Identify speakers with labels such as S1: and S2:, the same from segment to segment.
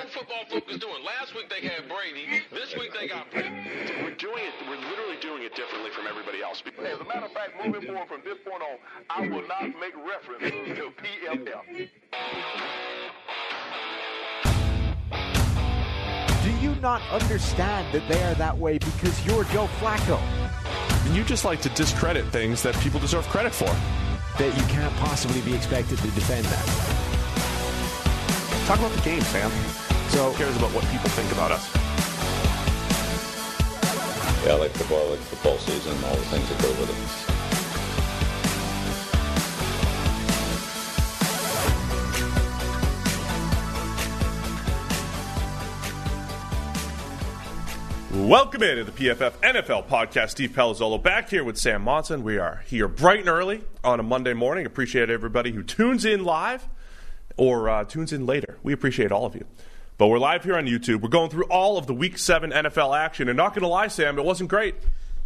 S1: I mean, what's pro football focus doing? Last week they had Brady. This week they got.
S2: We're doing it. We're literally doing it differently from everybody else.
S3: As a matter of fact, moving forward from this point on, I will not make reference to PFF.
S4: Do you not understand that they are that way because you're Joe Flacco?
S2: And you just like to discredit things that people deserve credit for.
S4: That you can't possibly be expected to defend that.
S2: Talk about the game, Sam.
S4: So
S2: Who cares about what people think about us?
S5: Yeah, I like football, I like football season, all the things that go with it.
S2: Welcome into the PFF NFL podcast. Steve Palazzolo back here with Sam Monson. We are here bright and early on a Monday morning. Appreciate everybody who tunes in live or uh, tunes in later. We appreciate all of you. But we're live here on YouTube. We're going through all of the Week 7 NFL action. And not going to lie, Sam, it wasn't great.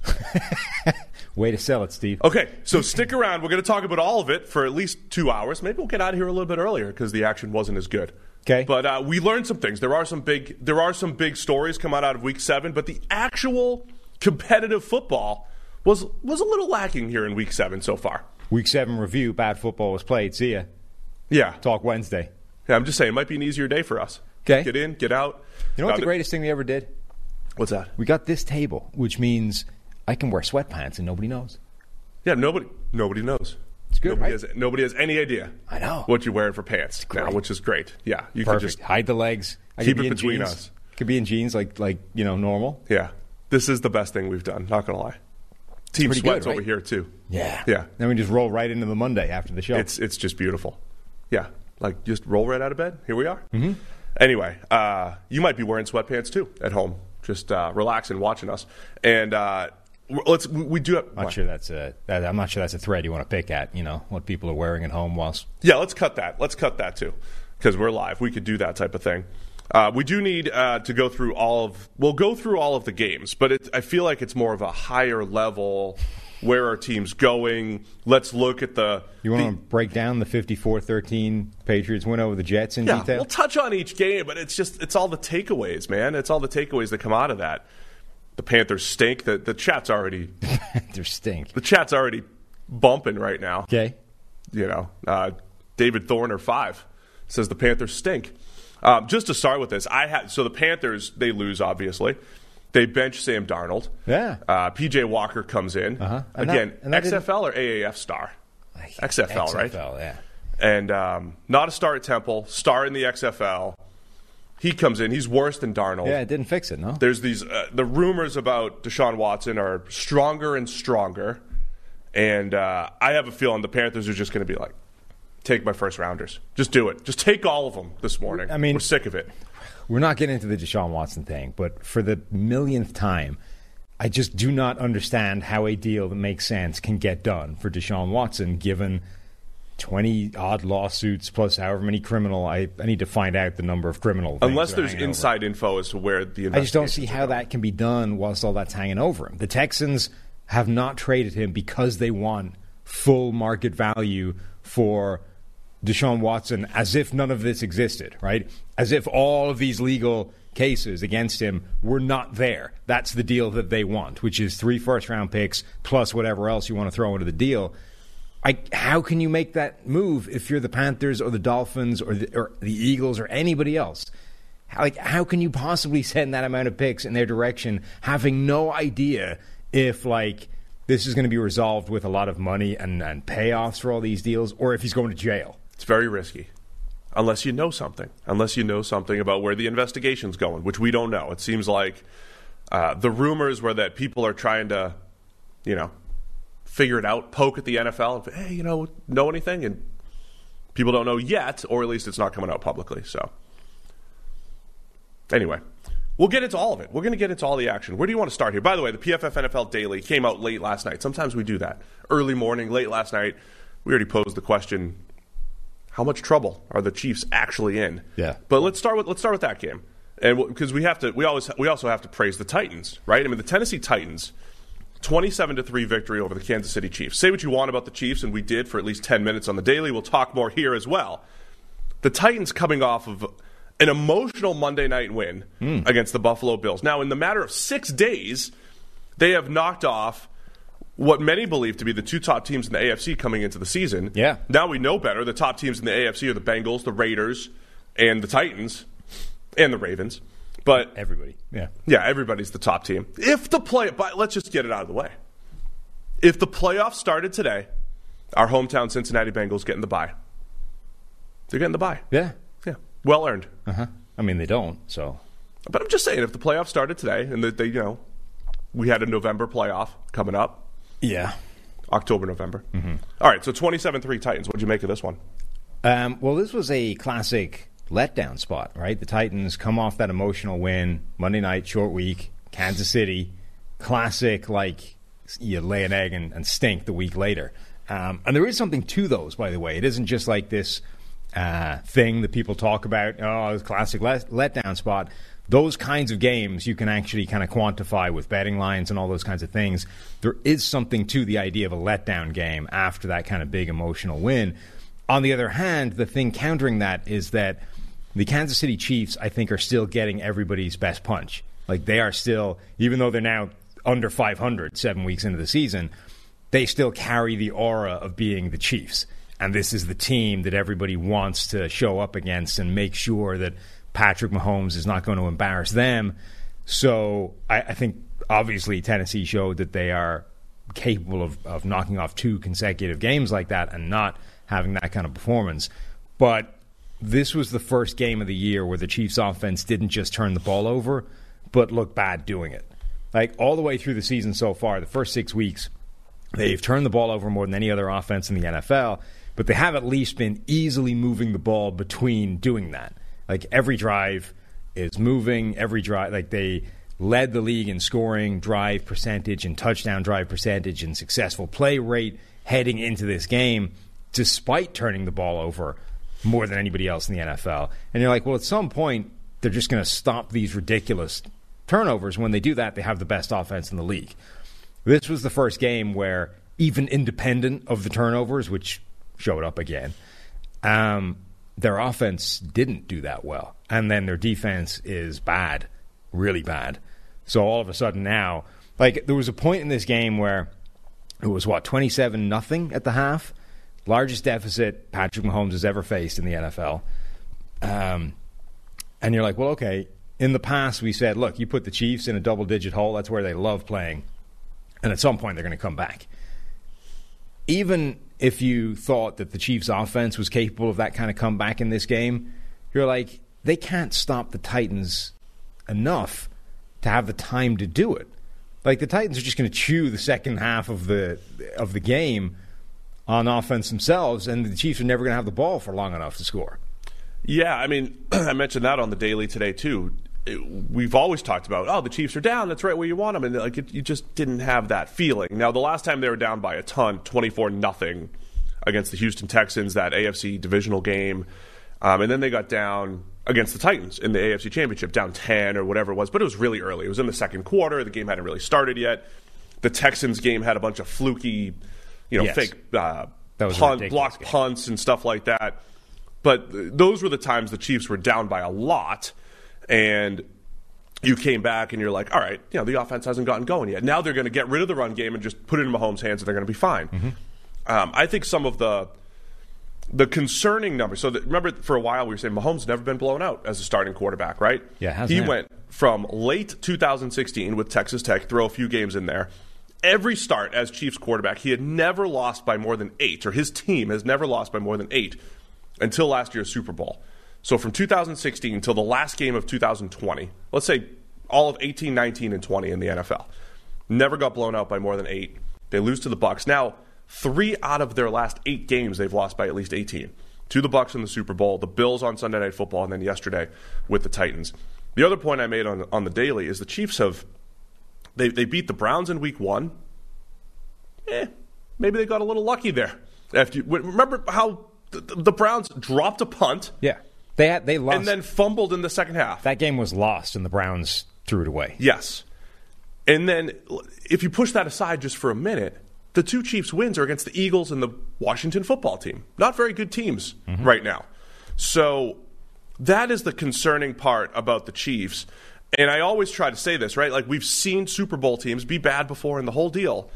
S4: way to sell it, Steve.
S2: Okay, so stick around. We're going to talk about all of it for at least two hours. Maybe we'll get out of here a little bit earlier because the action wasn't as good.
S4: Okay.
S2: but uh, we learned some things. There are some big, there are some big stories come out out of Week Seven, but the actual competitive football was was a little lacking here in Week Seven so far.
S4: Week seven review. Bad football was played. See ya.
S2: Yeah,
S4: Talk Wednesday.
S2: yeah. I'm just saying, it might be an easier day for us.
S4: 'Kay.
S2: get in, get out.
S4: You know what the greatest thing we ever did?
S2: What's that?
S4: We got this table, which means I can wear sweatpants and nobody knows.
S2: Yeah, nobody, nobody knows.
S4: It's good,
S2: Nobody
S4: right?
S2: has, nobody has any idea.
S4: I know.
S2: what you're wearing for pants now,
S4: great.
S2: which is great. Yeah, you can
S4: Perfect.
S2: just
S4: Hide the legs. I
S2: keep
S4: could be
S2: it
S4: in
S2: between
S4: jeans.
S2: us.
S4: Could be in jeans, like like you know normal.
S2: Yeah, this is the best thing we've done. Not gonna lie. Team
S4: pretty
S2: sweats
S4: good, right?
S2: over here too.
S4: Yeah.
S2: Yeah.
S4: Then we just roll right into the Monday after the show.
S2: It's it's just beautiful. Yeah, like just roll right out of bed. Here we are. Mm-hmm. Anyway, uh, you might be wearing sweatpants too at home, just uh, relaxing, watching us. And uh, let's we, do. Have,
S4: I'm not sure that's a. I'm not sure that's a thread you want to pick at. You know what people are wearing at home whilst.
S2: Yeah, let's cut that. Let's cut that too, because we're live. We could do that type of thing. Uh, we do need uh, to go through all of. We'll go through all of the games, but it, I feel like it's more of a higher level. Where our teams going? Let's look at the.
S4: You want
S2: the-
S4: to break down the 54-13 Patriots win over the Jets in
S2: Yeah,
S4: detail?
S2: we'll touch on each game, but it's just it's all the takeaways, man. It's all the takeaways that come out of that. The Panthers stink. The the chat's already
S4: They stink.
S2: the chat's already bumping right now.
S4: Okay.
S2: You know, uh, David Thorner five says the Panthers stink. Um, just to start with this, I had so the Panthers they lose obviously. They bench Sam Darnold.
S4: Yeah.
S2: Uh, PJ Walker comes in
S4: Uh-huh. And that-
S2: again.
S4: and that didn't-
S2: XFL or AAF star? XFL, right?
S4: XFL, yeah.
S2: and um, not a star at Temple, star in the XFL. He comes in. He's worse than Darnold.
S4: Yeah, it didn't fix it, no?
S2: There's these uh, the rumors about Deshaun Watson are stronger and stronger, and uh, I have a feeling the Panthers are just going to be like, take my first rounders, just do it, just take all of them this morning.
S4: I mean-
S2: we're sick of it.
S4: We're not getting into the Deshaun Watson thing, but for the millionth time, I just do not understand how a deal that makes sense can get done for Deshaun Watson given 20 odd lawsuits plus however many criminal. I, I need to find out the number of criminal.
S2: Unless there's
S4: over.
S2: inside info as to where the
S4: I just don't see how
S2: going.
S4: that can be done whilst all that's hanging over him. The Texans have not traded him because they want full market value for Deshaun Watson as if none of this existed, right? As if all of these legal cases against him were not there. That's the deal that they want, which is three first round picks plus whatever else you want to throw into the deal. I, how can you make that move if you're the Panthers or the Dolphins or the, or the Eagles or anybody else? How, like, how can you possibly send that amount of picks in their direction, having no idea if like this is going to be resolved with a lot of money and, and payoffs for all these deals, or if he's going to jail?
S2: It's very risky. Unless you know something. Unless you know something about where the investigation's going, which we don't know. It seems like uh, the rumors were that people are trying to, you know, figure it out, poke at the NFL, and, hey, you know, know anything? And people don't know yet, or at least it's not coming out publicly. So, anyway, we'll get into all of it. We're going to get into all the action. Where do you want to start here? By the way, the PFF NFL Daily came out late last night. Sometimes we do that. Early morning, late last night. We already posed the question how much trouble are the Chiefs actually in?
S4: Yeah.
S2: But let's start with let's start with that game, and because we have to, we always we also have to praise the Titans, right? I mean, the Tennessee Titans, twenty-seven to three victory over the Kansas City Chiefs. Say what you want about the Chiefs, and we did for at least ten minutes on the daily. We'll talk more here as well. The Titans coming off of an emotional Monday night win hmm. against the Buffalo Bills. Now, in the matter of six days, they have knocked off what many believe to be the two top teams in the AFC coming into the season.
S4: Yeah.
S2: Now we know better. The top teams in the AFC are the Bengals, the Raiders, and the Titans, and the Ravens. But
S4: Everybody. Yeah.
S2: yeah, everybody's the top team. If the play, but let's just get it out of the way. If the playoffs started today, our hometown Cincinnati Bengals getting the bye. They're getting the bye.
S4: Yeah.
S2: Yeah, well earned.
S4: Uh huh. I mean, they don't. So
S2: But I'm just saying, if the playoffs started today, and that they, you know, we had a November playoff coming up,
S4: yeah.
S2: October, November. All right, so 27-3 Titans. What'd you make of this one?
S4: Um, well, this was a classic letdown spot, right? The Titans come off that emotional win Monday night, short week, Kansas City. Classic, like you lay an egg and, and stink the week later. Um, and there is something to those, by the way. It isn't just like this uh, thing that people talk about. Oh, classic let- letdown spot. Those kinds of games you can actually kind of quantify with betting lines and all those kinds of things. There is something to the idea of a letdown game after that kind of big emotional win. On the other hand, the thing countering that is that the Kansas City Chiefs, I think, are still getting everybody's best punch. Like they are still, even though they're now under 500 seven weeks into the season, they still carry the aura of being the Chiefs. And this is the team that everybody wants to show up against and make sure that Patrick Mahomes is not going to embarrass them. So I, I think obviously Tennessee showed that they are capable of, of knocking off two consecutive games like that and not having that kind of performance. But this was the first game of the year where the Chiefs offense didn't just turn the ball over, but look bad doing it. Like all the way through the season so far, the first six weeks, they've turned the ball over more than any other offense in the NFL, but they have at least been easily moving the ball between doing that. Like every drive is moving, every drive, like they led the league in scoring, drive percentage, and touchdown drive percentage, and successful play rate heading into this game, despite turning the ball over more than anybody else in the NFL. And you're like, well, at some point, they're just going to stop these ridiculous turnovers. When they do that, they have the best offense in the league. This was the first game where, even independent of the turnovers, which showed up again, um, their offense didn't do that well. And then their defense is bad, really bad. So all of a sudden now, like there was a point in this game where it was what, 27 nothing at the half? Largest deficit Patrick Mahomes has ever faced in the NFL. Um, and you're like, well, okay. In the past, we said, look, you put the Chiefs in a double digit hole. That's where they love playing. And at some point, they're going to come back. Even if you thought that the Chiefs' offense was capable of that kind of comeback in this game, you're like, they can't stop the Titans enough to have the time to do it. Like the Titans are just going to chew the second half of the of the game on offense themselves, and the Chiefs are never going to have the ball for long enough to score.
S2: Yeah, I mean, I mentioned that on the daily today too. It- we've always talked about, oh, the Chiefs are down. That's right where you want them, and like it, you just didn't have that feeling. Now, the last time they were down by a ton, twenty-four nothing against the Houston Texans, that AFC divisional game, um, and then they got down against the Titans in the AFC Championship, down ten or whatever it was. But it was really early. It was in the second quarter. The game hadn't really started yet. The Texans game had a bunch of fluky, you know,
S4: Yes.
S2: fake uh, punt, blocked
S4: game.
S2: punts and stuff like that. But th- those were the times the Chiefs were down by a lot, and you came back and you're like, all right, you know, the offense hasn't gotten going yet. Now they're going to get rid of the run game and just put it in Mahomes' hands, and they're going to be fine.
S4: Mm-hmm.
S2: Um, I think some of the the concerning numbers. So that, remember, for a while we were saying Mahomes never been blown out as a starting quarterback, right?
S4: Yeah, hasn't
S2: he
S4: it?
S2: went from late 2016 with Texas Tech, throw a few games in there. Every start as Chiefs quarterback, he had never lost by more than eight, or his team has never lost by more than eight until last year's Super Bowl. So from 2016 until the last game of 2020, let's say all of 18, 19, and 20 in the NFL, never got blown out by more than eight. They lose to the Bucs. Now, three out of their last eight games, they've lost by at least 18. To the Bucs in the Super Bowl, the Bills on Sunday Night Football, and then yesterday with the Titans. The other point I made on on the daily is the Chiefs have they they beat the Browns in Week One. Eh, maybe they got a little lucky there. After you, remember how the, the Browns dropped a punt
S4: Yeah, they had, they lost.
S2: and then fumbled in the second half.
S4: that game was lost, and the Browns threw it away.
S2: Yes. And then if you push that aside just for a minute, the two Chiefs wins are against the Eagles and the Washington football team. Not very good teams mm-hmm. right now. So that is the concerning part about the Chiefs. And I always try to say this, right? Like we've seen Super Bowl teams be bad before in the whole deal.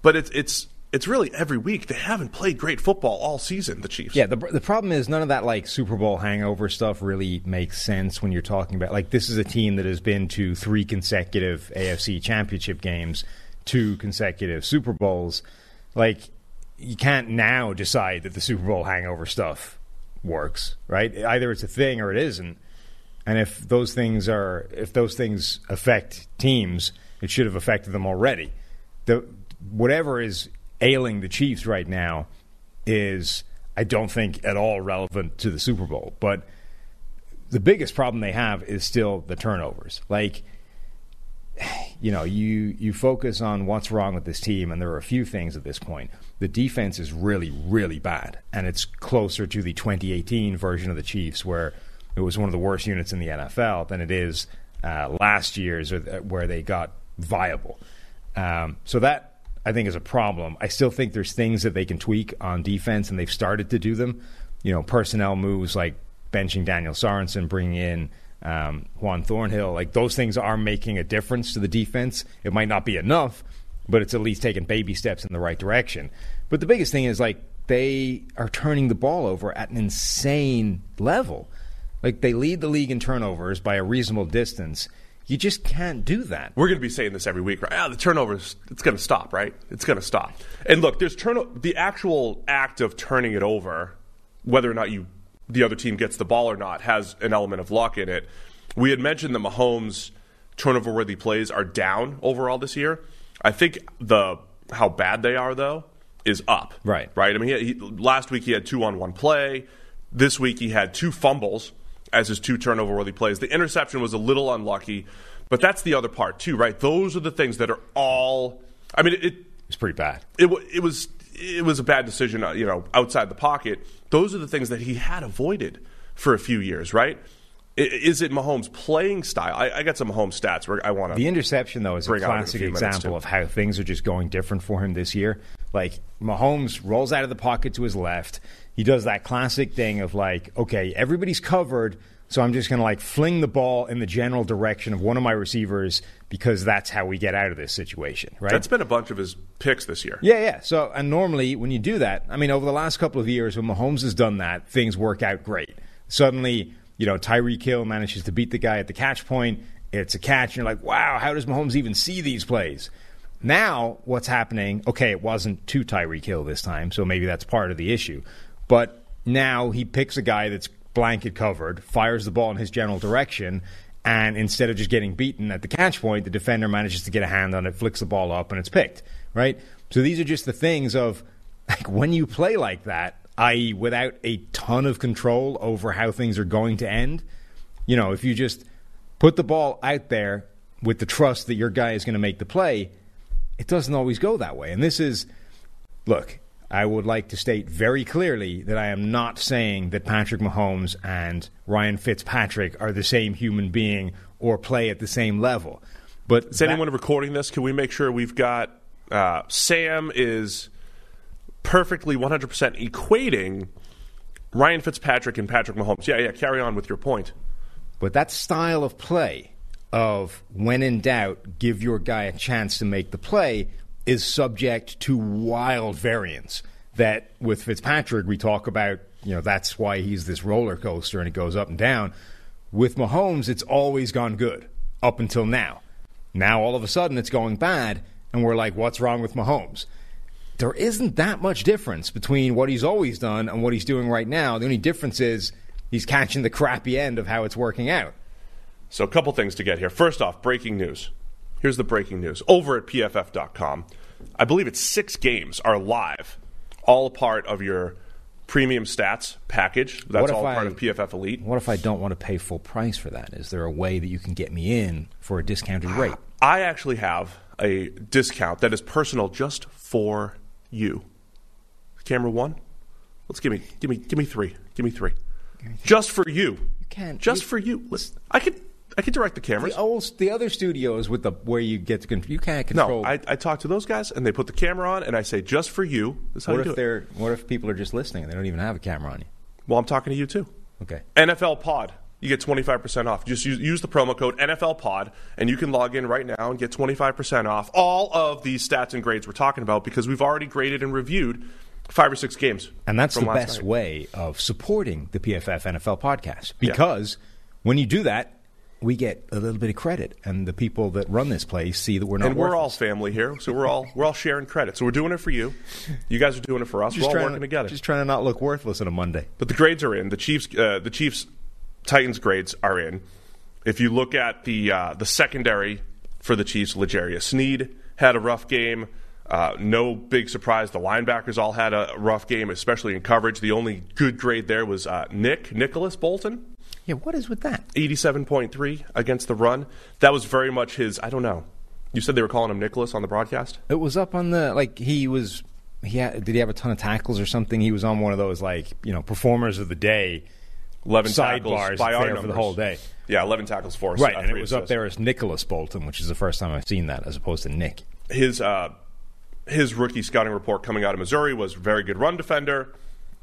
S2: But it's it's it's really every week. They haven't played great football all season, the Chiefs.
S4: Yeah, the the problem is none of that like Super Bowl hangover stuff really makes sense when you're talking about like this is a team that has been to three consecutive AFC Championship games, two consecutive Super Bowls. Like you can't now decide that the Super Bowl hangover stuff works, right? Either it's a thing or it isn't. And if those things are if those things affect teams, it should have affected them already. The whatever is ailing the Chiefs right now is I don't think at all relevant to the Super Bowl. But the biggest problem they have is still the turnovers. Like you know, you you focus on what's wrong with this team, and there are a few things at this point. The defense is really, really bad, and it's closer to the 2018 version of the Chiefs, where it was one of the worst units in the NFL, than it is uh, last year's, where they got viable. Um, so that I think is a problem. I still think there's things that they can tweak on defense, and they've started to do them. You know, personnel moves like benching Daniel Sorensen, bringing in um, Juan Thornhill, like those things are making a difference to the defense. It might not be enough, but it's at least taking baby steps in the right direction. But the biggest thing is like they are turning the ball over at an insane level. Like they lead the league in turnovers by a reasonable distance. You just can't do that.
S2: We're going to be saying this every week, right? Ah, the turnovers, it's going to stop, right? It's going to stop. And look, there's turn the actual act of turning it over, whether or not you the other team gets the ball or not, has an element of luck in it. We had mentioned that Mahomes' turnover-worthy plays are down overall this year. I think the how bad they are though is up.
S4: Right.
S2: Right. I mean, he, he, last week he had two on one play. This week he had two fumbles as his two turnover-worthy plays. The interception was a little unlucky, but that's the other part too, right? Those are the things that are all. I mean, it
S4: It's pretty bad.
S2: it, it was it was a bad decision, uh, you know, outside the pocket. Those are the things that he had avoided for a few years, right? Is it Mahomes' playing style? I, I got some Mahomes stats where I want to.
S4: The interception, though, is a
S2: in a
S4: classic example of how things are just going different for him this year. Like Mahomes rolls out of the pocket to his left. He does that classic thing of like, okay, everybody's covered, so I'm just going to like fling the ball in the general direction of one of my receivers because that's how we get out of this situation, right?
S2: That's been a bunch of his picks this year.
S4: Yeah, yeah. So, and normally when you do that, I mean, over the last couple of years, when Mahomes has done that, things work out great. Suddenly, you know, Tyreek Hill manages to beat the guy at the catch point. It's a catch, and you're like, wow, how does Mahomes even see these plays? Now, what's happening? Okay, it wasn't to Tyreek Hill this time, so maybe that's part of the issue. But now he picks a guy that's blanket covered, fires the ball in his general direction, and instead of just getting beaten at the catch point, the defender manages to get a hand on it, flicks the ball up, and it's picked. Right? So these are just the things of like when you play like that, i.e., without a ton of control over how things are going to end. You know, if you just put the ball out there with the trust that your guy is going to make the play, it doesn't always go that way. And this is, look, I would like to state very clearly that I am not saying that Patrick Mahomes and Ryan Fitzpatrick are the same human being or play at the same level. But
S2: Is anyone recording this? Can we make sure we've got uh, Sam is perfectly 100% equating Ryan Fitzpatrick and Patrick Mahomes? Yeah, yeah. Carry on with your point.
S4: But that style of play of when in doubt, give your guy a chance to make the play is subject to wild variance. That with Fitzpatrick, we talk about, you know, that's why he's this roller coaster and it goes up and down. With Mahomes, it's always gone good up until now. Now, all of a sudden, it's going bad, and we're like, what's wrong with Mahomes? There isn't that much difference between what he's always done and what he's doing right now. The only difference is he's catching the crappy end of how it's working out.
S2: So, a couple things to get here. First off, breaking news. Here's the breaking news. Over at pff.com, I believe it's six games are live, all a part of your premium stats package. That's all part
S4: I-
S2: of PFF Elite.
S4: What if I don't want to pay full price for that? Is there a way that you can get me in for a discounted ah, rate?
S2: I actually have a discount that is personal just for you. Camera one, let's give me, give me, give me three, give me three, just for you. You
S4: can't-
S2: just
S4: you-
S2: for you. Listen, I could, I can direct the cameras.
S4: The old, the other studios with the where you get to control, you can't
S2: no,
S4: control.
S2: I, I talk to those guys and they put the camera on and I say just for you. This is how
S4: what
S2: you
S4: if
S2: do
S4: they're? What if people are just listening and they don't even have a camera on you?
S2: Well, I'm talking to you too.
S4: Okay.
S2: NFL Pod. You get 25% off. Just use, use the promo code NFL Pod, and you can log in right now and get 25% off all of these stats and grades we're talking about because we've already graded and reviewed five or six games.
S4: And that's the best
S2: night.
S4: way of supporting the PFF NFL podcast because when you do that, we get a little bit of credit, and the people that run this place see that we're not.
S2: And we're all
S4: worthless.
S2: family here, so we're all we're all sharing credit. So we're doing it for you. You guys are doing it for us. we're all
S4: trying
S2: working
S4: to,
S2: together.
S4: Just trying to not look worthless on a Monday.
S2: But the grades are in. The Chiefs, uh, the Chiefs, Titans grades are in. If you look at the uh, the secondary for the Chiefs, L'Jarius Sneed had a rough game. Uh, no big surprise. The linebackers all had a rough game, especially in coverage. The only good grade there was uh, Nick Nicholas Bolton,
S4: Yeah, what is with that?
S2: eighty-seven point three against the run. That was very much his. I don't know. You said they were calling him Nicholas on the broadcast.
S4: It was up on the like he was. He had, did he have a ton of tackles or something? He was on one of those like you know performers of the day
S2: Eleven tackles
S4: sidebars
S2: by our
S4: for the whole day.
S2: Yeah, eleven tackles for us.
S4: Right,
S2: uh,
S4: and it
S2: three
S4: was up there as Nicholas Bolton, which is the first time I've seen that, as opposed to Nick.
S2: his uh, his rookie scouting report coming out of Missouri was very good run defender,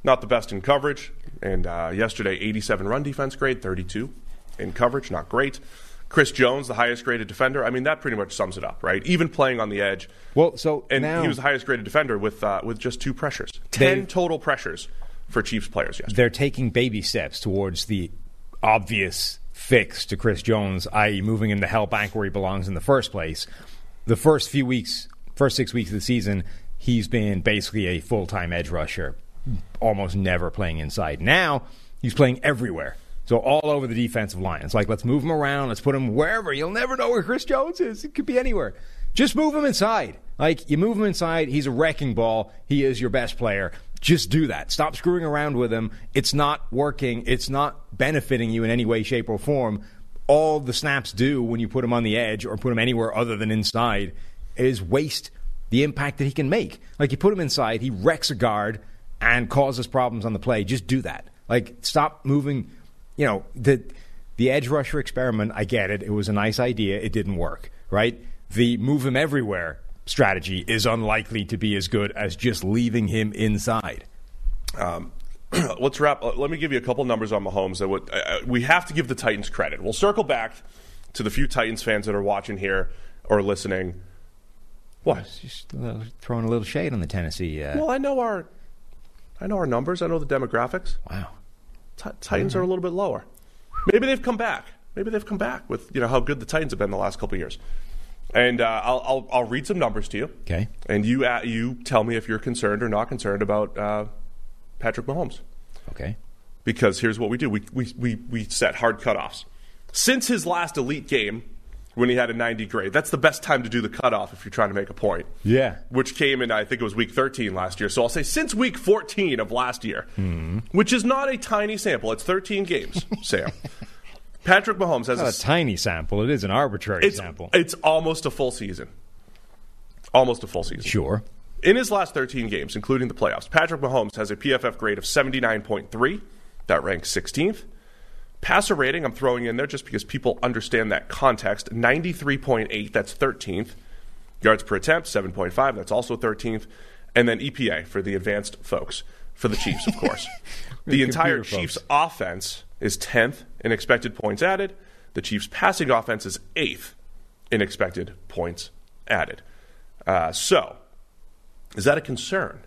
S2: not the best in coverage. And uh, yesterday, 87 run defense grade, 32 in coverage, not great. Chris Jones, the highest graded defender. I mean, that pretty much sums it up, right? Even playing on the edge,
S4: Well, so
S2: and
S4: now
S2: he was the highest graded defender with uh, with just two pressures, ten total pressures for Chiefs players yesterday.
S4: they're taking baby steps towards the obvious fix to Chris Jones, i.e., moving him the hell back where he belongs in the first place. The first few weeks, first six weeks of the season, he's been basically a full time edge rusher, almost never playing inside. Now he's playing everywhere. So all over the defensive line. It's like let's move him around, let's put him wherever. You'll never know where Chris Jones is. It could be anywhere. Just move him inside. Like you move him inside, he's a wrecking ball. He is your best player. Just do that. Stop screwing around with him. It's not working. It's not benefiting you in any way, shape, or form. All the snaps do when you put him on the edge or put him anywhere other than inside is waste the impact that he can make. Like you put him inside, he wrecks a guard and causes problems on the play. Just do that. Like stop moving. You know the the edge rusher experiment. I get it. It was a nice idea. It didn't work. Right. The move him everywhere strategy is unlikely to be as good as just leaving him inside.
S2: let's wrap. uh, Let me give you a couple numbers on Mahomes. That would, uh, we have to give the Titans credit. We'll circle back to the few Titans fans that are watching here or listening. What?
S4: Just uh, throwing a little shade on the Tennessee. Uh,
S2: Well, I know our, I know our numbers. I know the demographics.
S4: wow.
S2: Ti- Titans are a little bit lower. Maybe they've come back. Maybe they've come back with you know how good the Titans have been the last couple of years. And uh, I'll, I'll I'll read some numbers to you.
S4: Okay.
S2: And you uh, you tell me if you're concerned or not concerned about uh, Patrick Mahomes.
S4: Okay.
S2: because here's what we do we, we, we, we set hard cutoffs. Since his last elite game, when he had a 90 grade, that's the best time to do the cutoff if you're trying to make a point.
S4: Yeah.
S2: Which came in, I think it was week 13 last year. So I'll say since week 14 of last year, which is not a tiny sample, it's 13 games, Sam. Patrick Mahomes has a,
S4: a tiny sample. It is an arbitrary
S2: it's,
S4: sample.
S2: it's almost a full season. Almost a full season.
S4: Sure.
S2: In his last 13 games, including the playoffs, Patrick Mahomes has a PFF grade of 79.3. That ranks 16th. Passer rating, I'm throwing in there just because people understand that context 93.8, that's 13th. Yards per attempt, 7.5, that's also 13th. And then EPA for the advanced folks, for the Chiefs, of course. the entire Chiefs
S4: folks.
S2: offense is 10th in expected points added. The Chiefs passing offense is 8th in expected points added. Uh, so, is that a concern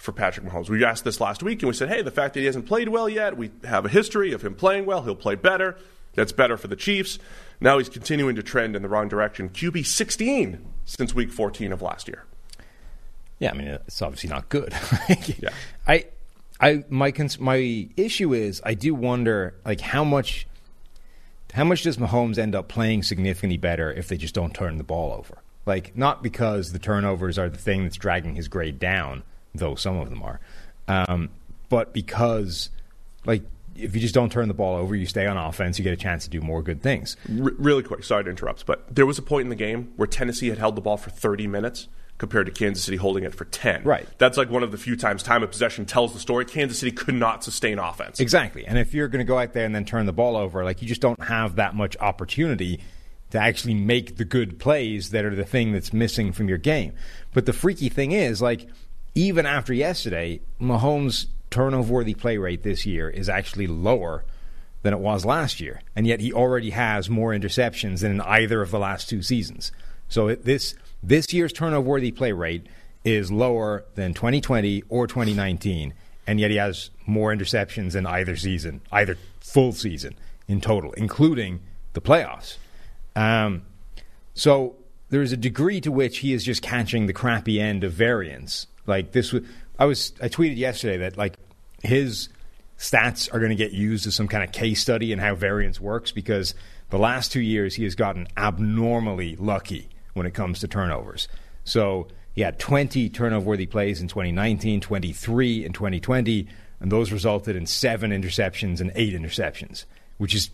S2: for Patrick Mahomes? We asked this last week and we said, hey, the fact that he hasn't played well yet, we have a history of him playing well, he'll play better. That's better for the Chiefs. Now he's continuing to trend in the wrong direction. QB 16 since week 14 of last year.
S4: Yeah, I mean it's obviously not good.
S2: Yeah.
S4: I, I my cons- my issue is I do wonder like how much, how much does Mahomes end up playing significantly better if they just don't turn the ball over? Like not because the turnovers are the thing that's dragging his grade down, though some of them are, um, but because like if you just don't turn the ball over, you stay on offense, you get a chance to do more good things.
S2: R- really quick, sorry to interrupt, but there was a point in the game where Tennessee had held the ball for 30 minutes compared to Kansas City holding it for 10.
S4: Right.
S2: That's like one of the few times time of possession tells the story. Kansas City could not sustain offense.
S4: Exactly. And if you're going to go out there and then turn the ball over, like you just don't have that much opportunity to actually make the good plays that are the thing that's missing from your game. But the freaky thing is, like, even after yesterday, Mahomes' turnover worthy play rate this year is actually lower than it was last year. And yet he already has more interceptions than in either of the last two seasons. So it, this this year's turnover worthy play rate is lower than 2020 or 2019, and yet he has more interceptions than either season, either full season in total, including the playoffs. Um, so there's a degree to which he is just catching the crappy end of variance. Like this, was, I was I tweeted yesterday that like his stats are going to get used as some kind of case study in how variance works because the last two years he has gotten abnormally lucky when it comes to turnovers. So he had 20 turnover worthy plays in 2019, 23 in 2020, and those resulted in seven interceptions and eight interceptions, which is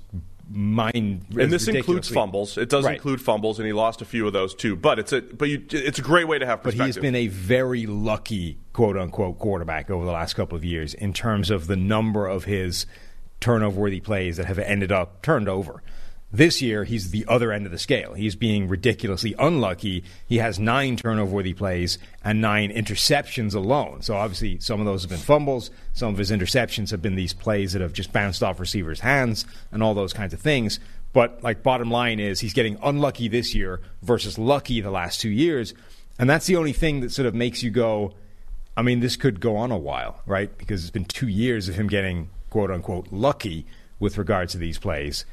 S4: mind.
S2: and this includes fumbles. It does
S4: Right.
S2: include fumbles, and he lost a few of those too. But it's a but you, it's a great way to have
S4: But
S2: perspective.
S4: he has been a very lucky, quote unquote, quarterback over the last couple of years in terms of the number of his turnover worthy plays that have ended up turned over. This year, he's the other end of the scale. He's being ridiculously unlucky. He has nine turnover worthy plays and nine interceptions alone. So, obviously, some of those have been fumbles. Some of his interceptions have been these plays that have just bounced off receivers' hands and all those kinds of things. But, like, bottom line is he's getting unlucky this year versus lucky the last two years. And that's the only thing that sort of makes you go, I mean, this could go on a while, right? Because it's been two years of him getting quote unquote lucky with regards to these plays.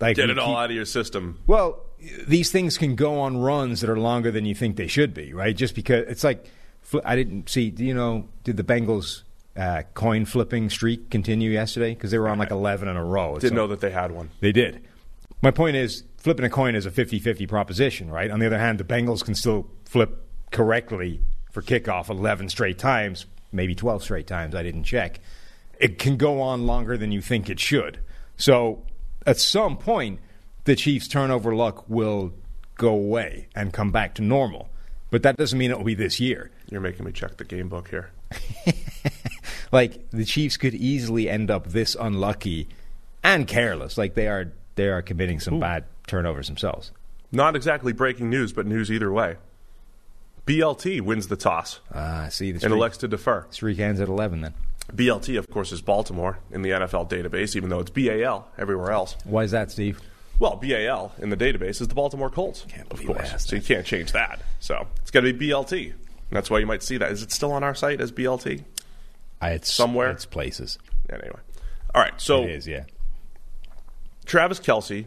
S4: Like
S2: Get it all
S4: keep-
S2: out of your system.
S4: Well, these things can go on runs that are longer than you think they should be, right? Just because it's like I didn't see. Do you know? Did the Bengals uh, coin flipping streak continue yesterday? Because they were on like eleven in a row.
S2: Didn't
S4: So-
S2: know that they had one.
S4: they did. My point is, flipping a coin is a 50 50 proposition, right? On the other hand, the Bengals can still flip correctly for kickoff 11 straight times, maybe 12 straight times. I didn't check. It can go on longer than you think it should. So at some point, the Chiefs' turnover luck will go away and come back to normal. But that doesn't mean it will be this year.
S2: You're making me check the game book here.
S4: like the Chiefs could easily end up this unlucky and careless. Like they are they are committing some bad turnovers themselves.
S2: Not exactly breaking news, but news either way. BLT wins the toss
S4: Ah, see the
S2: and elects to defer.
S4: streak ends at eleven. Then
S2: BLT, of course, is Baltimore in the NFL database, even though it's BAL everywhere else.
S4: why is that, Steve?
S2: Well, BAL in the database is the Baltimore Colts,
S4: Can't
S2: of course. So you can't change that. So it's got to be BLT. That's why you might see that. Is it still on our site as BLT?
S4: I, uh, it's
S2: Somewhere?
S4: It's places.
S2: Anyway. All right. So
S4: it is, yeah.
S2: Travis Kelce,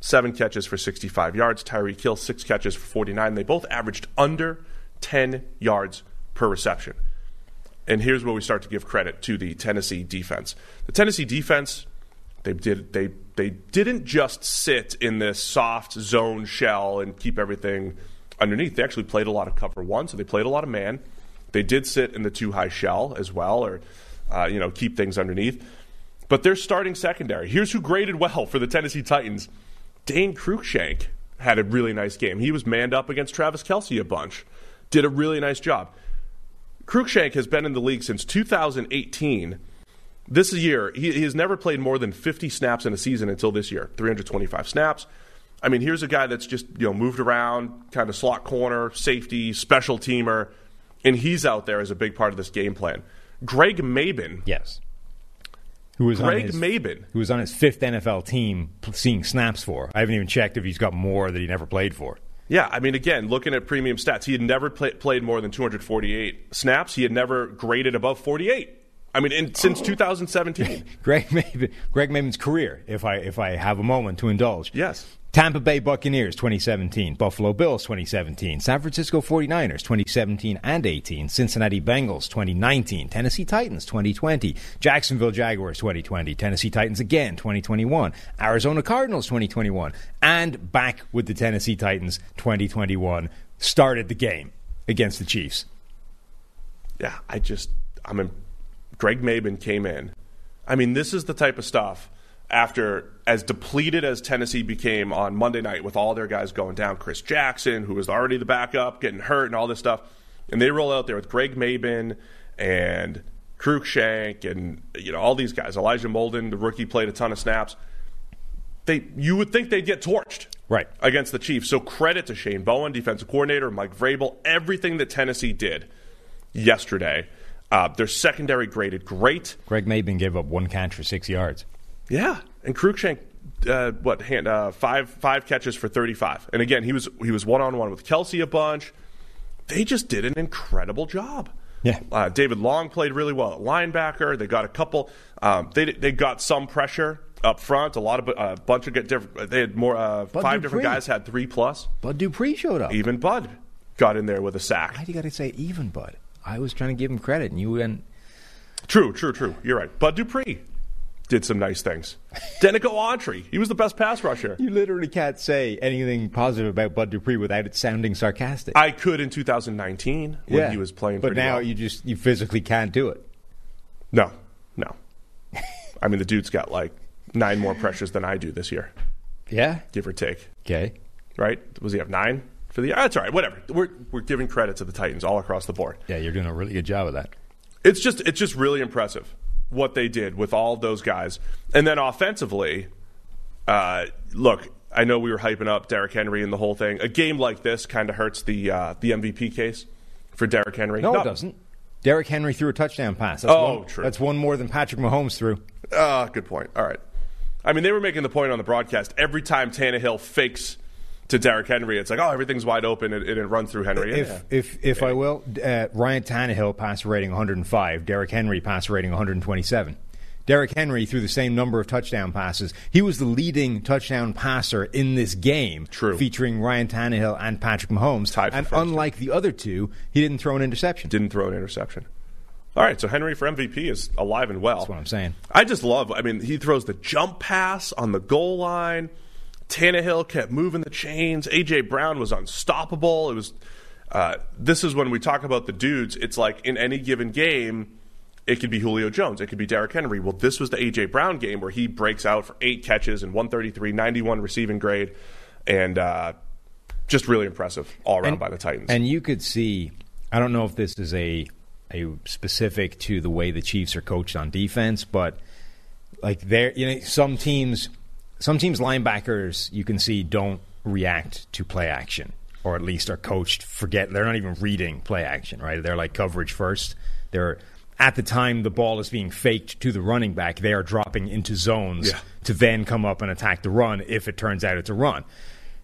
S2: seven catches for 65 yards. Tyreek Hill, six catches for 49. They both averaged under 10 yards per reception. And here's where we start to give credit to the Tennessee defense. The Tennessee defense, they did they they didn't just sit in this soft zone shell and keep everything underneath. They actually played a lot of cover one, so they played a lot of man. They did sit in the two high shell as well, or uh, you know keep things underneath. But their starting secondary. Here's who graded well for the Tennessee Titans. Dane Cruikshank had a really nice game. He was manned up against Travis Kelce a bunch. Did a really nice job. Cruikshank has been in the league since 2018. This year, he, he has never played more than 50 snaps in a season until this year 325 snaps. I mean, here's a guy that's just you know moved around, kind of slot corner, safety, special teamer, and he's out there as a big part of this game plan. Greg Mabin,
S4: Yes. Who was
S2: Greg
S4: his,
S2: Mabin,
S4: who was on his fifth NFL team seeing snaps for. I haven't even checked if he's got more that he never played for.
S2: Yeah, I mean, again, looking at premium stats, he had never play, played more than 248 snaps. He had never graded above 48. I mean, in, since 2017.
S4: Greg Mabin, Greg Mabin's career, if I if I have a moment to indulge.
S2: Yes.
S4: Tampa Bay Buccaneers 2017, Buffalo Bills 2017, San Francisco 49ers 2017 and 18, Cincinnati Bengals 2019, Tennessee Titans 2020, Jacksonville Jaguars 2020, Tennessee Titans again 2021, Arizona Cardinals 2021, and back with the Tennessee Titans 2021 started the game against the Chiefs.
S2: Yeah, I just, I mean, Greg Mabin came in. I mean, this is the type of stuff after as depleted as Tennessee became on Monday night with all their guys going down, Chris Jackson, who was already the backup, getting hurt and all this stuff, and they roll out there with Greg Mabin and Cruikshank and you know all these guys. Elijah Molden, the rookie, played a ton of snaps. They you would think they'd get torched
S4: Right.
S2: against the Chiefs. So credit to Shane Bowen, defensive coordinator, Mike Vrabel, everything that Tennessee did yesterday. Uh, their secondary graded great.
S4: Greg Mabin gave up one catch for six yards.
S2: Yeah, and Cruikshank, uh, what hand, uh, five five catches for thirty five, and again he was he was one on one with Kelce a bunch. They just did an incredible job.
S4: Yeah.
S2: uh, David Long played really well at linebacker. They got a couple. Um, they they got some pressure up front. A lot of a bunch of get different. They had more. Uh, five different guys had three plus.
S4: Bud Dupree showed up.
S2: Even Bud got in there with a sack.
S4: Why do you got to say even, Bud? I was trying to give him credit, and you went.
S2: True, true, true. You're right. Bud Dupree did some nice things. Denico Autry, he was the best pass rusher.
S4: You literally can't say anything positive about Bud Dupree without it sounding sarcastic.
S2: I could in 2019 when he was playing.
S4: but now
S2: well.
S4: you just you physically can't do it.
S2: no, no. I mean, the dude's got like nine more pressures than I do this year,
S4: Yeah.
S2: give or take.
S4: Okay.
S2: Right? Was he have nine for the year? That's all right. Whatever. We're we're giving credit to the Titans all across the board.
S4: Yeah, you're doing a really good job of that.
S2: It's just it's just really impressive what they did with all those guys, and then offensively, uh, look. I know we were hyping up Derrick Henry and the whole thing. A game like this kind of hurts the uh, the MVP case for Derrick Henry.
S4: No,
S2: Not-
S4: it doesn't. Derrick Henry threw a touchdown pass. That's
S2: Oh,
S4: one,
S2: true.
S4: That's one more than Patrick Mahomes threw.
S2: Ah, good point. All right. I mean, they were making the point on the broadcast. Every time Tannehill fakes to Derrick Henry, it's like, oh, everything's wide open and, and it runs through Henry.
S4: If
S2: Yeah.
S4: if if I will, uh, Ryan Tannehill passer rating 105, Derrick Henry passer rating 127. Derrick Henry threw the same number of touchdown passes. He was the leading touchdown passer in this game,
S2: True.
S4: featuring Ryan Tannehill and Patrick Mahomes.
S2: Tied
S4: and unlike the other two, he didn't throw an interception.
S2: Didn't throw an interception. All right, so Henry for MVP is alive and well.
S4: That's what I'm saying.
S2: I just love. I mean, he throws the jump pass on the goal line. Tannehill kept moving the chains. AJ Brown was unstoppable. It was. Uh, this is when we talk about the dudes. It's like in any given game, it could be Julio Jones. It could be Derrick Henry. Well, this was the AJ Brown game where he breaks out for eight catches and 133, 91 receiving grade, and uh, just really impressive all around by the Titans.
S4: And you could see, I don't know if this is a a specific to the way the Chiefs are coached on defense, but like there, you know, some teams, some teams linebackers you can see don't react to play action, or at least are coached forget they're not even reading play action, right? They're like coverage first. They're at the time the ball is being faked to the running back, they are dropping into zones
S2: Yeah.
S4: to then come up and attack the run if it turns out it's a run.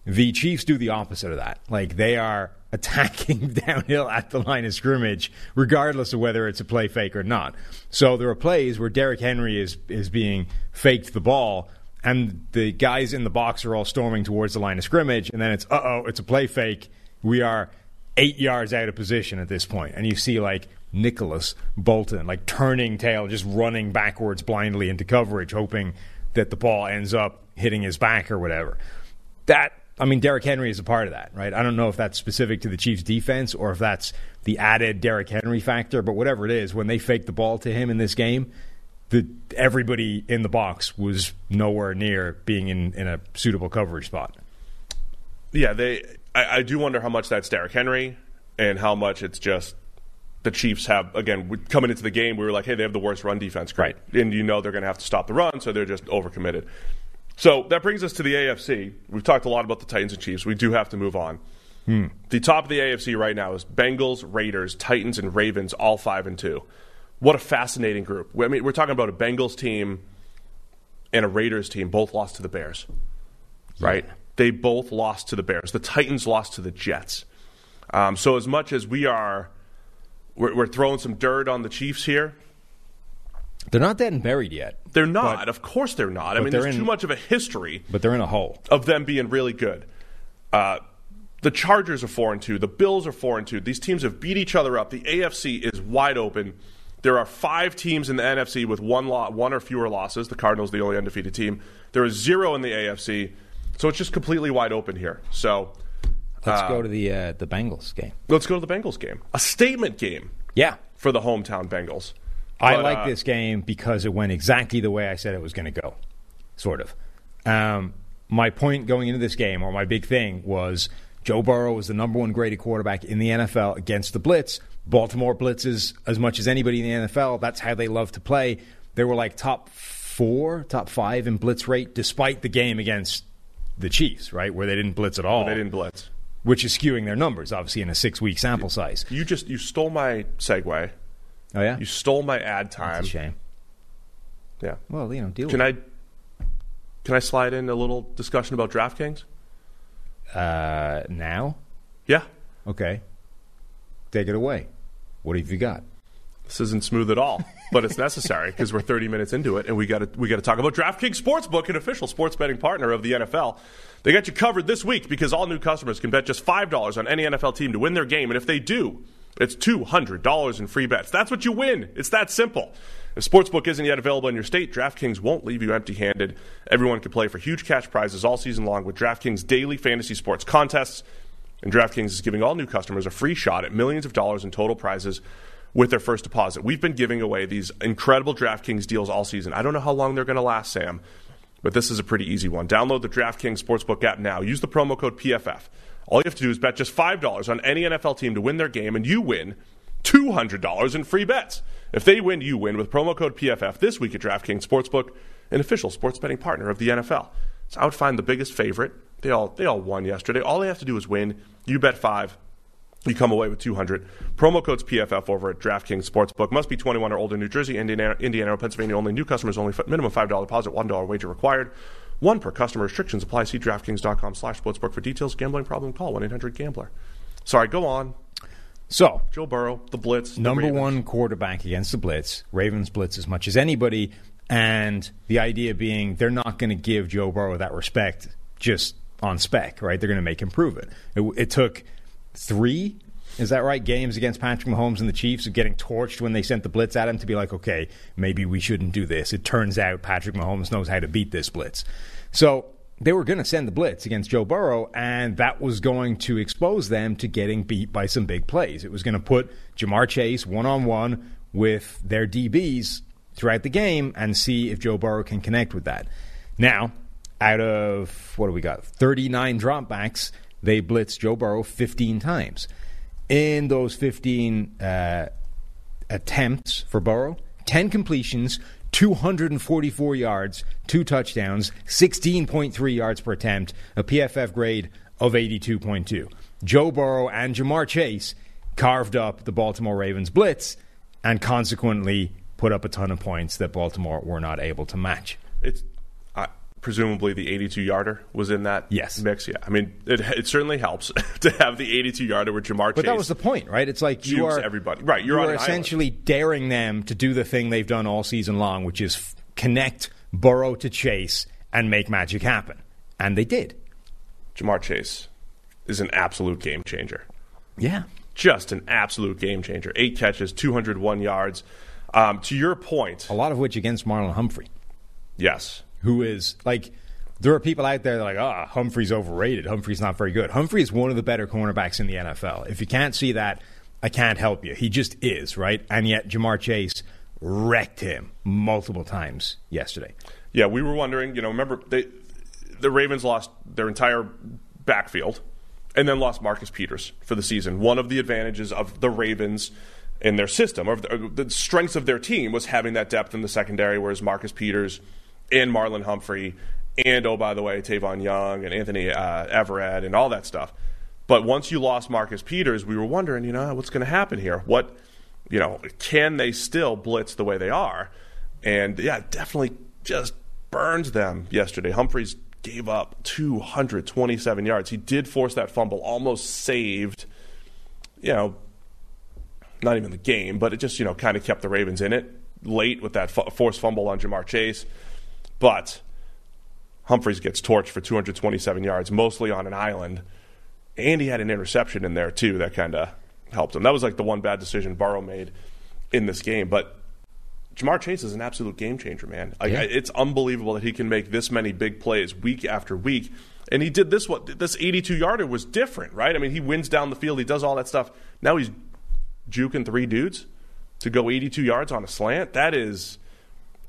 S4: The Chiefs do the opposite of that. Like they are attacking downhill at the line of scrimmage, regardless of whether it's a play fake or not. So there are plays where Derrick Henry is is being faked the ball, and the guys in the box are all storming towards the line of scrimmage, and then it's uh oh, it's a play fake. We are eight yards out of position at this point, and you see like Nicholas Bolton like turning tail, just running backwards blindly into coverage, hoping that the ball ends up hitting his back or whatever that I mean, Derrick Henry is a part of that, right? I don't know if that's specific to the Chiefs' defense or if that's the added Derrick Henry factor, but whatever it is, when they fake the ball to him in this game, the everybody in the box was nowhere near being in, in a suitable coverage spot.
S2: Yeah, they. I, I do wonder how much that's Derrick Henry and how much it's just the Chiefs have. Again, coming into the game, we were like, hey, they have the worst run defense, great, and you know they're going to have to stop the run, so they're just overcommitted. So that brings us to the AFC. We've talked a lot about the Titans and Chiefs. We do have to move on. Hmm. The top of the AFC right now is Bengals, Raiders, Titans, and Ravens, all five and two. What a fascinating group. I mean, we're talking about a Bengals team and a Raiders team, both lost to the Bears, right? they both lost to the Bears. The Titans lost to the Jets. Um, so as much as we are, we're, we're throwing some dirt on the Chiefs here.
S4: They're not dead and buried yet.
S2: They're not. of course, they're not. I mean, there's
S4: in-
S2: too much of a history
S4: But they're in a hole.
S2: of them being really good. Uh, the Chargers are four and two. The Bills are four and two. These teams have beat each other up. The AFC is wide open. There are five teams in the NFC with one lo- one or fewer losses. The Cardinals, the only undefeated team. There is zero in the AFC, so it's just completely wide open here. So
S4: Let's go to the uh, the Bengals game.
S2: let's go to the Bengals game, a statement game
S4: Yeah.
S2: for the hometown Bengals.
S4: I
S2: But,
S4: like
S2: uh,
S4: this game because it went exactly the way I said it was going to go, sort of. Um, my point going into this game, or my big thing, was Joe Burrow was the number one graded quarterback in the NFL against the blitz. Baltimore blitzes as much as anybody in the NFL. That's how they love to play. They were like top four, top five in blitz rate, despite the game against the Chiefs, right, where they didn't blitz at all,
S2: They didn't blitz.
S4: which is skewing their numbers, obviously, in a six week sample size.
S2: You just you stole my segue.
S4: Oh yeah,
S2: You stole my ad time.
S4: that's a shame.
S2: Yeah.
S4: Well, you know, deal
S2: Can
S4: with
S2: I can I slide in a little discussion about DraftKings?
S4: Uh, now.
S2: Yeah.
S4: Okay. Take it away. What have you got?
S2: This isn't smooth at all, but it's necessary because we're 30 minutes into it, and we got to we got to talk about DraftKings Sportsbook, an official sports betting partner of the NFL. They got you covered this week because all new customers can bet just five dollars on any NFL team to win their game, and if they do, it's two hundred dollars in free bets. That's what you win. It's that simple. If Sportsbook isn't yet available in your state, DraftKings won't leave you empty handed. Everyone can play for huge cash prizes all season long with DraftKings daily fantasy sports contests. And DraftKings is giving all new customers a free shot at millions of dollars in total prizes with their first deposit. We've been giving away these incredible DraftKings deals all season. I don't know how long they're going to last, Sam, but this is a pretty easy one. Download the DraftKings Sportsbook app now. Use the promo code PFF. All you have to do is bet just $5 on any NFL team to win their game, and you win $200 in free bets. If they win, you win with promo code PFF this week at DraftKings Sportsbook, an official sports betting partner of the NFL. So I would find the biggest favorite. They all they all won yesterday. All they have to do is win. You bet five. You come away with 200. Promo codes PFF over at DraftKings Sportsbook. Must be 21 or older. New Jersey, Indiana, Indiana, or Pennsylvania only. New customers only. Minimum $5 deposit, $1 wager required. One per customer. Restrictions apply. See DraftKings.com slash sportsbook for details. Gambling problem? Call 1-800-GAMBLER. Sorry, go on.
S4: So,
S2: Joe Burrow, the Blitz. the
S4: number
S2: Ravens.
S4: one quarterback against the blitz. Ravens blitz as much as anybody, and the idea being they're not going to give Joe Burrow that respect just on spec, right? They're going to make him prove it. it. It took three, is that right? Games against Patrick Mahomes and the Chiefs of getting torched when they sent the blitz at him to be like, okay, maybe we shouldn't do this. It turns out Patrick Mahomes knows how to beat this blitz. So they were going to send the blitz against Joe Burrow, and that was going to expose them to getting beat by some big plays. It was going to put Ja'Marr Chase one on one with their DBs throughout the game and see if Joe Burrow can connect with that. Now, out of what do we got? 39 dropbacks, they blitzed Joe Burrow 15 times. In those 15 uh, attempts for Burrow, 10 completions, 244 yards, two touchdowns, 16.3 yards per attempt, a PFF grade of 82.2. Joe Burrow and Ja'Marr Chase carved up the Baltimore Ravens blitz and consequently put up a ton of points that Baltimore were not able to match.
S2: It's presumably the 82 yarder was in that
S4: Yes.
S2: mix. Yeah, I mean, it, it certainly helps to have the 82 yarder with Ja'Marr
S4: But
S2: Chase.
S4: that was the point, right? It's like you are
S2: everybody. Right, you're
S4: you are
S2: an island.
S4: essentially daring them to do the thing they've done all season long, which is f- connect Burrow to Chase and make magic happen, and they did.
S2: Ja'Marr Chase is an absolute game changer.
S4: Yeah,
S2: Just an absolute game changer. Eight catches, 201 yards. Um, to your point,
S4: a lot of which against Marlon Humphrey,
S2: yes,
S4: who is like. There are people out there that are like, ah, Humphrey's overrated. Humphrey's not very good. Humphrey is one of the better cornerbacks in the NFL. If you can't see that, I can't help you. He just is, right? And yet Ja'Marr Chase wrecked him multiple times yesterday.
S2: yeah, we were wondering. You know, remember they, the Ravens lost their entire backfield, and then lost Marcus Peters for the season. One of the advantages of the Ravens in their system, or the, the strengths of their team, was having that depth in the secondary. Whereas Marcus Peters and Marlon Humphrey, and oh by the way, Tavon Young and Anthony uh, Averett and all that stuff. But once you lost Marcus Peters, we were wondering, you know, what's going to happen here? What, you know, can they still blitz the way they are? And yeah, it definitely just burned them yesterday. Humphreys gave up 227 yards. He did force that fumble, almost saved, you know, not even the game, but it just, you know, kind of kept the Ravens in it late with that forced fumble on Ja'Marr Chase. But Humphreys gets torched for 227 yards, mostly on an island. And he had an interception in there, too, that kind of helped him. That was like the one bad decision Burrow made in this game. But Ja'Marr Chase is an absolute game changer, man. Like,
S4: Yeah.
S2: It's unbelievable that he can make this many big plays week after week. And he did this. What this 82 yarder was different, right? I mean, he wins down the field. He does all that stuff. Now he's juking three dudes to go 82 yards on a slant. That is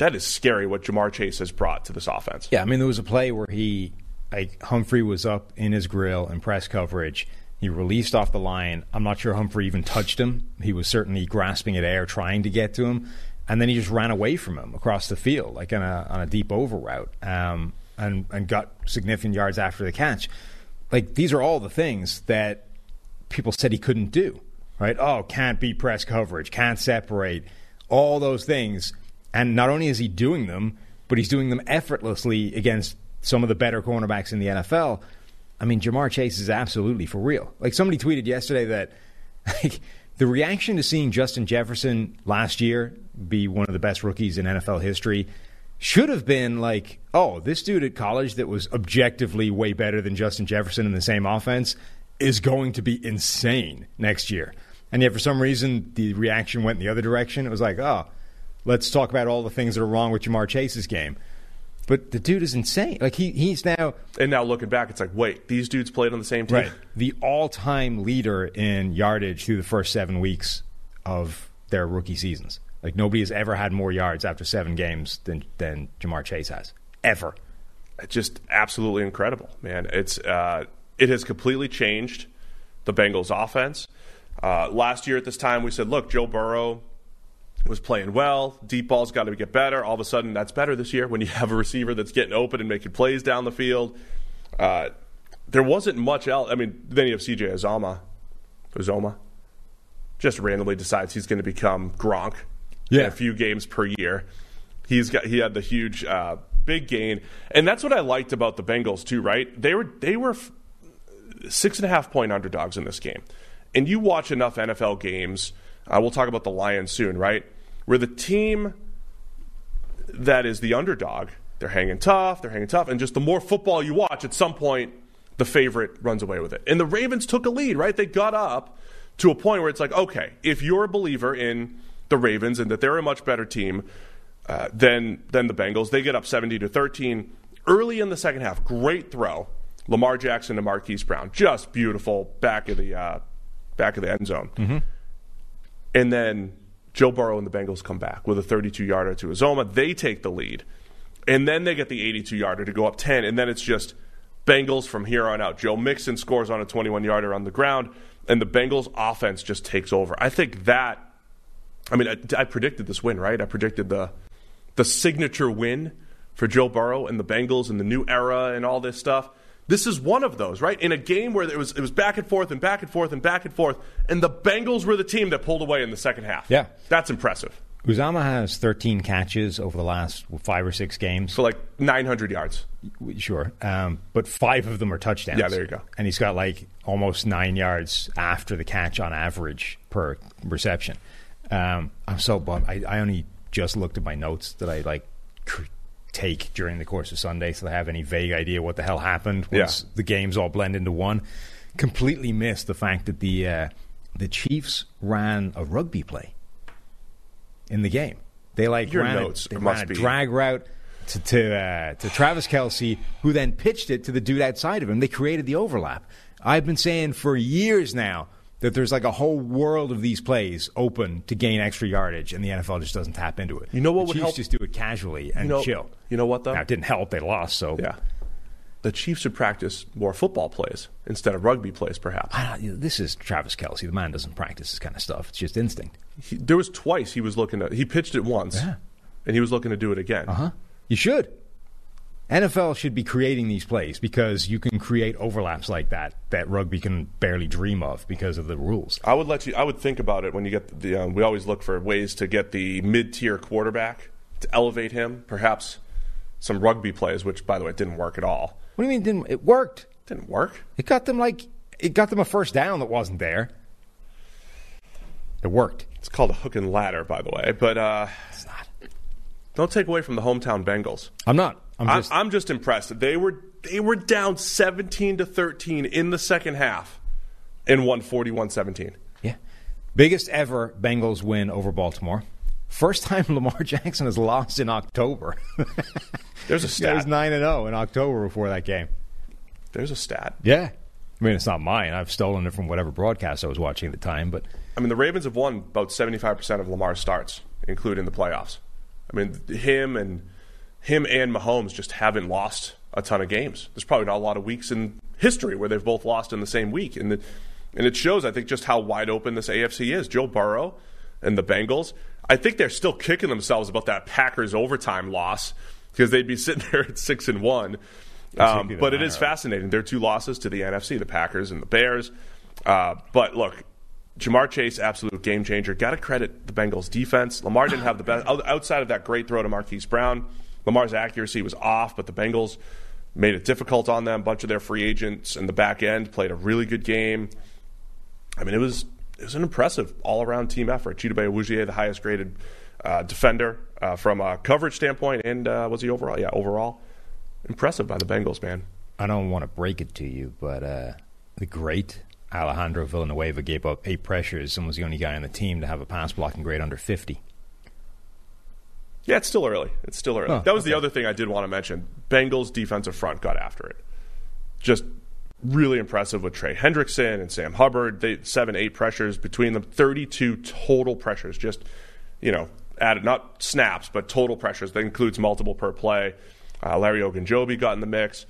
S2: that is scary. What Ja'Marr Chase has brought to this offense.
S4: Yeah, I mean, there was a play where he, like, Humphrey was up in his grill in press coverage. He released off the line. I'm not sure Humphrey even touched him. He was certainly grasping at air, trying to get to him, and then he just ran away from him across the field, like on a on a deep over route, um, and and got significant yards after the catch. Like these are all the things that people said he couldn't do. Right? Oh, can't beat press coverage, can't separate, all those things. And not only is he doing them, but he's doing them effortlessly against some of the better cornerbacks in the NFL. I mean, Ja'Marr Chase is absolutely for real. Like somebody tweeted yesterday that like, the reaction to seeing Justin Jefferson last year be one of the best rookies in NFL history should have been like, oh, this dude at college that was objectively way better than Justin Jefferson in the same offense is going to be insane next year. And yet, for some reason, the reaction went in the other direction. It was like, oh, let's talk about all the things that are wrong with Ja'Marr Chase's game. But the dude is insane. Like he he's now
S2: And now looking back, it's like, wait, these dudes played on the same team.
S4: right the all-time leader in yardage through the first seven weeks of their rookie seasons. Like nobody has ever had more yards after seven games than than Ja'Marr Chase has ever.
S2: just absolutely incredible, man. It's uh, it has completely changed the Bengals' offense. Uh, last year at this time, we said, look, Joe Burrow was playing well. Deep ball's got to get better. All of a sudden, that's better this year when you have a receiver that's getting open and making plays down the field. Uh, there wasn't much else. I mean, then you have C.J. Azama, Uzomah, just randomly decides he's going to become Gronk in a few games per year. He's got he had the huge uh, big gain, and that's what I liked about the Bengals too. Right? They were they were six and a half point underdogs in this game, and you watch enough NFL games. Uh, we'll talk about the Lions soon, right? Where the team that is the underdog, they're hanging tough, they're hanging tough, and just the more football you watch, at some point the favorite runs away with it. And the Ravens took a lead, right? They got up to a point where it's like, okay, if you're a believer in the Ravens and that they're a much better team uh, than than the Bengals, they get up 70 to 13 early in the second half. Great throw, Lamar Jackson to Marquise Brown, just beautiful back of the uh, back of the end zone. And then Joe Burrow and the Bengals come back with a 32 yarder to Uzomah. They take the lead. And then they get the 82 yarder to go up 10. And then it's just Bengals from here on out. Joe Mixon scores on a 21 yarder on the ground. And the Bengals offense just takes over. I think that, I mean, I, I predicted this win, right? I predicted the, the signature win for Joe Burrow and the Bengals and the new era and all this stuff. This is one of those, right? In a game where it was it was back and forth and back and forth and back and forth, and the Bengals were the team that pulled away in the second half.
S4: Yeah.
S2: that's impressive
S4: Uzomah has 13 catches over the last five or six games.
S2: for like 900 yards.
S4: Sure. Um, but five of them are touchdowns.
S2: Yeah, there you go.
S4: And he's got like almost nine yards after the catch on average per reception. Um, I'm so bummed. I, I only just looked at my notes that I like cr- take during the course of Sunday, so I have any vague idea what the hell happened once
S2: Yeah.
S4: the games all blend into one. Completely missed the fact that the uh, the Chiefs ran a rugby play in the game. They like
S2: Your
S4: ran,
S2: notes
S4: a, they
S2: must
S4: ran a drag route to to, uh, to Travis Kelce, who then pitched it to the dude outside of him. They created the overlap. I've been saying for years now that there's like a whole world of these plays open to gain extra yardage, and the NFL just doesn't tap into it.
S2: You know what
S4: the
S2: would
S4: Chiefs
S2: help-
S4: just do it casually and
S2: You know,
S4: chill.
S2: You know what though?
S4: Now, it didn't help; they lost. So
S2: Yeah, the Chiefs should practice more football plays instead of rugby plays, perhaps.
S4: I don't- this is Travis Kelce. The man doesn't practice this kind of stuff. It's just instinct.
S2: He, there was twice he was looking to. He pitched it once,
S4: Yeah.
S2: and he was looking to do it again.
S4: Uh huh. You should. NFL should be creating these plays because you can create overlaps like that that rugby can barely dream of because of the rules.
S2: I would let you. I would think about it when you get the. Um, we always look for ways to get the mid-tier quarterback to elevate him, perhaps some rugby plays, which by the way didn't work at all.
S4: What do you mean? it Didn't it worked?
S2: Didn't work.
S4: It got them like it got them a first down that wasn't there. It worked.
S2: It's called a hook and ladder, by the way. But uh,
S4: It's not.
S2: don't take away from the hometown Bengals.
S4: I'm not. I'm
S2: I'm
S4: just.
S2: I'm just impressed. They were they were down 17 to 13 in the second half and won 41-17.
S4: yeah. Biggest ever Bengals win over Baltimore. First time Lamar Jackson has lost in October.
S2: There's a
S4: Yeah, he was
S2: stat.
S4: nine and zero in October before that game.
S2: There's a stat.
S4: Yeah. I mean, it's not mine. I've stolen it from whatever broadcast I was watching at the time. But
S2: I mean, the Ravens have won about 75% of Lamar's starts, including the playoffs. I mean, him and him and Mahomes just haven't lost a ton of games. There's probably not a lot of weeks in history where they've both lost in the same week, and the, and it shows, I think, just how wide open this AFC is. Joe Burrow and the Bengals, I think they're still kicking themselves about that Packers overtime loss because they'd be sitting there at six and one. Um, but it is fascinating. There are two losses to the NFC, the Packers and the Bears. Uh, but look, Ja'Marr Chase, absolute game changer. Got to credit the Bengals defense. Lamar didn't have the best outside of that great throw to Marquise Brown. Lamar's accuracy was off, but the Bengals made it difficult on them. A bunch of their free agents in the back end played a really good game. I mean, it was it was an impressive all around team effort. Chidobe Awuzie, the highest graded uh, defender uh, from a coverage standpoint, and uh, was he overall? Yeah, overall, impressive by the Bengals, man.
S4: I don't want to break it to you, but uh, the great Alejandro Villanueva gave up eight pressures and was the only guy on the team to have a pass blocking grade under 50.
S2: Yeah, it's still early. It's still early.
S4: Oh,
S2: that was the other thing I did want to mention. Bengals defensive front got after it. Just really impressive with Trey Hendrickson and Sam Hubbard. They seven, eight pressures between them. Thirty-two total pressures. Just you know, added not snaps, but total pressures. That includes multiple per play. Uh, Larry Ogunjobi got in the mix.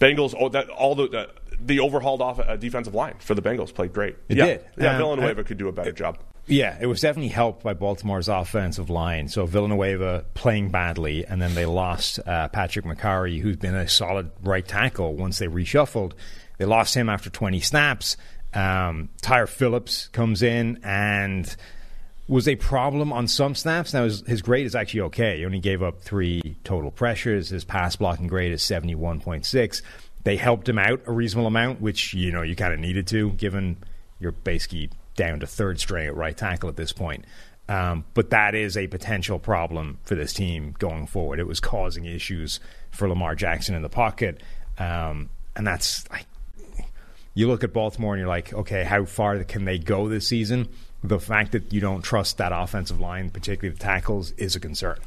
S2: Bengals. Oh, that all the the, the overhauled off uh, defensive line for the Bengals played great.
S4: It
S2: yeah,
S4: did.
S2: Yeah,
S4: Um,
S2: Villanueva
S4: I-
S2: could do a better job.
S4: Yeah, it was definitely helped by Baltimore's offensive line. So Villanueva playing badly, and then they lost uh, Patrick Mekari, who's been a solid right tackle once they reshuffled. They lost him after 20 snaps. Um, Tyre Phillips comes in and was a problem on some snaps. Now, his, his grade is actually okay. He only gave up three total pressures. His pass blocking grade is 71.6. They helped him out a reasonable amount, which, you know, you kind of needed to, given you're basically down to third string at right tackle at this point. Um, but that is a potential problem for this team going forward. It was causing issues for Lamar Jackson in the pocket. Um, and that's you look at Baltimore and you're like, okay, how far can they go this season? The fact that you don't trust that offensive line, particularly the tackles, is a concern.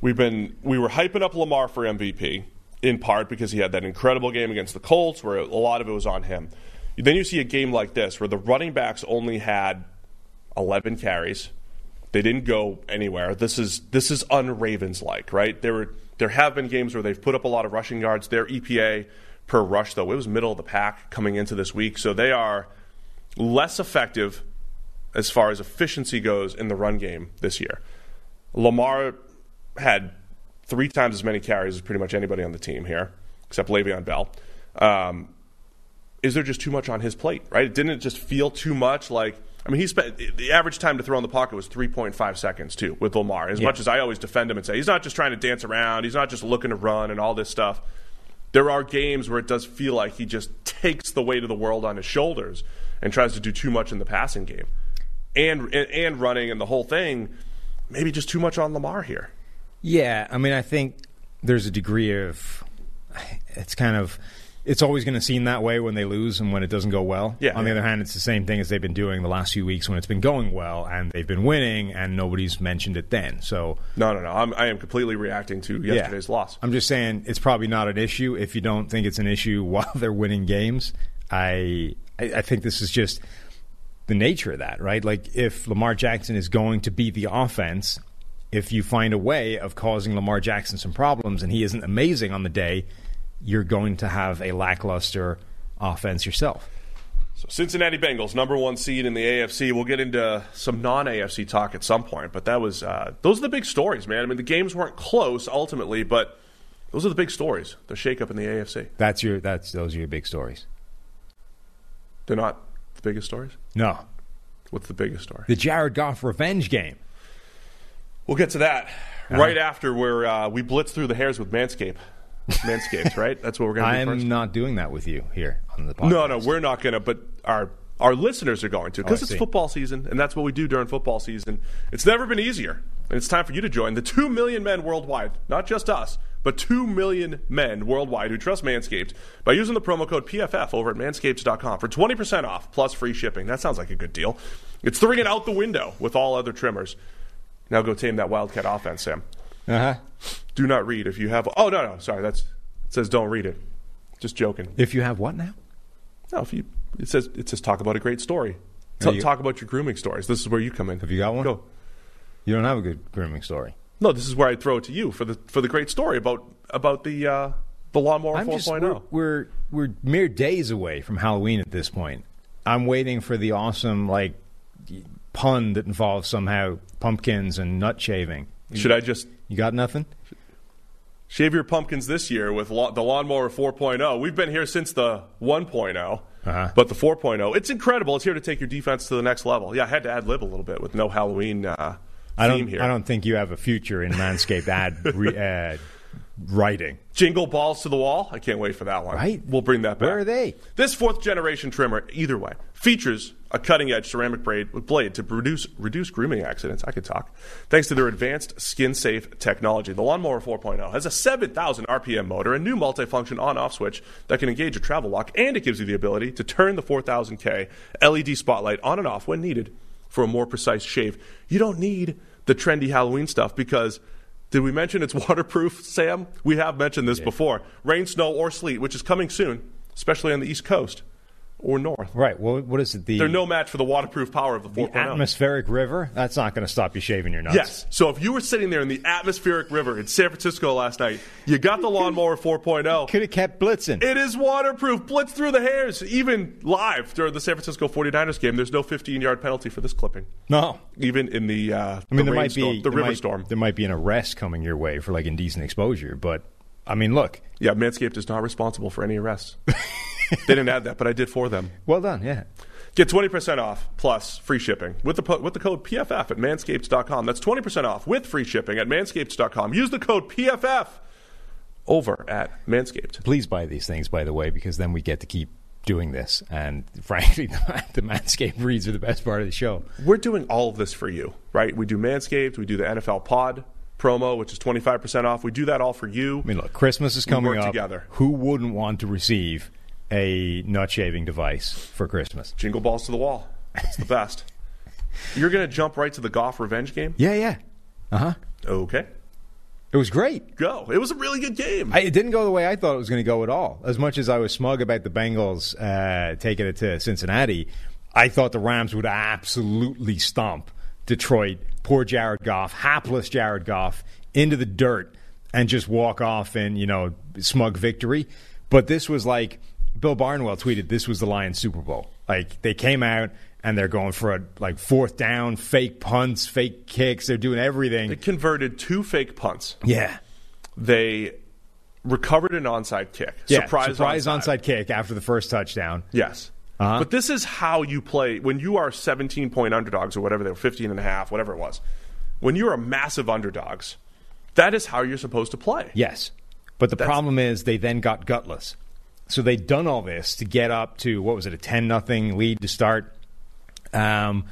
S2: We've been we were hyping up Lamar for MVP in part because he had that incredible game against the Colts where a lot of it was on him. Then you see a game like this where the running backs only had 11 carries. They didn't go anywhere. This is this is un-Ravens like, right? There were there have been games where they've put up a lot of rushing yards. Their EPA per rush though, it was middle of the pack coming into this week. So they are less effective as far as efficiency goes in the run game this year. Lamar had three times as many carries as pretty much anybody on the team here, except Le'Veon Bell. Um, is there just too much on his plate, right? It didn't just feel too much like. I mean, he spent the average time to throw in the pocket was 3.5 seconds too with Lamar. As much as I always defend him and say he's not just trying to dance around, he's not just looking to run and all this stuff. There are games where it does feel like he just takes the weight of the world on his shoulders and tries to do too much in the passing game, and and, and running and the whole thing. Maybe just too much on Lamar here.
S4: Yeah, I mean, I think there's a degree of it's kind of it's always going to seem that way when they lose and when it doesn't go well.
S2: Yeah,
S4: On the other hand, it's the same thing as they've been doing the last few weeks when it's been going well and they've been winning and nobody's mentioned it then. So
S2: No, no, no. I'm, I am completely reacting to yesterday's
S4: yeah.
S2: loss.
S4: I'm just saying it's probably not an issue if you don't think it's an issue while they're winning games. I I, I think this is just the nature of that, right? Like if Lamar Jackson is going to be the offense, if you find a way of causing Lamar Jackson some problems and he isn't amazing on the day, you're going to have a lackluster offense yourself.
S2: So Cincinnati Bengals, number one seed in the AFC. We'll get into some non-AFC talk at some point, but that was uh, those are the big stories, man. I mean, the games weren't close ultimately, but those are the big stories. The shakeup in the AFC.
S4: That's your that's those are your big stories.
S2: They're not the biggest stories.
S4: No.
S2: What's the biggest story?
S4: The Jared Goff revenge game.
S2: We'll get to that right after where uh, we blitz through the hairs with Manscaped. Manscaped, right? That's what we're going to do
S4: I'm
S2: first.
S4: not doing that with you here on the podcast.
S2: No, no, we're not going to, but our our listeners are going to because
S4: Oh,
S2: it's
S4: see.
S2: football season, and that's what we do during football season. It's never been easier, and it's time for you to join the two million men worldwide, not just us, but two million men worldwide who trust Manscaped by using the promo code PFF over at manscaped.com for twenty percent off plus free shipping. That sounds like a good deal. It's throwing it out the window with all other trimmers. Now go tame that Wildcat offense, Sam.
S4: Uh huh.
S2: Do not read if you have. Oh no, no, sorry, that's it says don't read it. Just joking.
S4: If you have what now?
S2: No, if you it says it says talk about a great story. T-
S4: you-
S2: talk about your grooming stories. This is where you come in.
S4: Have you got one?
S2: Go.
S4: You don't have a good grooming story.
S2: No, this is where I throw it to you for the for the great story about about the uh, the lawnmower
S4: I'm
S2: 4.0.
S4: just we're, we're we're mere days away from Halloween at this point. I'm waiting for the awesome like pun that involves somehow pumpkins and nut shaving.
S2: Should I just
S4: You got nothing?
S2: shave your pumpkins this year with lo- the lawnmower 4.0? We've been here since the 1.0,
S4: Uh-huh.
S2: but the 4.0, it's incredible. It's here to take your defense to the next level. Yeah, I had to ad lib a little bit with no Halloween uh,
S4: I don't.
S2: here.
S4: I don't think you have a future in Manscaped ad re, uh, writing.
S2: Jingle balls to the wall. I can't wait for that one.
S4: Right.
S2: We'll bring that back.
S4: Where are they?
S2: This fourth generation trimmer, either way, features a cutting edge ceramic braid blade to reduce reduce grooming accidents. I could talk. Thanks to their advanced skin safe technology, the Lawnmower 4.0 has a 7,000 RPM motor, a new multifunction on off switch that can engage a travel lock, and it gives you the ability to turn the 4000K LED spotlight on and off when needed for a more precise shave. You don't need the trendy Halloween stuff because did we mention it's waterproof, Sam? We have mentioned this before. Rain, snow, or sleet, which is coming soon, especially on the East Coast or North.
S4: Right. Well, what is it? The
S2: They're no match for the waterproof power of the
S4: the atmospheric river. That's not going to stop you shaving your nuts.
S2: Yes. So if you were sitting there in the atmospheric river in San Francisco last night, you got the lawnmower 4.0.
S4: Could have kept blitzing.
S2: It is waterproof. Blitz through the hairs. Even live during the San Francisco 49ers game, there's no 15 yard penalty for this clipping.
S4: no.
S2: Even in the, uh,
S4: I mean,
S2: the
S4: there might be
S2: the river
S4: might-
S2: storm.
S4: There might be an arrest coming your way for like indecent exposure, but I mean, look,
S2: Yeah, Manscaped is not responsible for any arrests. they didn't add that, but I did for them.
S4: well done. Yeah.
S2: Get 20% off plus free shipping with the, with the code PFF at manscaped.com. That's 20% off with free shipping at manscaped.com. Use the code PFF over at Manscaped.
S4: Please buy these things, by the way, because then we get to keep doing this. And frankly, the Manscaped reads are the best part of the show.
S2: We're doing all of this for you, right? We do Manscaped, we do the NFL Pod promo, which is 25% off. We do that all for you.
S4: I mean, look, Christmas is coming up.
S2: together.
S4: Who wouldn't want to receive a nut shaving device for Christmas?
S2: Jingle balls to the wall. It's the best. You're going to jump right to the Goff revenge game?
S4: Yeah, yeah. Uh huh.
S2: Okay.
S4: It was great.
S2: Go. It was a really good game.
S4: I, it didn't go the way I thought it was going to go at all. As much as I was smug about the Bengals uh, taking it to Cincinnati, I thought the Rams would absolutely stomp Detroit. Poor Jared Goff, hapless Jared Goff, into the dirt and just walk off in you know smug victory. But this was like Bill Barnwell tweeted, "This was the Lions Super Bowl." Like they came out and they're going for a like fourth down, fake punts, fake kicks. They're doing everything.
S2: they converted two fake punts.
S4: yeah.
S2: They recovered an onside kick.
S4: Yeah,
S2: surprise,
S4: surprise
S2: onside.
S4: onside kick after the first touchdown.
S2: Yes.
S4: Uh-huh.
S2: But this is how you play when you are 17 point underdogs or whatever they were, 15 and a half, whatever it was. When you are massive underdogs, that is how you're supposed to play.
S4: Yes. But the
S2: That's-
S4: problem is they then got gutless. So they'd done all this to get up to what was it, a ten nothing lead to start. Um,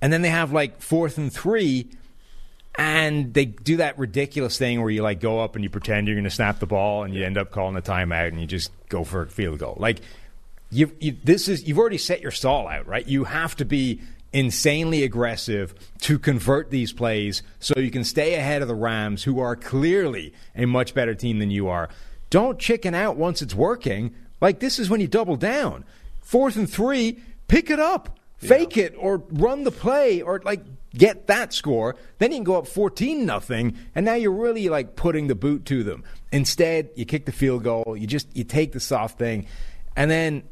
S4: and then they have like fourth and three, and they do that ridiculous thing where you like go up and you pretend you're going to snap the ball, and you end up calling a timeout, and you just go for a field goal. Like you, you this is you've already set your stall out, right? You have to be insanely aggressive to convert these plays so you can stay ahead of the Rams, who are clearly a much better team than you are. Don't chicken out once it's working. Like this is when you double down. Fourth and three, pick it up, fake it, or run the play, or like get that score. Then you can go up fourteen nothing, and now you're really like putting the boot to them. Instead, you kick the field goal. You just you take the soft thing, and then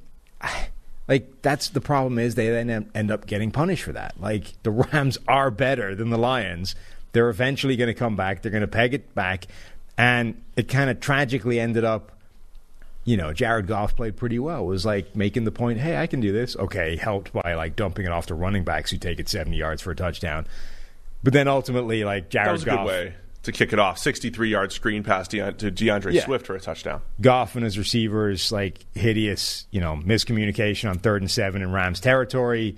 S4: like that's the problem is they then end up getting punished for that. Like the Rams are better than the Lions. They're eventually going to come back. They're going to peg it back, and it kind of tragically ended up. You know, Jared Goff played pretty well. It was like making the point, "Hey, I can do this." Okay, helped by like dumping it off to running backs who take it seventy yards for a touchdown. But then ultimately, like Jared
S2: That was a
S4: Goff,
S2: good way to kick it off. 63 yard screen pass to D'Andre
S4: Yeah.
S2: Swift for a touchdown.
S4: Goff and his receivers, like hideous, you know, miscommunication on third and seven in Rams territory,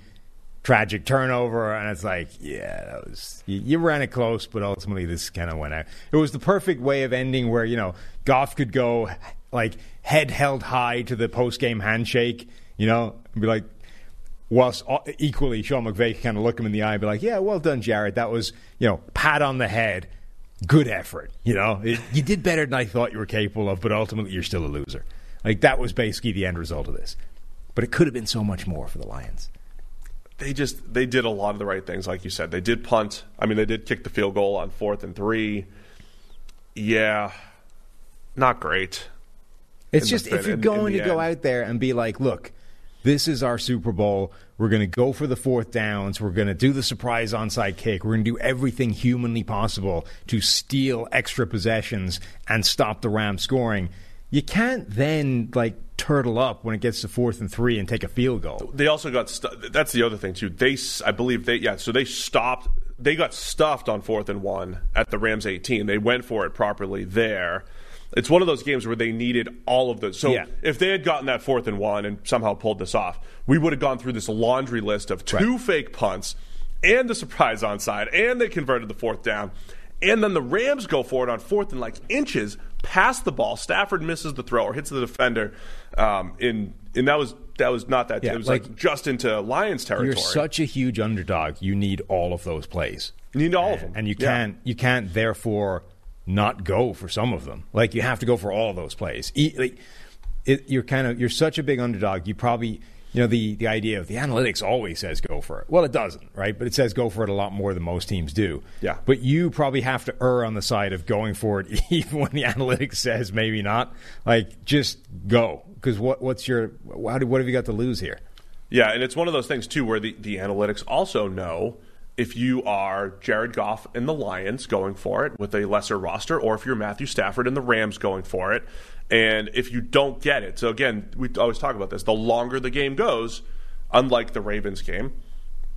S4: tragic turnover, and it's like, yeah, that was you, you ran it close, but ultimately this kind of went out. It was the perfect way of ending where you know Goff could go like head held high to the post game handshake, you know, and be like. Whilst equally, Sean McVay kind of look him in the eye and be like, "Yeah, well done, Jared. That was, you know, pat on the head, good effort. You know, It- you did better than I thought you were capable of, but ultimately you're still a loser. Like that was basically the end result of this. But it could have been so much more for the Lions.
S2: They just they did a lot of the right things, like you said. They did punt. I mean, they did kick the field goal on fourth and three. Yeah, not great.
S4: It's just if you're
S2: in- in
S4: going to go out there and be like, look, this is our Super Bowl. We're going to go for the fourth downs. We're going to do the surprise onside kick. We're going to do everything humanly possible to steal extra possessions and stop the Rams scoring. You can't then like turtle up when it gets to fourth and three and take a field goal.
S2: They also got that's the other thing too. They I believe they yeah, so they stopped they got stuffed on fourth and 1 at the Rams 18. They went for it properly there. It's one of those games where they needed all of those. So
S4: Yeah.
S2: if they had gotten that fourth and 1 and somehow pulled this off, we would have gone through this laundry list of two fake punts and the surprise onside and they converted the fourth down. And then the Rams go for it on fourth and like inches past the ball. Stafford misses the throw or hits the defender. Um, in and that was that was not that.
S4: Yeah,
S2: it was like,
S4: like-
S2: just into Lions territory.
S4: You're such a huge underdog. You need all of those plays.
S2: You need all of them,
S4: and you can't you can't therefore not go for some of them. Like you have to go for all those plays. Like, it, you're kind of you're such a big underdog. You probably you know the the idea of the analytics always says go for it. Well, it doesn't, right? But it says go for it a lot more than most teams do.
S2: Yeah.
S4: But you probably have to err on the side of going for it, even when the analytics says maybe not. Like just go because what what's your how do, what have you got to lose here?
S2: Yeah, and it's one of those things too where the, the analytics also know if you are Jared Goff and the Lions going for it with a lesser roster, or if you're Matthew Stafford and the Rams going for it. And if you don't get it, so again, we always talk about this. The longer the game goes, unlike the Ravens game,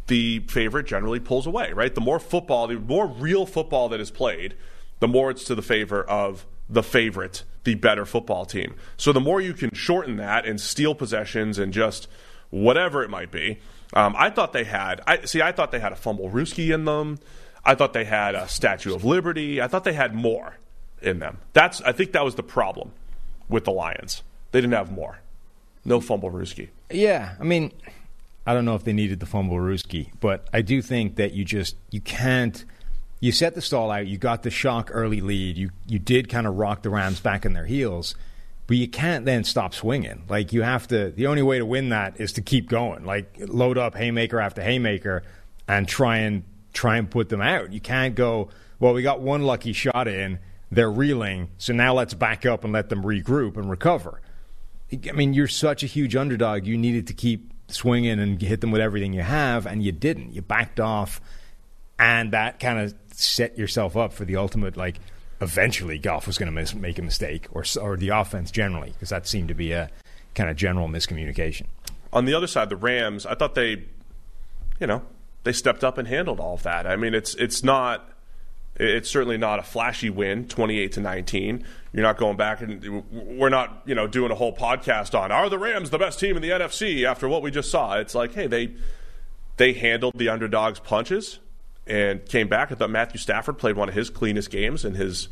S2: the favorite generally pulls away, right? The more football, the more real football that is played, the more it's to the favor of the favorite, the better football team. So the more you can shorten that and steal possessions and just whatever it might be. Um, I thought they had. I see. I thought they had a fumblerooski in them. I thought they had a Statue of Liberty. I thought they had more in them. That's. I think that was the problem with the Lions. They didn't have more. No fumblerooski.
S4: Yeah, I mean, I don't know if they needed the fumblerooski, but I do think that you just you can't. You set the stall out. You got the shock early lead. You you did kind of rock the Rams back in their heels, but you can't then stop swinging. Like you have to. The only way to win that is to keep going. Like load up haymaker after haymaker, and try and try and put them out. You can't go. Well, we got one lucky shot in. They're reeling, so now let's back up and let them regroup and recover. I mean, you're such a huge underdog. You needed to keep swinging and hit them with everything you have, and you didn't. You backed off, and that kind of set yourself up for the ultimate. Like, eventually, Goff was going to make a mistake, or or the offense generally, because that seemed to be a kind of general miscommunication.
S2: on the other side, the Rams, I thought they, you know, they stepped up and handled all of that. I mean, it's it's not, it's certainly not a flashy win, twenty eight to nineteen. You're not going back and we're not, you know, doing a whole podcast on are the Rams the best team in the NFC after what we just saw. It's like, hey, they they handled the underdog's punches and came back. I thought Matthew Stafford played one of his cleanest games in his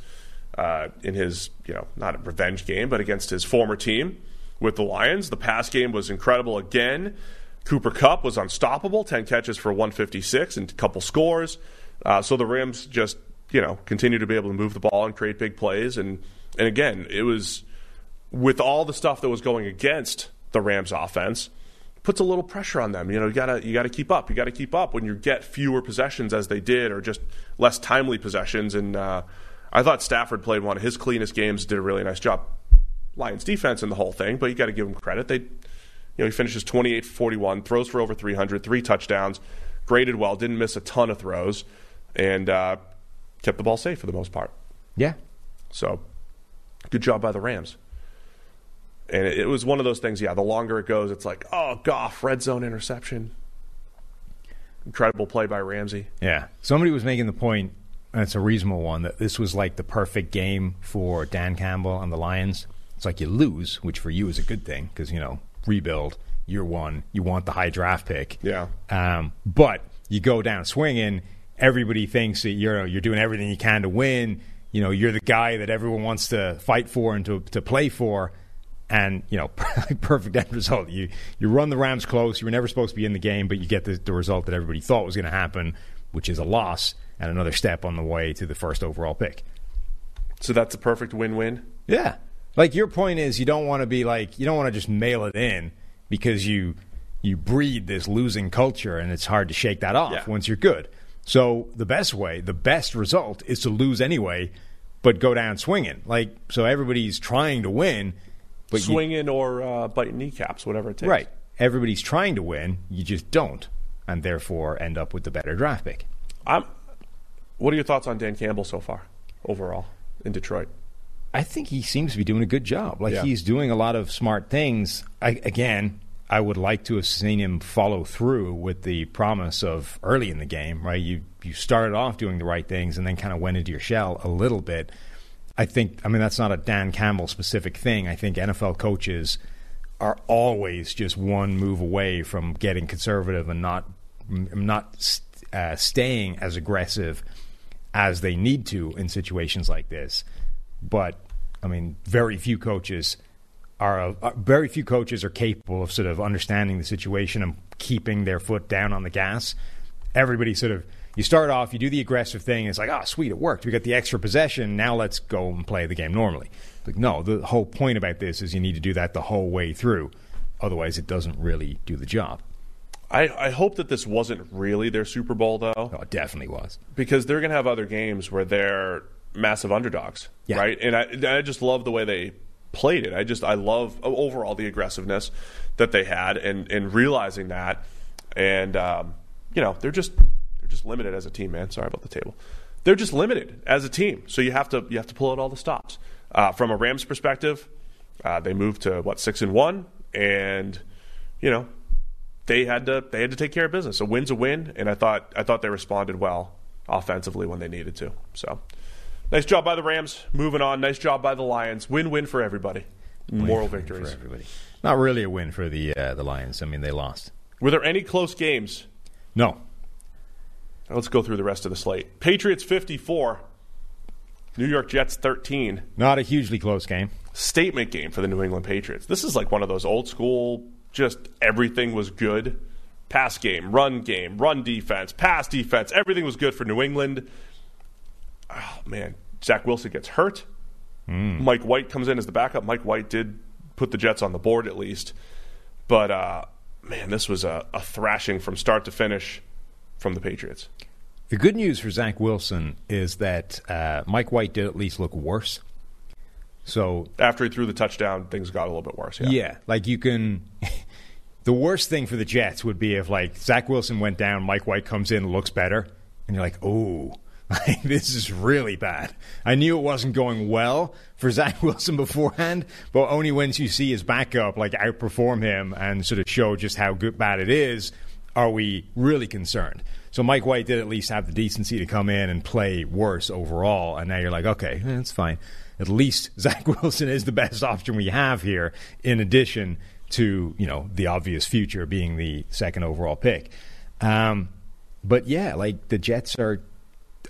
S2: uh, in his you know not a revenge game, but against his former team with the Lions. The pass game was incredible again. Cooper Kupp was unstoppable, ten catches for 156 and a couple scores. Uh, so the Rams just you know continue to be able to move the ball and create big plays. And and again, it was with all the stuff that was going against the Rams offense puts a little pressure on them. You know, you gotta you gotta keep up. You gotta keep up when you get fewer possessions as they did, or just less timely possessions. And uh, I thought Stafford played one of his cleanest games, did a really nice job. Lions defense and the whole thing, but you got to give him credit. They, you know, he finishes 28 41, throws for over 300, three touchdowns, graded well, didn't miss a ton of throws, and uh, kept the ball safe for the most part.
S4: Yeah,
S2: So, good job by the Rams. And it, it was one of those things. Yeah, the longer it goes, it's like, oh, Goff, red zone interception. Incredible play by Ramsey.
S4: Yeah. Somebody was making the point, and it's a reasonable one, that this was like the perfect game for Dan Campbell and the Lions. It's like you lose, which for you is a good thing because, you know, rebuild, year one, you want the high draft pick.
S2: Yeah.
S4: Um, but you go down swinging, everybody thinks that you're, you're doing everything you can to win. You know, you're the guy that everyone wants to fight for and to, to play for and you know perfect end result. You you run the rams close. You were never supposed to be in the game but you get the, the result that everybody thought was going to happen which is a loss and another step on the way to the first overall pick.
S2: So that's a perfect win-win.
S4: yeah. Like your point is you don't want to be like you don't want to just mail it in because you you breed this losing culture and it's hard to shake that off
S2: Yeah.
S4: once you're good. So the best way the best result is to lose anyway but go down swinging. Like so everybody's trying to win but you,
S2: Swinging or uh, biting kneecaps, whatever it takes.
S4: Right. Everybody's trying to win, you just don't, and therefore end up with the better draft pick.
S2: I'm. What are your thoughts on Dan Campbell so far, overall, in Detroit?
S4: I think he seems to be doing a good job. Like
S2: Yeah.
S4: he's doing a lot of smart things. I, again, I would like to have seen him follow through with the promise of early in the game. Right, you you started off doing the right things and then kind of went into your shell a little bit. I think. I mean, that's not a Dan Campbell specific thing. I think NFL coaches are always just one move away from getting conservative and not not uh, staying as aggressive as they need to in situations like this. But I mean, very few coaches are uh, very few coaches are capable of sort of understanding the situation and keeping their foot down on the gas. Everybody sort of you start off, you do the aggressive thing. It's like, oh, sweet, it worked. We got the extra possession. Now let's go and play the game normally. Like, no, the whole point about this is you need to do that the whole way through. Otherwise, it doesn't really do the job.
S2: I, I hope that this wasn't really their Super Bowl, though.
S4: Oh, it definitely was.
S2: because they're going to have other games where they're massive underdogs,
S4: Yeah.
S2: right? And I, I just love the way they played it. I just I love overall the aggressiveness that they had, and and realizing that, and um, you know they're just just limited as a team, man. Sorry about the table. They're just limited as a team, so you have to you have to pull out all the stops. Uh, from a Rams perspective, uh, they moved to what six and one, and you know they had to they had to take care of business. A win's a win, and I thought I thought they responded well offensively when they needed to. So nice job by the Rams. Moving on. Nice job by the Lions. Win win for everybody. Moral
S4: Win
S2: victories.
S4: for everybody. Not really a win for the uh, the Lions. I mean, they lost.
S2: Were there any close games?
S4: No,
S2: Let's go through the rest of the slate. Patriots 54, New York Jets 13.
S4: not a hugely close game.
S2: Statement game for the New England Patriots. This is like one of those old school, just everything was good. Pass game, run game, run defense, pass defense. Everything was good for New England. Oh, man. Zach Wilson gets hurt. Mike White comes in as the backup. Mike White did put the Jets on the board at least. But, uh, man, this was a, a thrashing from start to finish from the Patriots.
S4: The good news for Zach Wilson is that uh, Mike White did at least look worse. So
S2: After he threw the touchdown, things got a little bit worse. Yeah.
S4: yeah, like you can. the worst thing for the Jets would be if like Zach Wilson went down, Mike White comes in, looks better, and you're like, oh. Like, this is really bad. I knew it wasn't going well for Zach Wilson beforehand, but only once you see his backup like outperform him and sort of show just how good bad it is, are we really concerned. So Mike White did at least have the decency to come in and play worse overall, and now you're like, okay, that's fine. At least Zach Wilson is the best option we have here, in addition to you know the obvious future being the second overall pick. Um, but yeah, like the Jets are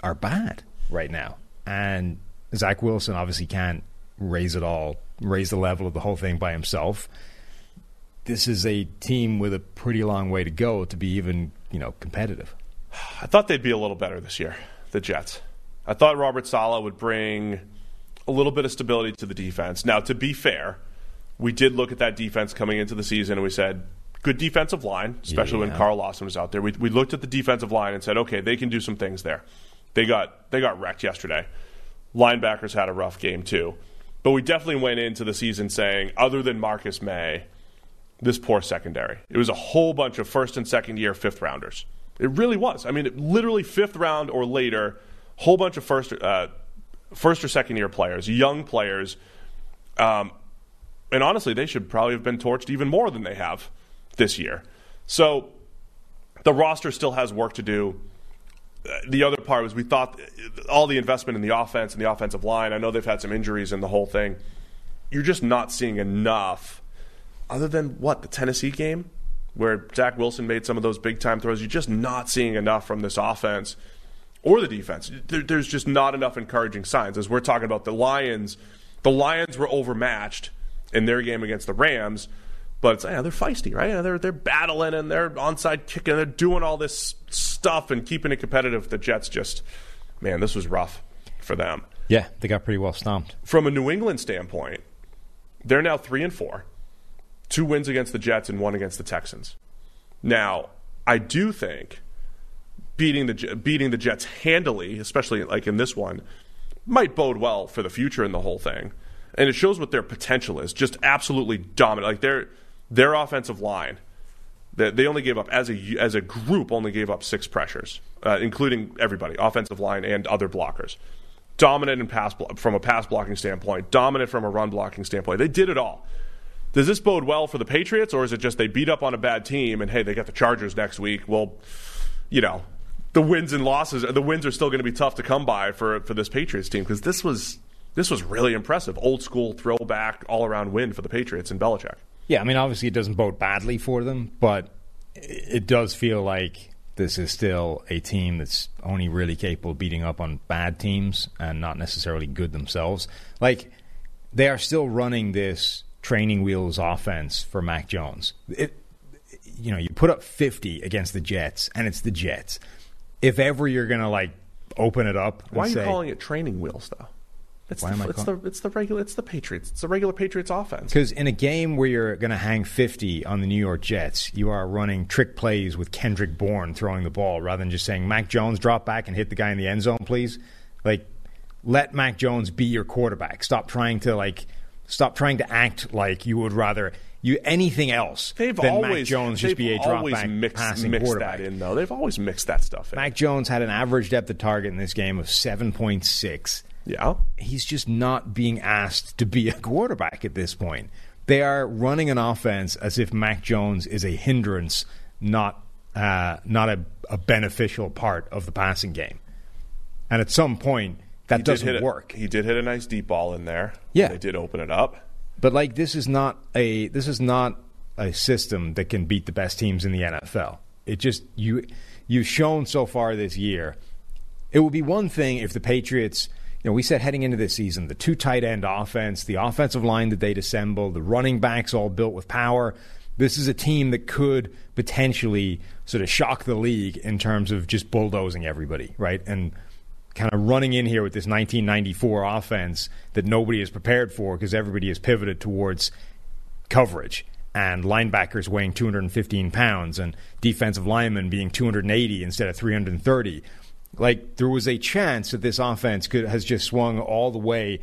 S4: are bad right now, and Zach Wilson obviously can't raise it all, raise the level of the whole thing by himself. This is a team with a pretty long way to go to be even you know competitive.
S2: I thought they'd be a little better this year, the Jets. I thought Robert Saleh would bring a little bit of stability to the defense. Now, to be fair, we did look at that defense coming into the season and we said, good defensive line, especially when Carl Lawson was out there. We, we looked at the defensive line and said, okay, they can do some things there. They got they got wrecked yesterday. Linebackers had a rough game too. But we definitely went into the season saying, other than Marcus Maye, this poor secondary. It was a whole bunch of first and second year fifth rounders. It really was. I mean, it, literally fifth round or later, whole bunch of first, uh, first or second year players, young players. Um, and honestly, they should probably have been torched even more than they have this year. So the roster still has work to do. Uh, The other part was we thought all the investment in the offense and the offensive line. I know they've had some injuries in the whole thing. You're just not seeing enough, other than what the Tennessee game, where Zach Wilson made some of those big time throws. You're just not seeing enough from this offense or the defense. There, there's just not enough encouraging signs. As we're talking about the Lions, the Lions were overmatched in their game against the Rams, but it's yeah, they're feisty, right? Yeah, They're they're battling and they're onside kicking, they're doing all this stuff and keeping it competitive. The Jets just, man, this was rough for them.
S4: Yeah, they got pretty well stomped.
S2: From a New England standpoint, they're now three and four, two wins against the Jets and one against the Texans. Now, I do think beating the beating the Jets handily, especially like in this one, might bode well for the future in the whole thing, and it shows what their potential is. Just absolutely dominant. Like their their offensive line, they only gave up as a as a group only gave up six pressures, uh, including everybody, offensive line and other blockers. Dominant in pass from a pass blocking standpoint, dominant from a run blocking standpoint. They did it all. Does this bode well for the Patriots, or is it just they beat up on a bad team and hey, they got the Chargers next week? Well, you know, the wins and losses, the wins are still going to be tough to come by for for this Patriots team because this was this was really impressive, old school throwback, all around win for the Patriots and Belichick.
S4: Yeah, I mean, obviously it doesn't bode badly for them, but it does feel like this is still a team that's only really capable of beating up on bad teams and not necessarily good themselves. Like they are still running this training wheels offense for Mac Jones. It, you know, you put up 50 against the Jets, and it's the Jets. If ever you're going to like open it up,
S2: Why are you
S4: say,
S2: calling it training wheels though? It's
S4: Why
S2: the,
S4: am I
S2: it's
S4: call-
S2: the it's the regular it's the Patriots. It's the regular Patriots offense.
S4: Because in a game where you're going to hang 50 on the New York Jets, you are running trick plays with Kendrick Bourne throwing the ball rather than just saying, Mac Jones, drop back and hit the guy in the end zone, please. Like, let Mac Jones be your quarterback. Stop trying to, like, stop trying to act like you would rather you anything else
S2: They've
S4: than
S2: always
S4: Mac Jones just be a drop back
S2: mixed,
S4: passing
S2: mixed
S4: quarterback.
S2: that in though. They've always mixed that stuff in.
S4: Mac Jones had an average depth of target in this game of 7.6
S2: yeah.
S4: he's just not being asked to be a quarterback at this point. They are running an offense as if Mac Jones is a hindrance, not uh, not a, a beneficial part of the passing game. And at some point, that
S2: He did
S4: doesn't
S2: a-
S4: work.
S2: He did hit a nice deep ball in there.
S4: Yeah.
S2: They did open it up.
S4: But like this is not a this is not a system that can beat the best teams in the NFL. It just you you've shown so far this year. It would be one thing if the Patriots, you know, we said heading into this season, the two tight end offense, the offensive line that they'd assembled, the running backs all built with power. This is a team that could potentially sort of shock the league in terms of just bulldozing everybody, right? And kind of running in here with this 1994 offense that nobody is prepared for because everybody has pivoted towards coverage and linebackers weighing 215 pounds and defensive linemen being 280 instead of 330. Like there was a chance that this offense could has just swung all the way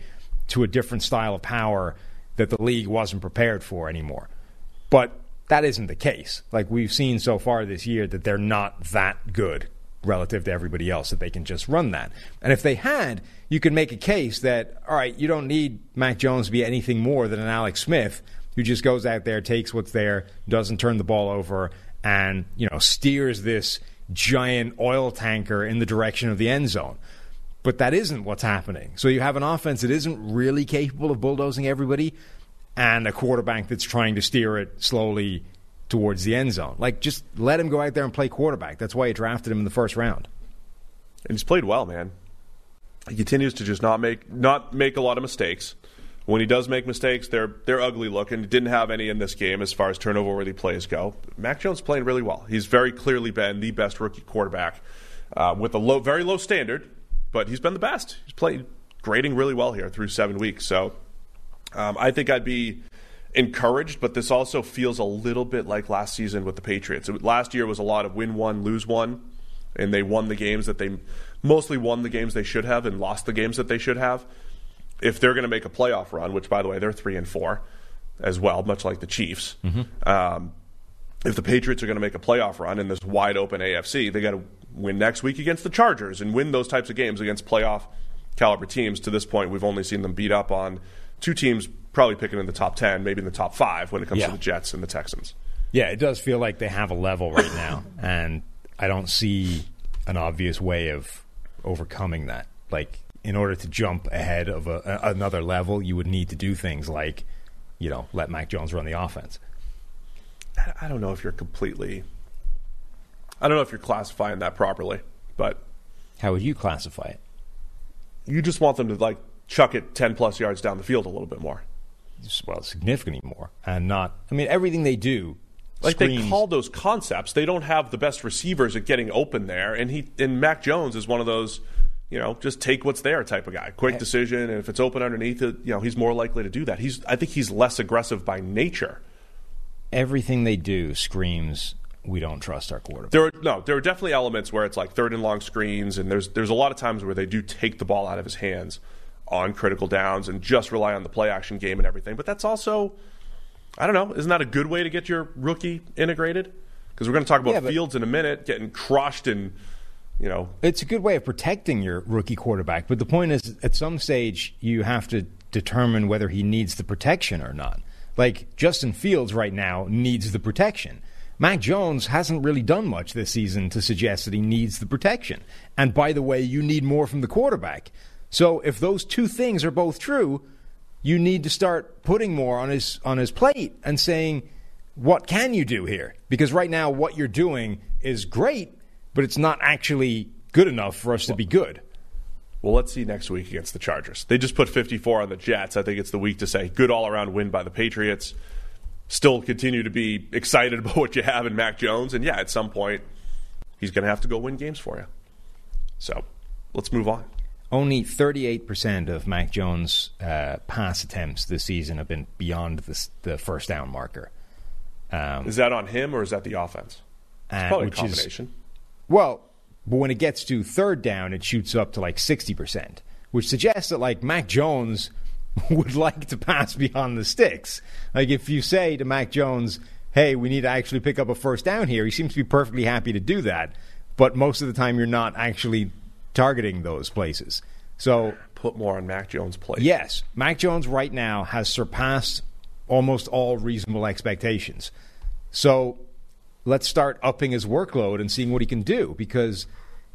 S4: to a different style of power that the league wasn't prepared for anymore. But that isn't the case. Like we've seen so far this year that they're not that good relative to everybody else that they can just run that. And if they had, you could make a case that all right, you don't need Mac Jones to be anything more than an Alex Smith who just goes out there, takes what's there, doesn't turn the ball over and, you know, steers this giant oil tanker in the direction of the end zone. But that isn't what's happening. So you have an offense that isn't really capable of bulldozing everybody and a quarterback that's trying to steer it slowly towards the end zone. Like, just let him go out there and play quarterback. That's why you drafted him in the first round.
S2: And he's played well, man. He continues to just not make not make a lot of mistakes. When he does make mistakes, they're they're ugly looking. He didn't have any in this game as far as turnover worthy plays go. Mac Jones playing really well. He's very clearly been the best rookie quarterback uh, with a low, very low standard, but he's been the best. He's played grading really well here through seven weeks. So um, I think I'd be encouraged, but this also feels a little bit like last season with the Patriots. Last year was a lot of win one, lose one, and they won the games that they mostly won the games they should have and lost the games that they should have. If they're going to make a playoff run, which by the way they're three and four as well, much like the Chiefs. Um, if the Patriots are going to make a playoff run in this wide open AFC, they got to win next week against the Chargers and win those types of games against playoff caliber teams. To this point, we've only seen them beat up on two teams, probably picking in the top ten, maybe in the top five when it comes
S4: Yeah.
S2: to the Jets and the Texans.
S4: Yeah, it does feel like they have a level right now, and I don't see an obvious way of overcoming that. Like, in order to jump ahead of a, a, another level, you would need to do things like, you know, let Mac Jones run the offense.
S2: I don't know if you're completely. I don't know if you're classifying that properly, but
S4: How would you classify it?
S2: you just want them to like chuck it ten plus yards down the field a little bit more.
S4: Well, significantly more, and not. I mean, everything they do,
S2: Like they call those concepts. They don't have the best receivers at getting open there, and he and Mac Jones is one of those, you know, just take what's there type of guy. Quick decision, and if it's open underneath it, you know, he's more likely to do that. He's I think he's less aggressive by nature.
S4: everything they do screams we don't trust our quarterback.
S2: There are no, there are definitely elements where it's like third and long screens, and there's there's a lot of times where they do take the ball out of his hands on critical downs and just rely on the play action game and everything. But that's also, I don't know, isn't that a good way to get your rookie integrated? Because we're going to talk about
S4: Yeah,
S2: Fields in a minute, getting crushed and you know
S4: It's a good way of protecting your rookie quarterback, but the point is, at some stage, you have to determine whether he needs the protection or not. Like Justin Fields right now needs the protection. Mac Jones hasn't really done much this season to suggest that he needs the protection. And by the way, you need more from the quarterback. So if those two things are both true, you need to start putting more on his on his plate and saying, what can you do here? Because right now, what you're doing is great, but it's not actually good enough for us to be good.
S2: Well, let's see next week against the Chargers. They just put 54 on the Jets. I think it's the week to say good all around win by the Patriots. Still continue to be excited about what you have in Mac Jones. And yeah, at some point, he's going to have to go win games for you. So let's move on.
S4: Only 38% of Mac Jones' uh, pass attempts this season have been beyond the, the first down marker. Um,
S2: Is that on him or is that the offense? It's
S4: uh,
S2: probably a
S4: which is-
S2: combination.
S4: Well, but when it gets to third down, it shoots up to like 60%, which suggests that like Mac Jones would like to pass beyond the sticks. Like if you say to Mac Jones, hey, we need to actually pick up a first down here, he seems to be perfectly happy to do that. But most of the time, you're not actually targeting those places. So,
S2: Put more on Mac Jones' plate.
S4: yes, Mac Jones right now has surpassed almost all reasonable expectations. So let's start upping his workload and seeing what he can do. Because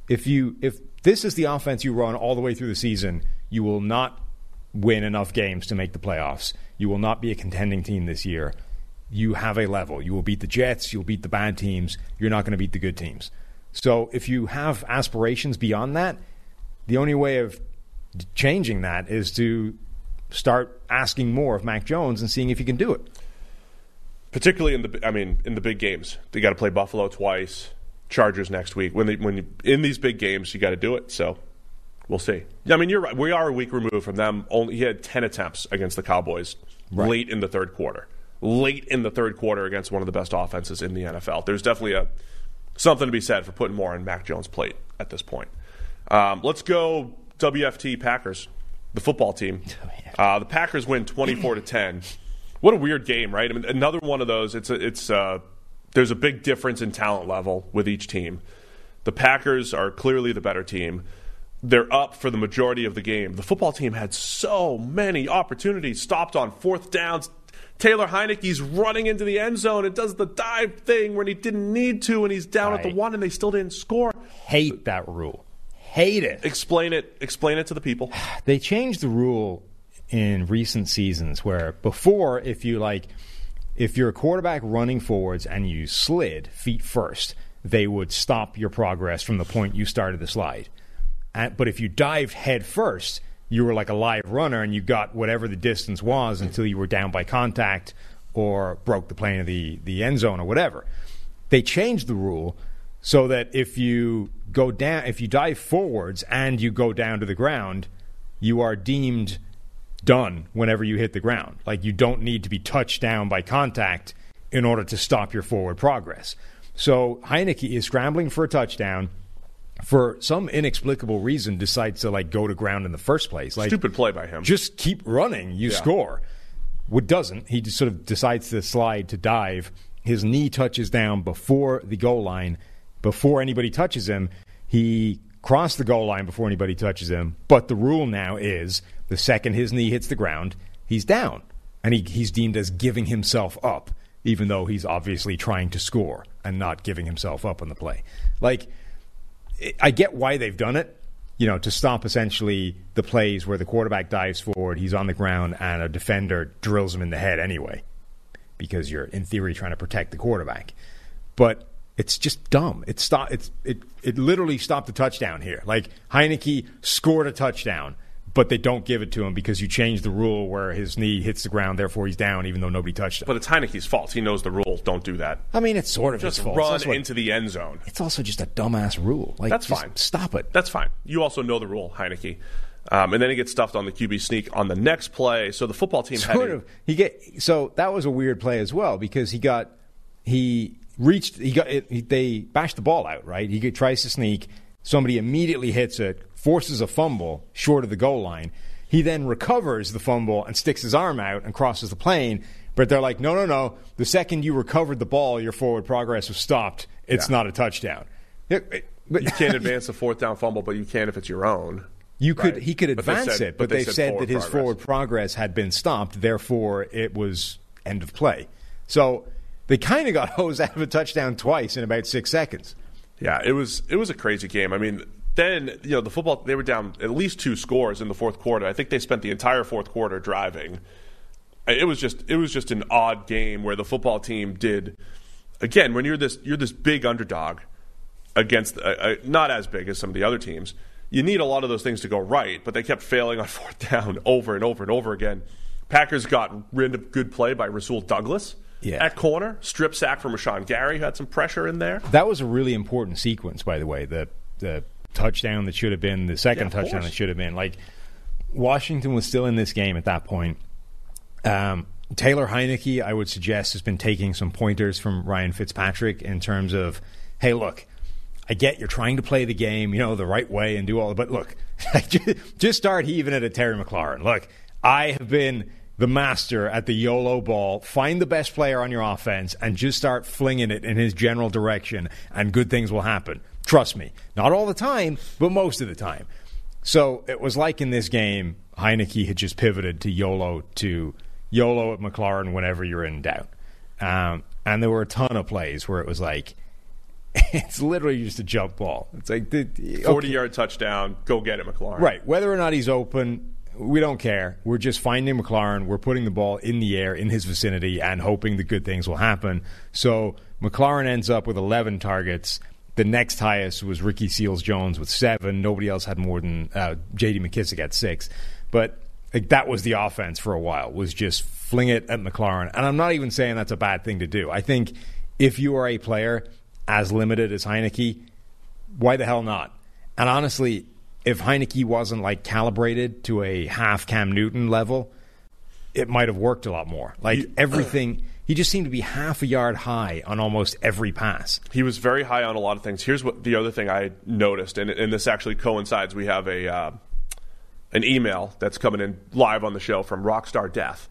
S4: if you if this is the offense you run all the way through the season, you will not win enough games to make the playoffs. You will not be a contending team this year. You have a level. You will beat the Jets. You'll beat the bad teams. You're not going to beat the good teams. So if you have aspirations beyond that, the only way of changing that is to start asking more of Mac Jones and seeing if he can do it.
S2: particularly in the I mean in the big games. They got to play Buffalo twice, Chargers next week. When they when you, in these big games, you got to do it. So we'll see. I mean, you're right. We are a week removed from them. Only he had ten attempts against the Cowboys
S4: Right.
S2: late in the third quarter. Late in the third quarter against one of the best offenses in the NFL. There's definitely a something to be said for putting more on Mac Jones' plate at this point. Um, let's go WFT Packers, the football team. Uh, the Packers win 24 to 10. What a weird game, right? I mean, another one of those. It's a, it's uh, there's a big difference in talent level with each team. The Packers are clearly the better team. They're up for the majority of the game. The football team had so many opportunities, stopped on fourth downs. Taylor Heinicke's running into the end zone and does the dive thing when he didn't need to, and he's down at the one, and they still didn't score.
S4: Hate that rule. Hate it.
S2: Explain it. Explain it to the people.
S4: They changed the rule in recent seasons where before, if you like, if you're a quarterback running forwards and you slid feet first, they would stop your progress from the point you started the slide. Uh, but if you dived head first, you were like a live runner and you got whatever the distance was mm-hmm. until you were down by contact or broke the plane of the, the end zone or whatever. They changed the rule so that if you go down, if you dive forwards and you go down to the ground, you are deemed done whenever you hit the ground. Like you don't need to be touched down by contact in order to stop your forward progress. So Heinicke is scrambling for a touchdown. For some inexplicable reason, decides to like go to ground in the first place. Like
S2: Stupid play by him.
S4: just keep running, you
S2: Yeah.
S4: score. What doesn't, he just sort of decides to slide to dive. His knee touches down before the goal line, before anybody touches him. He crossed the goal line before anybody touches him. But the rule now is the second his knee hits the ground, he's down. And he, he's deemed as giving himself up. even though he's obviously trying to score and not giving himself up on the play. Like, I get why they've done it, you know, to stop essentially the plays where the quarterback dives forward, he's on the ground, and a defender drills him in the head anyway, because you're in theory trying to protect the quarterback. But it's just dumb. It stop. It's it. It literally stopped the touchdown here. Like Heinicke scored a touchdown, but they don't give it to him because you change the rule where his knee hits the ground, therefore he's down, even though nobody touched him.
S2: But it's Heinicke's fault. He knows the rule. Don't do that.
S4: I mean, it's sort of
S2: Just
S4: his fault.
S2: run
S4: what-
S2: into the end zone.
S4: It's also just a dumbass rule. Like
S2: That's fine.
S4: Stop it.
S2: That's fine. You also know the rule, Heinicke. Um, and then he gets stuffed on the QB sneak on the next play. So the football team
S4: sort of he get so that was a weird play as well because he got he reached he got it, he, they bashed the ball out right he tries to sneak somebody immediately hits it forces a fumble short of the goal line he then recovers the fumble and sticks his arm out and crosses the plane but they're like no no no the second you recovered the ball your forward progress was stopped it's
S2: Yeah.
S4: not a touchdown It- it- but-
S2: you can't advance a fourth down fumble, but you can if it's your own.
S4: You could
S2: Right.
S4: he could
S2: But
S4: advance
S2: said-
S4: it,
S2: but
S4: but,
S2: they
S4: they
S2: said
S4: said, that his
S2: progress.
S4: forward progress had been stopped, therefore it was end of play. So they kind of got hosed out of a touchdown twice in about six seconds.
S2: Yeah, it was it was a crazy game. I mean, then you know the football they were down at least two scores in the fourth quarter. I think they spent the entire fourth quarter driving. It was just it was just an odd game where the football team did again when you're this you're this big underdog against uh, uh, not as big as some of the other teams. You need a lot of those things to go right, but they kept failing on fourth down over and over and over again. Packers got rid of good play by Rasul Douglas
S4: Yeah.
S2: at corner, strip sack from Rashan Gary, who had some pressure in there.
S4: That was a really important sequence, by the way. The the touchdown that should have been the second
S2: Yeah,
S4: touchdown
S2: course.
S4: that should have been like Washington was still in this game at that point. Um, Taylor Heinicke, I would suggest, has been taking some pointers from Ryan Fitzpatrick in terms of, hey, look, I get you're trying to play the game, you know, the right way and do all, but look, just start heaving it at Terry McLaurin. Look, I have been the master at the YOLO ball. Find the best player on your offense and just start flinging it in his general direction, and good things will happen. Trust me. Not all the time, but most of the time. So it was like in this game, Heinicke had just pivoted to YOLO to YOLO at McLaurin whenever you're in doubt. Um, and there were a ton of plays where it was like, it's literally just a jump ball. It's like, the, okay.
S2: 40 yard touchdown, go get it, McLaurin.
S4: Right. Whether or not he's open, we don't care. We're just finding McLaurin. We're putting the ball in the air in his vicinity and hoping the good things will happen. So McLaurin ends up with 11 targets. The next highest was Ricky Seals Jones with seven. Nobody else had more than uh, J.D. McKissic at six. But like, that was the offense for a while. Was just fling it at McLaurin. And I'm not even saying that's a bad thing to do. I think if you are a player as limited as Heinicke, why the hell not? And honestly, if Heinicke wasn't like calibrated to a half Cam Newton level, it might have worked a lot more. Like everything, he just seemed to be half a yard high on almost every pass.
S2: He was very high on a lot of things. Here's what the other thing I noticed, and, and this actually coincides. We have a uh, an email that's coming in live on the show from Rockstar Death.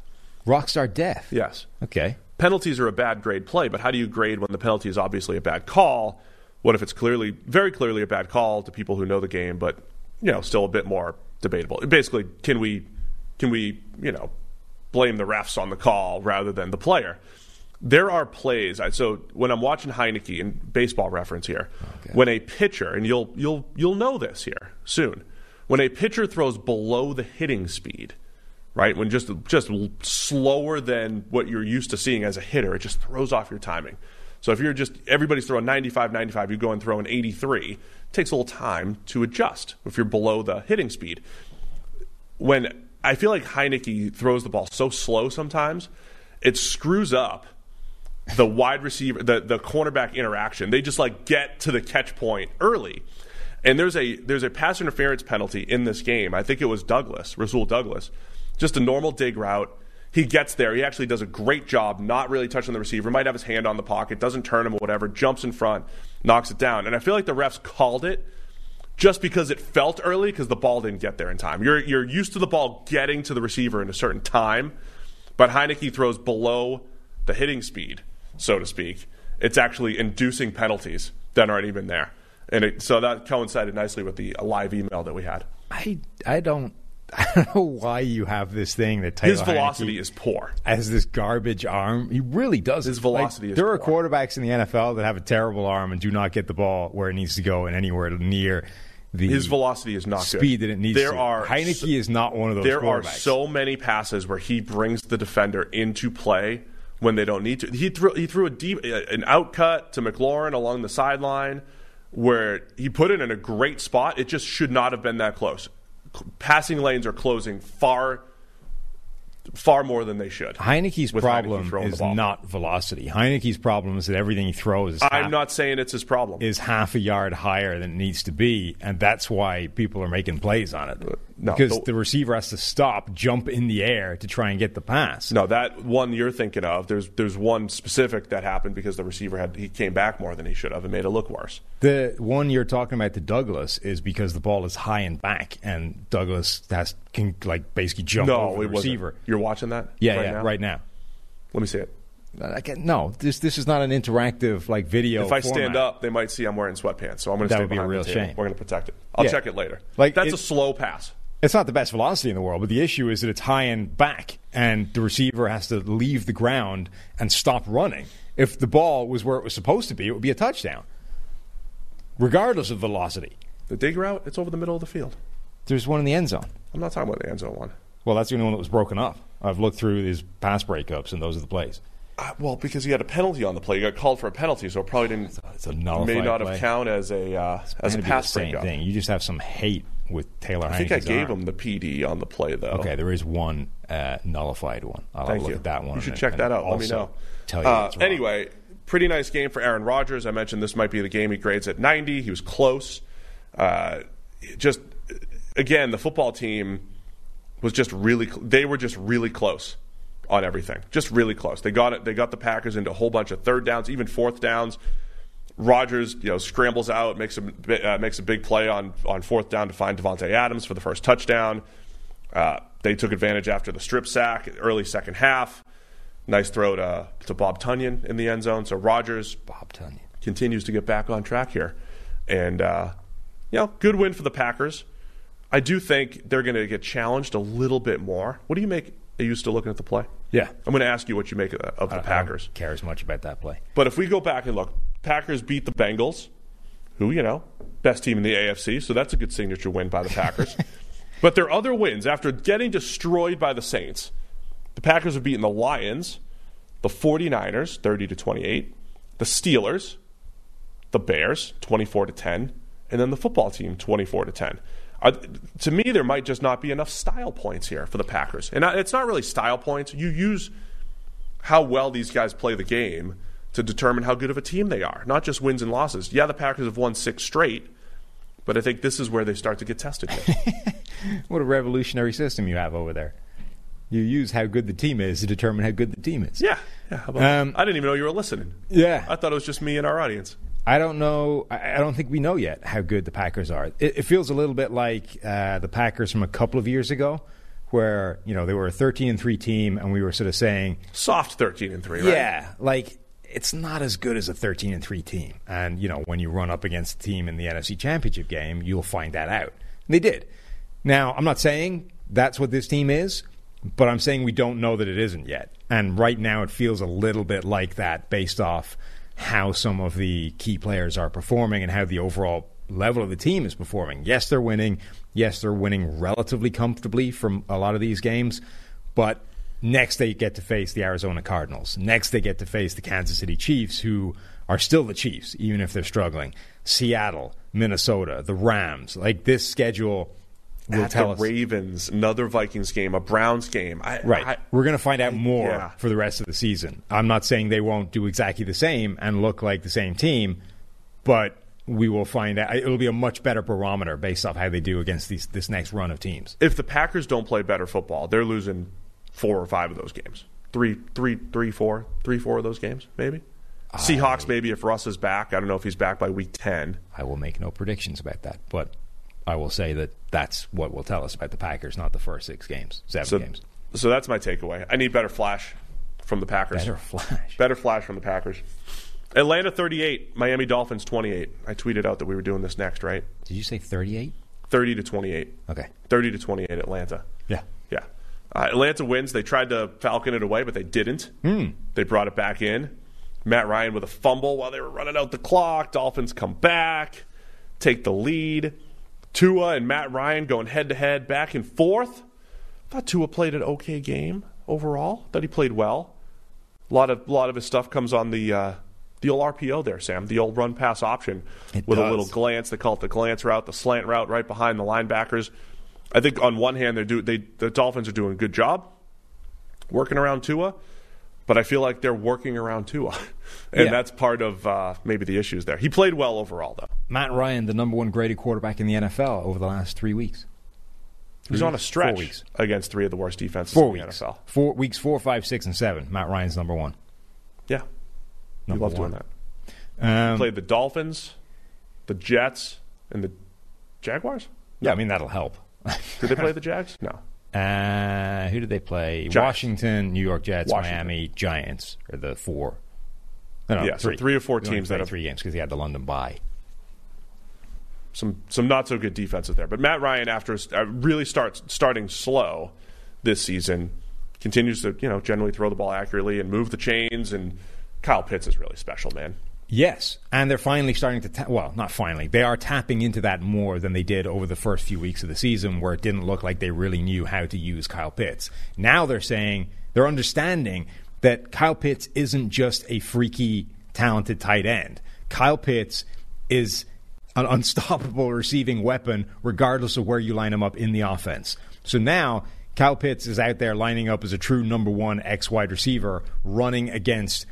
S4: Rockstar death.
S2: Yes.
S4: Okay.
S2: penalties are a bad grade play, but how do you grade when the penalty is obviously a bad call? What if it's clearly, very clearly a bad call to people who know the game, but you know, still a bit more debatable? Basically, can we, can we, you know, blame the refs on the call rather than the player? There are plays. So when I'm watching Heinicke in baseball reference here, when a pitcher, and you'll you'll you'll know this here soon, when a pitcher throws below the hitting speed, right? When just just slower than what you're used to seeing as a hitter, it just throws off your timing. So if you're just everybody's throwing 95, 95, you go and throw an 83, it takes a little time to adjust if you're below the hitting speed. When I feel like Heinicke throws the ball so slow sometimes, it screws up the wide receiver, the the cornerback interaction. They just like get to the catch point early. And there's a there's a pass interference penalty in this game. I think it was Douglas, Rasul Douglas. Just a normal dig route. He gets there. He actually does a great job, not really touching the receiver. Might have his hand on the pocket, doesn't turn him or whatever. Jumps in front, knocks it down. And I feel like the refs called it just because it felt early because the ball didn't get there in time. You're you're used to the ball getting to the receiver in a certain time, but Heinicke throws below the hitting speed, so to speak. It's actually inducing penalties that aren't even there, and it, so that coincided nicely with the live email that we had.
S4: I I don't I don't know why you have this thing that Taylor
S2: His velocity
S4: Heinicke
S2: is poor.
S4: has this garbage arm. He really does.
S2: His
S4: Like,
S2: velocity is
S4: There are quarterbacks in the NFL that have a terrible arm and do not get the ball where it needs to go and anywhere near the
S2: His velocity is not good.
S4: speed that it needs
S2: there
S4: to.
S2: Are
S4: Heinicke
S2: so-
S4: is not one of those
S2: There are so many passes where he brings the defender into play when they don't need to. He threw he threw a deep an outcut to McLaurin along the sideline where he put it in a great spot. It just should not have been that close. Passing lanes are closing far far more than they should.
S4: Heinicke's
S2: with Heinicke
S4: problem is not velocity. Heinicke's problem is that everything he throws is
S2: I'm not saying it's his problem.
S4: is half a yard higher than it needs to be, and that's why people are making plays on it.
S2: Uh, no,
S4: because
S2: the-
S4: the receiver has to stop, jump in the air to try and get the pass.
S2: No, that one you're thinking of. There's there's one specific that happened because the receiver had he came back more than he should have and made it look worse.
S4: The one you're talking about to Douglas is because the ball is high and back, and Douglas has can like basically jump
S2: no,
S4: over the
S2: wasn't.
S4: receiver.
S2: You're watching that?
S4: Yeah,
S2: right
S4: yeah,
S2: now?
S4: right now.
S2: Let me see it.
S4: I can't- no, this this is not an interactive like video.
S2: If I stand up, they might see I'm wearing sweatpants, so I'm going to
S4: That would be a real shame.
S2: We're going to protect it. I'll
S4: Yeah.
S2: check it later.
S4: Like,
S2: that's
S4: it-
S2: a slow pass.
S4: It's not the best velocity in the world, but the issue is that it's high and back, and the receiver has to leave the ground and stop running. If the ball was where it was supposed to be, it would be a touchdown, regardless of velocity.
S2: The dig route, it's over the middle of the field.
S4: There's one in the end zone.
S2: I'm not talking about the end zone one.
S4: Well, that's the only one that was broken up. I've looked through these pass breakups, and those are the plays.
S2: Uh, well, because he had a penalty on the play, he got called for a penalty, so it probably didn't.
S4: It's a nullified
S2: may not
S4: play.
S2: have count as a uh, as a pass
S4: the same
S2: breakup.
S4: thing. You just have some hate with Taylor.
S2: I think I gave
S4: arm.
S2: him the PD on the play though.
S4: Okay, there is one uh, nullified one. I'll
S2: Thank
S4: look
S2: you.
S4: at that one.
S2: You should
S4: and-
S2: check
S4: and
S2: that out. Let me know.
S4: Tell you
S2: Uh, anyway, pretty nice game for Aaron Rodgers. I mentioned this might be the game he grades at 90. He was close. Uh, just again, the football team was just really. Cl- they were just really close on everything. Just really close. They got it. They got the Packers into a whole bunch of third downs, even fourth downs. Rodgers, you know, scrambles out, makes a uh, makes a big play on on fourth down to find Davante Adams for the first touchdown. Uh, they took advantage after the strip sack, early second half. Nice throw to, to Bob Tonyan in the end zone. So Rodgers
S4: Bob Tonyan.
S2: continues to get back on track here, and uh, you know, good win for the Packers. I do think they're going to get challenged a little bit more. What do you make? Are you still looking at the play?
S4: Yeah.
S2: I'm going to ask you what you make of, the
S4: I- I don't
S2: Packers.
S4: care as much about that play.
S2: But if we go back and look, Packers beat the Bengals, who, you know, best team in the AFC, so that's a good signature win by the Packers. but their other wins, after getting destroyed by the Saints, the Packers have beaten the Lions, the 49ers, 30 to 28, the Steelers, the Bears, 24 to 10, and then the football team, 24 to 10. Are, to me, there might just not be enough style points here for the Packers. And it's not really style points. You use how well these guys play the game to determine how good of a team they are, not just wins and losses. Yeah, the Packers have won six straight, but I think this is where they start to get tested.
S4: What a revolutionary system you have over there. You use how good the team is to determine how good the team is.
S2: yeah, yeah. How about
S4: Um.
S2: I didn't even know you were listening.
S4: Yeah.
S2: I thought it was just me and our audience.
S4: I don't know. I I don't think we know yet how good the Packers are. It, it feels a little bit like uh, the Packers from a couple of years ago, where you know they were a thirteen and three team, and we were sort of saying,
S2: Soft thirteen and three, right?
S4: yeah, like it's not as good as a thirteen and three team. And you know when you run up against a team in the NFC Championship game, you'll find that out. And they did. Now I'm not saying that's what this team is, but I'm saying we don't know that it isn't yet. And right now it feels a little bit like that based off how some of the key players are performing and how the overall level of the team is performing. Yes, they're winning. Yes, they're winning relatively comfortably from a lot of these games, but next they get to face the Arizona Cardinals. Next they get to face the Kansas City Chiefs who are still the Chiefs even if they're struggling. Seattle, Minnesota, the Rams. Like this schedule will
S2: At
S4: tell
S2: the
S4: us
S2: Ravens, another Vikings game, a Browns game. I,
S4: Right.
S2: I-
S4: We're going to find out more
S2: yeah.
S4: for the rest of the season. I'm not saying they won't do exactly the same and look like the same team, but we will find out. It'll be a much better barometer based off how they do against these, this next run of teams.
S2: if the Packers don't play better football, they're losing four or five of those games. Three, three, three, four, three, four of those games, maybe. Seahawks, maybe if Russ is back. I don't know if he's back by week ten.
S4: I will make no predictions about that, but I will say that that's what will tell us about the Packers, not the first six games, seven
S2: So,
S4: games.
S2: so that's my takeaway. I need better flash from the Packers.
S4: Better flash.
S2: Better flash from the Packers. Atlanta 38, Miami Dolphins 28. I tweeted out that we were doing this next, right?
S4: Did you say 38?
S2: 30 to 28.
S4: Okay.
S2: 30 to 28 Atlanta.
S4: Yeah.
S2: Uh, Atlanta wins. They tried to falcon it away, but they didn't. They brought it back in. Matt Ryan with a fumble while they were running out the clock. Dolphins come back, take the lead. Tua and Matt Ryan going head to head, back and forth. thought Tua played an okay game overall. Thought he played well. A lot of a lot of his stuff comes on the uh, the old RPO there, Sam. The old run pass option
S4: It
S2: with a little glance. They call it the glance route, the slant route, right behind the linebackers. I think on one hand, they're do they the Dolphins are doing a good job working around Tua, but I feel like they're working around Tua, and
S4: Yeah.
S2: that's part of uh, maybe the issues there. He played well overall, though.
S4: Matt Ryan, the number one graded quarterback in the NFL over the last three weeks.
S2: He's on a stretch
S4: Four weeks.
S2: against three of the worst defenses
S4: Four
S2: in the
S4: weeks.
S2: NFL.
S4: Four weeks four, five, six, and seven. Matt Ryan's number one.
S2: Yeah,
S4: Number
S2: love doing that.
S4: Um,
S2: Played the Dolphins, the Jets, and the Jaguars.
S4: yeah, I mean that'll help.
S2: Did they play the Jags? No.
S4: Uh, who did they play?
S2: Giants.
S4: Washington, New York Jets,
S2: Washington.
S4: Miami, Giants are the four. No, no,
S2: Yeah, so three or four teams that have-
S4: three games because he had the London bye.
S2: some some not so good defenses there. But Matt Ryan, after uh, really starts starting slow this season, continues to you know generally throw the ball accurately and move the chains. And Kyle Pitts is really special, man.
S4: Yes, and they're finally starting to. Ta- well, not finally. They are tapping into that more than they did over the first few weeks of the season, where it didn't look like they really knew how to use Kyle Pitts. Now they're saying they're understanding that Kyle Pitts isn't just a freaky, talented tight end. Kyle Pitts is an unstoppable receiving weapon, regardless of where you line him up in the offense. So now Kyle Pitts is out there lining up as a true number one X wide receiver, running against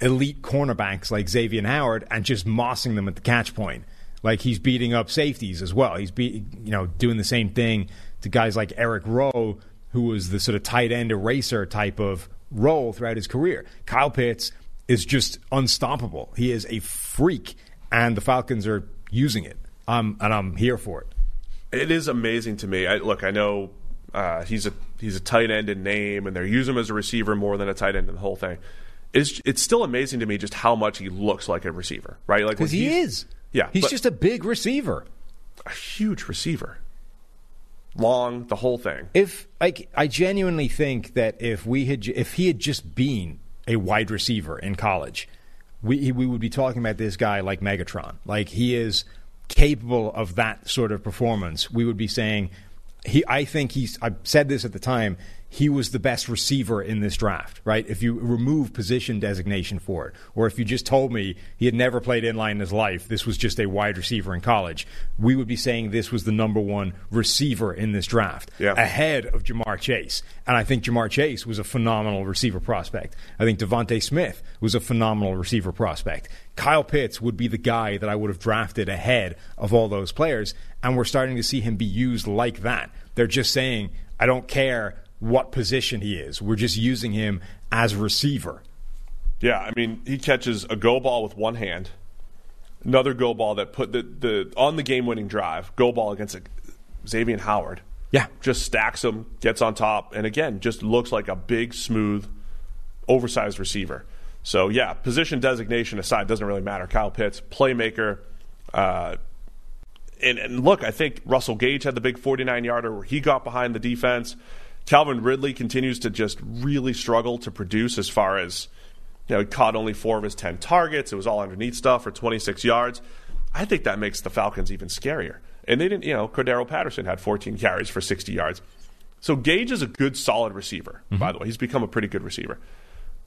S4: elite cornerbacks like Xavien Howard and just mossing them at the catch point. Like he's beating up safeties as well. He's be, you know doing the same thing to guys like Eric Rowe, who was the sort of tight end eraser type of role throughout his career. Kyle Pitts is just unstoppable. He is a freak, and the Falcons are using it. Um, and I'm here for it.
S2: It is amazing to me. I, look, I know uh, he's a he's a tight end in name, and they use him as a receiver more than a tight end in the whole thing. It's it's still amazing to me just how much he looks like a receiver, right? Like
S4: Because he is.
S2: Yeah,
S4: He's just a big receiver.
S2: a huge receiver, long, the whole thing.
S4: If like I genuinely think that if we had if he had just been a wide receiver in college, we we would be talking about this guy like Megatron. Like he is capable of that sort of performance. We would be saying he I think he's I said this at the time, he was the best receiver in this draft, right? If you remove position designation for it, or if you just told me he had never played inline in his life, this was just a wide receiver in college, we would be saying this was the number one receiver in this draft,
S2: Yeah.
S4: ahead of Ja'Marr Chase. And I think Ja'Marr Chase was a phenomenal receiver prospect. I think DeVonta Smith was a phenomenal receiver prospect. Kyle Pitts would be the guy that I would have drafted ahead of all those players, and we're starting to see him be used like that. They're just saying, I don't care what position he is. We're just using him as receiver.
S2: Yeah, I mean, he catches a go ball with one hand, another go ball that put the, the on the game winning drive, go ball against a, Xavien Howard.
S4: Yeah.
S2: Just stacks him, gets on top, and again, just looks like a big, smooth, oversized receiver. So, yeah, position designation aside, doesn't really matter. Kyle Pitts, playmaker. Uh, and, and look, I think Russell Gage had the big 49 yarder where he got behind the defense. Calvin Ridley continues to just really struggle to produce as far as, you know, he caught only four of his 10 targets. It was all underneath stuff for 26 yards. I think that makes the Falcons even scarier. And they didn't, you know, Cordarrelle Patterson had 14 carries for 60 yards. So Gage is a good, solid receiver, by mm-hmm. the way. He's become a pretty good receiver.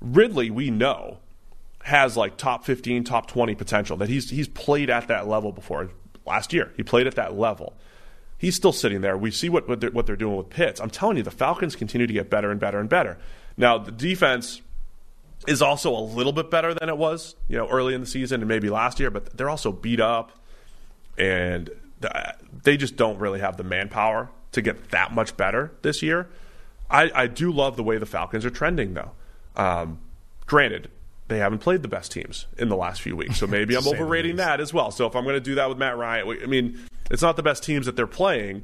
S2: Ridley, we know, has like top 15, top 20 potential. That he's he's played at that level before. Last year, he played at that level. He's still sitting there. We see what what they're, what they're doing with Pitts. I'm telling you, the Falcons continue to get better and better and better. Now, the defense is also a little bit better than it was, you know, early in the season and maybe last year, but they're also beat up and they just don't really have the manpower to get that much better this year. I, I do love the way the Falcons are trending, though. Um, granted, they haven't played the best teams in the last few weeks, so maybe I'm overrating that as well. So if I'm going to do that with Matt Ryan, I mean, it's not the best teams that they're playing,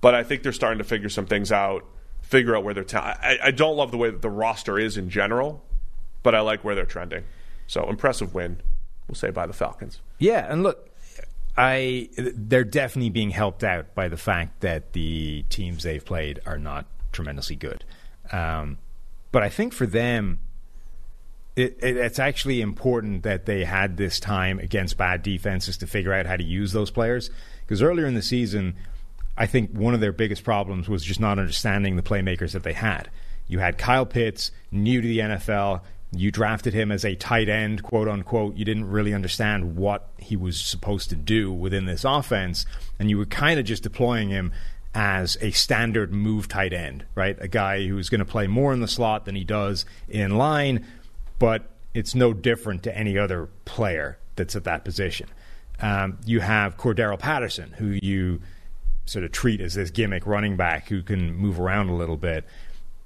S2: but I think they're starting to figure some things out, figure out where they're. Ta- I, I don't love the way that the roster is in general, but I like where they're trending. So impressive win, we'll say by the Falcons.
S4: Yeah, and look, I they're definitely being helped out by the fact that the teams they've played are not tremendously good. Um, but I think for them, it, it, it's actually important that they had this time against bad defenses to figure out how to use those players. Because earlier in the season, I think one of their biggest problems was just not understanding the playmakers that they had. You had Kyle Pitts, new to the NFL. You drafted him as a tight end, quote unquote. You didn't really understand what he was supposed to do within this offense. And you were kind of just deploying him as a standard move tight end, right? A guy who's going to play more in the slot than he does in line, but it's no different to any other player that's at that position. Um, you have Cordarrelle Patterson, who you sort of treat as this gimmick running back who can move around a little bit.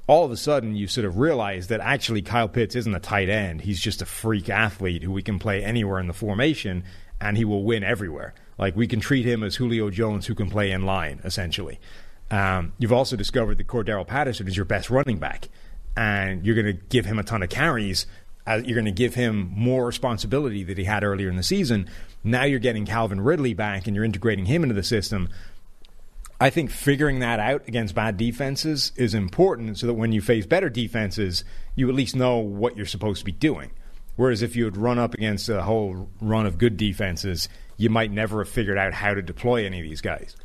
S4: All of a sudden, you sort of realize that actually Kyle Pitts isn't a tight end. He's just a freak athlete who we can play anywhere in the formation, and he will win everywhere. Like we can treat him as Julio Jones, who can play in line, essentially. Um, you've also discovered that Cordarrelle Patterson is your best running back, and you're going to give him a ton of carries. Uh, you're going to give him more responsibility that he had earlier in the season. Now you're getting Calvin Ridley back, and you're integrating him into the system. I think figuring that out against bad defenses is important so that when you face better defenses, you at least know what you're supposed to be doing. Whereas if you had run up against a whole run of good defenses, you might never have figured out how to deploy any of these guys.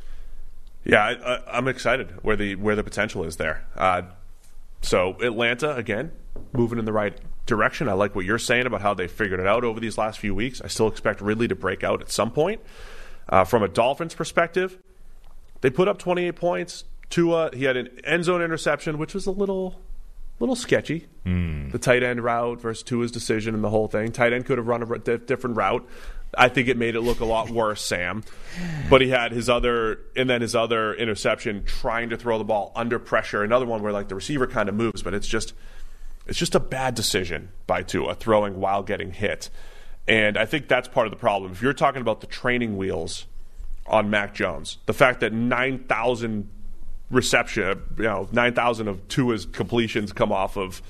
S2: Yeah, I, am excited where the where the potential is there. Uh, so Atlanta again moving in the right direction. I like what you're saying about how they figured it out over these last few weeks. I still expect Ridley to break out at some point. Uh, from a Dolphins perspective, they put up 28 points. Tua, he had an end zone interception, which was a little little sketchy.
S4: Mm.
S2: The tight end route versus Tua's decision and the whole thing. Tight end could have run a different route. I think it made it look a lot worse, Sam. But he had his other, and then his other interception trying to throw the ball under pressure. Another one where like the receiver kind of moves, but it's just, it's just a bad decision by Tua throwing while getting hit. And I think that's part of the problem. If you're talking about the training wheels on Mac Jones, the fact that 9,000 reception, you know, 9,000 of Tua's completions come off of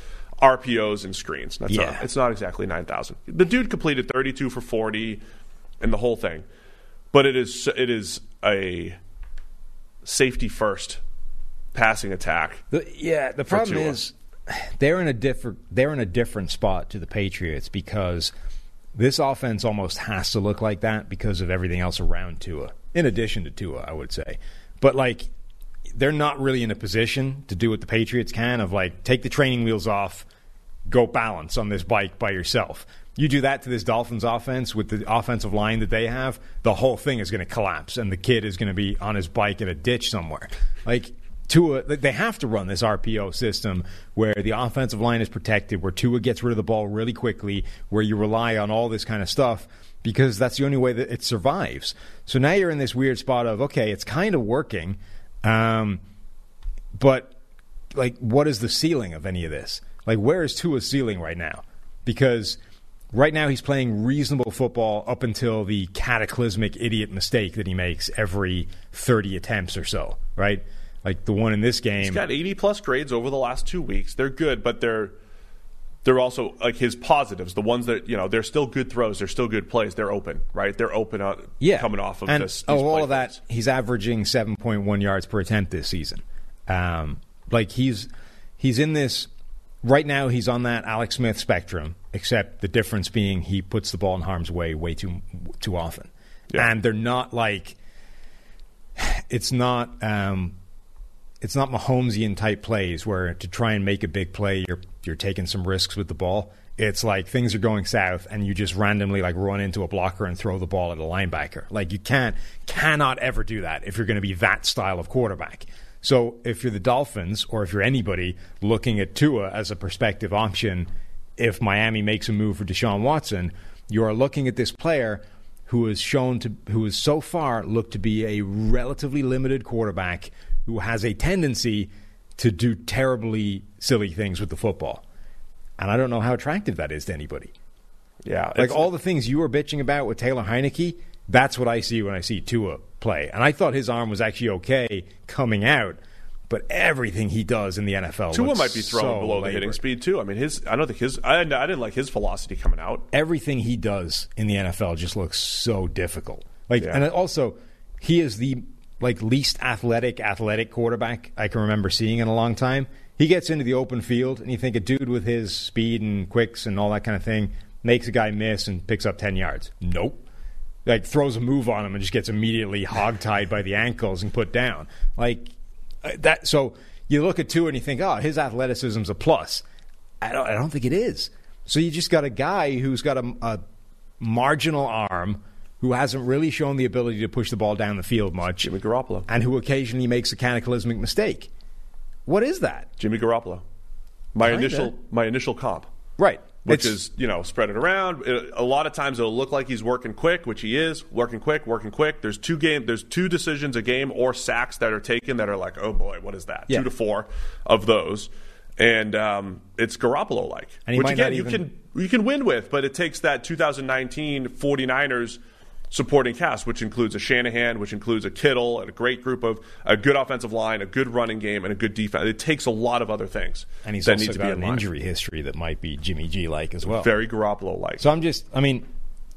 S2: RPOs and screens. That's
S4: yeah.
S2: It's not exactly 9,000. The dude completed 32 for 40 and the whole thing. But it is it is a safety first passing attack.
S4: The, yeah, the problem is they're in a different they're in a different spot to the Patriots because this offense almost has to look like that because of everything else around Tua. In addition to Tua, I would say. But like they're not really in a position to do what the Patriots can of like take the training wheels off, go balance on this bike by yourself. You do that to this Dolphins offense with the offensive line that they have, the whole thing is going to collapse, and the kid is going to be on his bike in a ditch somewhere. Like Tua, they have to run this RPO system where the offensive line is protected, where Tua gets rid of the ball really quickly, where you rely on all this kind of stuff because that's the only way that it survives. So now you're in this weird spot of okay, it's kind of working, um, but like, what is the ceiling of any of this? Like, where is Tua's ceiling right now? Because right now he's playing reasonable football up until the cataclysmic idiot mistake that he makes every 30 attempts or so, right? Like the one in this game.
S2: He's got 80 plus grades over the last two weeks. They're good, but they're they're also like his positives, the ones that you know they're still good throws, they're still good plays, they're open, right? They're open, uh,
S4: yeah,
S2: coming off of
S4: and,
S2: this.
S4: Oh, all of that. He's averaging 7.1 yards per attempt this season. Um, like he's he's in this right now. He's on that Alex Smith spectrum, except the difference being he puts the ball in harm's way way too too often,
S2: yeah.
S4: and they're not like it's not. Um, it's not Mahomesian type plays where to try and make a big play, you're you're taking some risks with the ball. It's like things are going south, and you just randomly like run into a blocker and throw the ball at a linebacker. Like you can't cannot ever do that if you're going to be that style of quarterback. So if you're the Dolphins or if you're anybody looking at Tua as a prospective option, if Miami makes a move for Deshaun Watson, you are looking at this player who has shown to who has so far looked to be a relatively limited quarterback who has a tendency to do terribly silly things with the football. And I don't know how attractive that is to anybody.
S2: Yeah.
S4: Like all the things you were bitching about with Taylor Heinicke, that's what I see when I see Tua play. And I thought his arm was actually okay coming out, but everything he does in the NFL,
S2: Tua might be thrown
S4: so
S2: below
S4: labored.
S2: the hitting speed too. I mean, his I don't think his I, I didn't like his velocity coming out.
S4: Everything he does in the NFL just looks so difficult. Like,
S2: Yeah.
S4: and also, he is the like least athletic athletic quarterback I can remember seeing in a long time. He gets into the open field, and you think a dude with his speed and quicks and all that kind of thing makes a guy miss and picks up ten yards. Nope. Like throws a move on him and just gets immediately hogtied by the ankles and put down. Like uh, that. So you look at two and you think, oh, his athleticism's a plus. I don't. I don't think it is. So you just got a guy who's got a, a marginal arm who hasn't really shown the ability to push the ball down the field much,
S2: Jimmy Garoppolo.
S4: and who occasionally makes a cataclysmic mistake. What is that?
S2: Jimmy Garoppolo. My
S4: Kinda.
S2: initial my initial comp.
S4: Right.
S2: Which
S4: It's-
S2: is you know spread it around. It- a lot of times it'll look like he's working quick, which he is working quick, working quick. There's two game, there's two decisions a game or sacks that are taken that are like, oh boy, what is that?
S4: Yeah.
S2: Two to four of those, and um, it's Garoppolo like, which again
S4: not
S2: you can you can win with, but it takes that 2019 49ers supporting cast, which includes a Shanahan, which includes a Kittle, and a great group of a good offensive line, a good running game, and a good defense. It takes a lot of other things
S4: and he's
S2: that
S4: also
S2: need to
S4: got
S2: be in
S4: an injury history that might be Jimmy G like as well.
S2: Very Garoppolo like.
S4: So I'm just, I mean,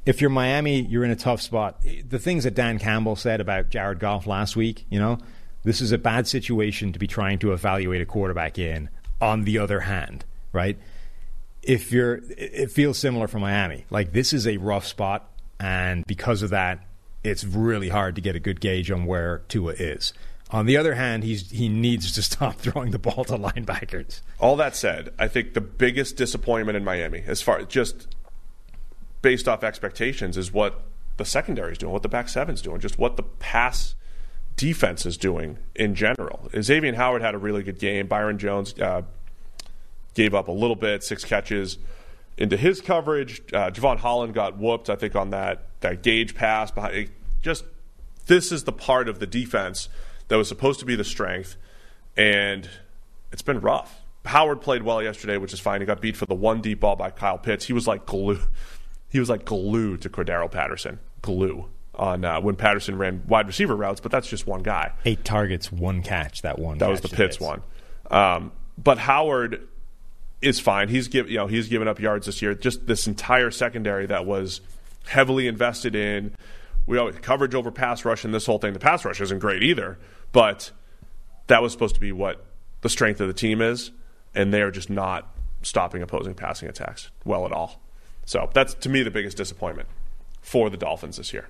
S4: if you're Miami, you're in a tough spot. The things that Dan Campbell said about Jared Goff last week, you know, this is a bad situation to be trying to evaluate a quarterback in. On the other hand, right? If you're, it feels similar for Miami. Like this is a rough spot, and because of that, it's really hard to get a good gauge on where Tua is. On the other hand, he's he needs to stop throwing the ball to linebackers.
S2: All that said, I think the biggest disappointment in Miami, as far just based off expectations, is what the secondary is doing, what the back seven's doing, just what the pass defense is doing in general. Xavien Howard had a really good game. Byron Jones uh, gave up a little bit, six catches into his coverage. Uh, Jevon Holland got whooped, I think, on that that Gage pass. Behind, just this is the part of the defense that was supposed to be the strength, and it's been rough. Howard played well yesterday, which is fine. He got beat for the one deep ball by Kyle Pitts. He was like glue. He was like glue to Cordarrelle Patterson. Glue on uh, when Patterson ran wide receiver routes, but that's just one guy.
S4: Eight targets, one catch. That one.
S2: That was the
S4: to
S2: Pitts one. Um, but Howard is fine. He's give you know he's given up yards this year. Just this entire secondary that was heavily invested in. We always coverage over pass rush and this whole thing. The pass rush isn't great either, but that was supposed to be what the strength of the team is, and they are just not stopping opposing passing attacks well at all. So that's to me the biggest disappointment for the Dolphins this year.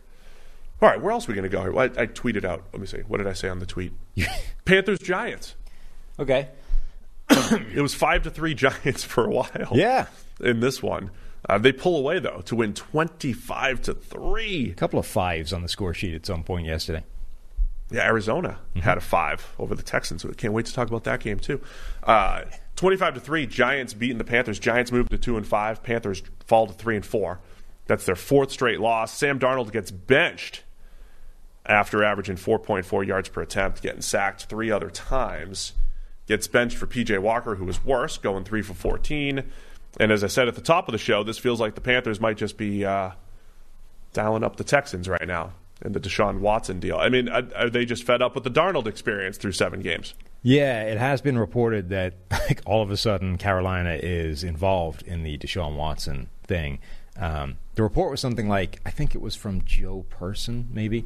S2: All right, where else are we going to go here? I, I tweeted out. Let me see. What did I say on the tweet? Panthers Giants.
S4: Okay.
S2: It was five to three Giants for a while.
S4: Yeah.
S2: In this one, uh, they pull away though to win twenty-five to three.
S4: A couple of fives on the score sheet at some point yesterday.
S2: Yeah, Arizona had a five over the Texans. So can't wait to talk about that game too. Uh, Twenty-five to three, Giants beating the Panthers. Giants move to two and five. Panthers fall to three and four. That's their fourth straight loss. Sam Darnold gets benched after averaging 4.4 yards per attempt, getting sacked three other times. Gets benched for PJ Walker, who was worse, going three for 14. And as I said at the top of the show, this feels like the Panthers might just be uh, dialing up the Texans right now in the Deshaun Watson deal. I mean, are they just fed up with the Darnold experience through seven games?
S4: Yeah, it has been reported that like all of a sudden Carolina is involved in the Deshaun Watson thing. Um, the report was something like I think it was from Joe Person, maybe,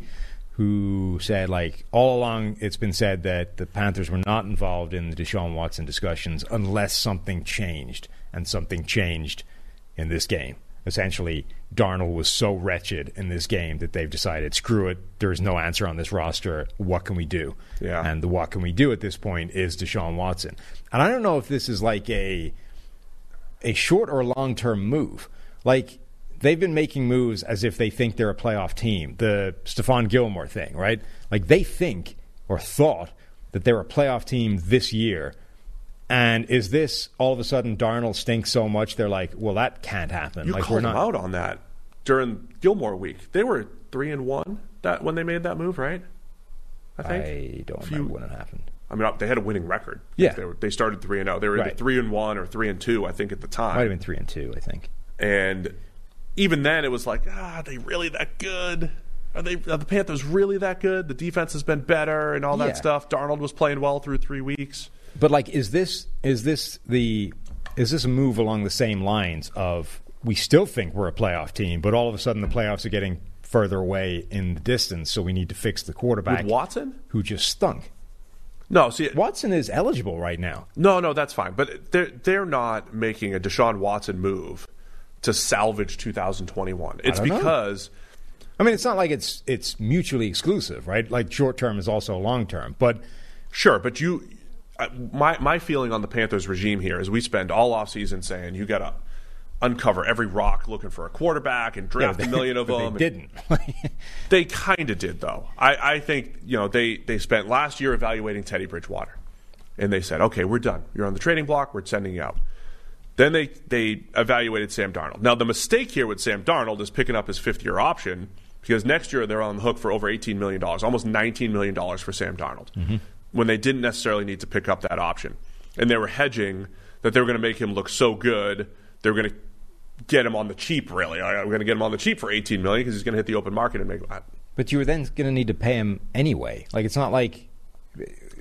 S4: who said like all along it's been said that the Panthers were not involved in the Deshaun Watson discussions unless something changed, and something changed in this game. Essentially, Darnold was so wretched in this game that they've decided, screw it, there's no answer on this roster. What can we do?
S2: Yeah.
S4: And the what can we do at this point is Deshaun Watson. And I don't know if this is like a a short or long term move. Like they've been making moves as if they think they're a playoff team. The Stephon Gilmore thing, right? Like they think or thought that they're a playoff team this year. And is this all of a sudden Darnold stinks so much they're like, well, that can't happen.
S2: You
S4: like
S2: called them out on that during Gilmore week. They were three and one that when they made that move, right? I think.
S4: I don't
S2: Few-
S4: remember when it happened.
S2: I mean, they had a winning record.
S4: Yeah.
S2: they, were, they started three and zero. They were either
S4: Right.
S2: three and one or three and two, I think, at the time.
S4: Might have been three and two, I think.
S2: And even then, it was like, ah, are they really that good? Are they? Are the Panthers really that good? The defense has been better and all
S4: Yeah.
S2: that stuff. Darnold was playing well through three weeks.
S4: But like, is this is this the is this a move along the same lines of we still think we're a playoff team, but all of a sudden the playoffs are getting further away in the distance, so we need to fix the quarterback
S2: With Watson?
S4: who just stunk.
S2: No, see,
S4: Watson is eligible right now.
S2: no, no, that's fine. But they're they're not making a Deshaun Watson move to salvage 2021. It's
S4: know.
S2: because
S4: I mean, it's not like it's it's mutually exclusive, right? Like short term is also long term, but
S2: Sure, but you, uh, my my feeling on the Panthers regime here is we spend all offseason saying you got to uncover every rock looking for a quarterback and draft
S4: Yeah,
S2: a million of them.
S4: They didn't.
S2: They kind of did, though. I, I think you know they they spent last year evaluating Teddy Bridgewater, and they said, okay, we're done. You're on the trading block. We're sending you out. Then they they evaluated Sam Darnold. Now the mistake here with Sam Darnold is picking up his fifth year option because next year they're on the hook for over eighteen million dollars, almost nineteen million dollars for Sam Darnold, mm-hmm. when they didn't necessarily need to pick up that option, and they were hedging that they were going to make him look so good they were going to get him on the cheap. Really, we're going to get him on the cheap for $18 million because he's going to hit the open market and make.
S4: but you were then going to need to pay him anyway. Like it's not like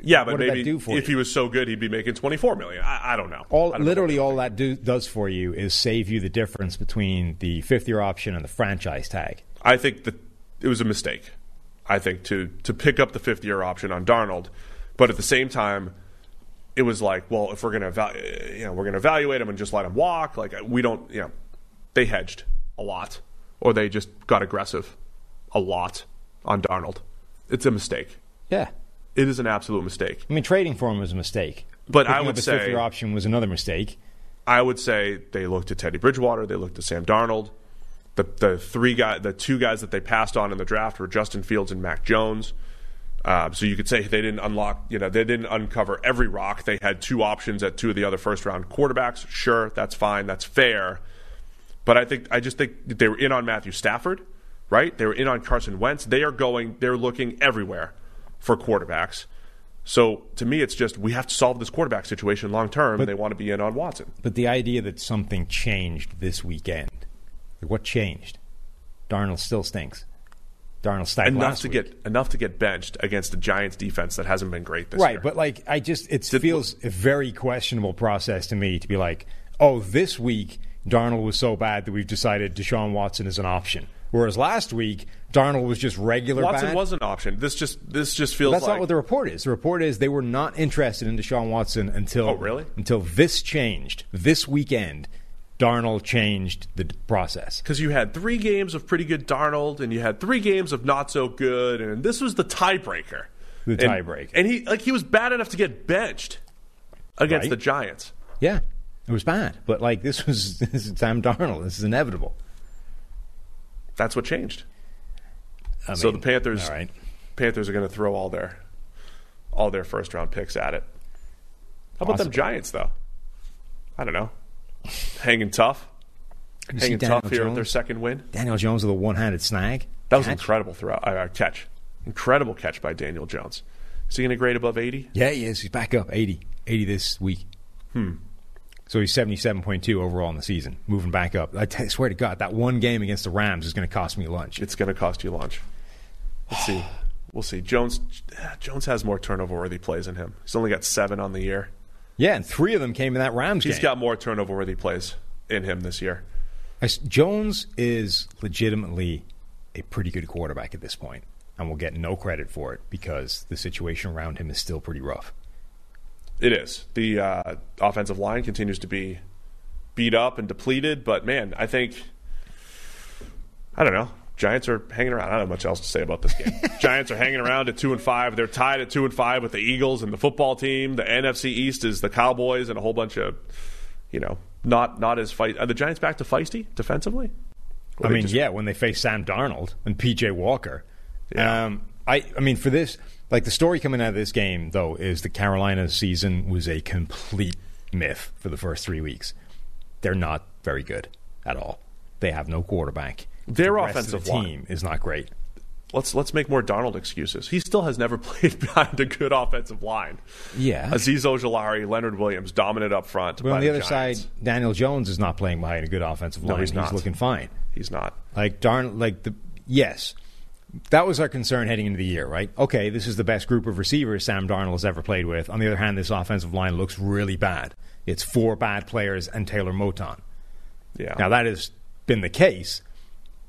S2: Yeah, but
S4: What did that
S2: maybe if
S4: you?
S2: he was so good, he'd be making twenty four million. I, I don't know.
S4: all
S2: don't know.
S4: literally all that do, does for you is save you the difference between the fifth year option and the franchise tag.
S2: I think that it was a mistake. I think to to pick up the fifth year option on Darnold, but at the same time, it was like, well, if we're gonna evalu- you know we're gonna evaluate him and just let him walk, like uh, we don't, you know, they hedged a lot, or they just got aggressive a lot on Darnold. It's a mistake.
S4: Yeah,
S2: It is an absolute mistake.
S4: I mean trading for him was a mistake,
S2: But I
S4: Picking
S2: would
S4: up his
S2: say-
S4: fifth year option was another mistake.
S2: I would say they looked at Teddy Bridgewater, they looked at Sam Darnold. The the three guy, the two guys that they passed on in the draft were Justin Fields and Mac Jones. Uh, so you could say they didn't unlock, you know, they didn't uncover every rock. They had two options at two of the other first round quarterbacks. Sure, that's fine, that's fair. But I think I just think they were in on Matthew Stafford, right? They were in on Carson Wentz. They are going, they're looking everywhere for quarterbacks. So to me, it's just we have to solve this quarterback situation long term. They want to be in on Watson.
S4: But the idea that something changed this weekend, like what changed? Darnold still stinks. Darnold stank
S2: enough to
S4: week.
S2: get enough to get benched against the Giants defense that hasn't been great this
S4: right,
S2: year.
S4: Right, but like I just it
S2: Did-
S4: feels a very questionable process to me to be like, oh, this week Darnold was so bad that we've decided Deshaun Watson is an option, whereas last week Darnold was just regular
S2: Watson
S4: bad.
S2: was an option. This just this just feels
S4: That's
S2: like
S4: not what the report is. The report is they were not interested in Deshaun Watson until
S2: Oh, really?
S4: until this changed this weekend. Darnold changed the process.
S2: because you had three games of pretty good Darnold and you had three games of not so good, and this was the tiebreaker.
S4: The
S2: And-
S4: tiebreak.
S2: and he like he was bad enough to get benched against
S4: Right.
S2: the Giants.
S4: Yeah, it was bad, but like this was this is Sam Darnold. This is inevitable.
S2: That's what changed.
S4: I
S2: so
S4: mean,
S2: the Panthers,
S4: right.
S2: Panthers are going to throw all their all their first round picks at it. How about them Giants though? I don't know. Hanging tough, hanging
S4: Daniel
S2: tough here with their second win.
S4: Daniel Jones with a one-handed snag.
S2: That was
S4: Catch?
S2: incredible throughout uh, catch. Incredible catch by Daniel Jones. Is he going to grade above 80?
S4: Yeah, he is. He's back up 80. 80 this week. Hmm. So he's 77.2 overall in the season, moving back up. I t- swear to God, that one game against the Rams is going to cost me lunch.
S2: It's going to cost you lunch. Let's see. We'll see. Jones Jones has more turnover worthy plays in him. He's only got seven on the year.
S4: Yeah, and three of them came in that Rams
S2: He's
S4: game.
S2: got more turnover worthy plays in him this year.
S4: Jones is legitimately a pretty good quarterback at this point, and will get no credit for it because the situation around him is still pretty rough.
S2: It is. The uh, offensive line continues to be beat up and depleted, but man, I think I don't know. Giants are hanging around. I don't have much else to say about this game. Giants are hanging around at two and five. They're tied at two and five with the Eagles and the football team. The NFC East is the Cowboys and a whole bunch of, you know, not not as fight. Are the Giants back to feisty defensively? Or
S4: I mean,
S2: just-
S4: yeah, when they face Sam Darnold and PJ Walker.
S2: Yeah.
S4: Um, I, I mean, for this, like the story coming out of this game, though, is the Carolina season was a complete myth for the first three weeks. They're not very good at all. They have no quarterback.
S2: Their
S4: the
S2: offensive
S4: of the
S2: line.
S4: team is not great.
S2: Let's let's make more Darnold excuses. He still has never played behind a good offensive line.
S4: Yeah.
S2: Azeez Ojulari, Leonard Williams, dominant up front.
S4: But on the other
S2: Giants.
S4: side, Daniel Jones is not playing behind a good offensive line.
S2: No,
S4: line.
S2: he's not.
S4: looking fine.
S2: he's not.
S4: Like darn, like the yes, that was our concern heading into the year, right? Okay, this is the best group of receivers Sam Darnold has ever played with. On the other hand, this offensive line looks really bad. It's four bad players and Taylor Moton.
S2: Yeah.
S4: Now that has been the case,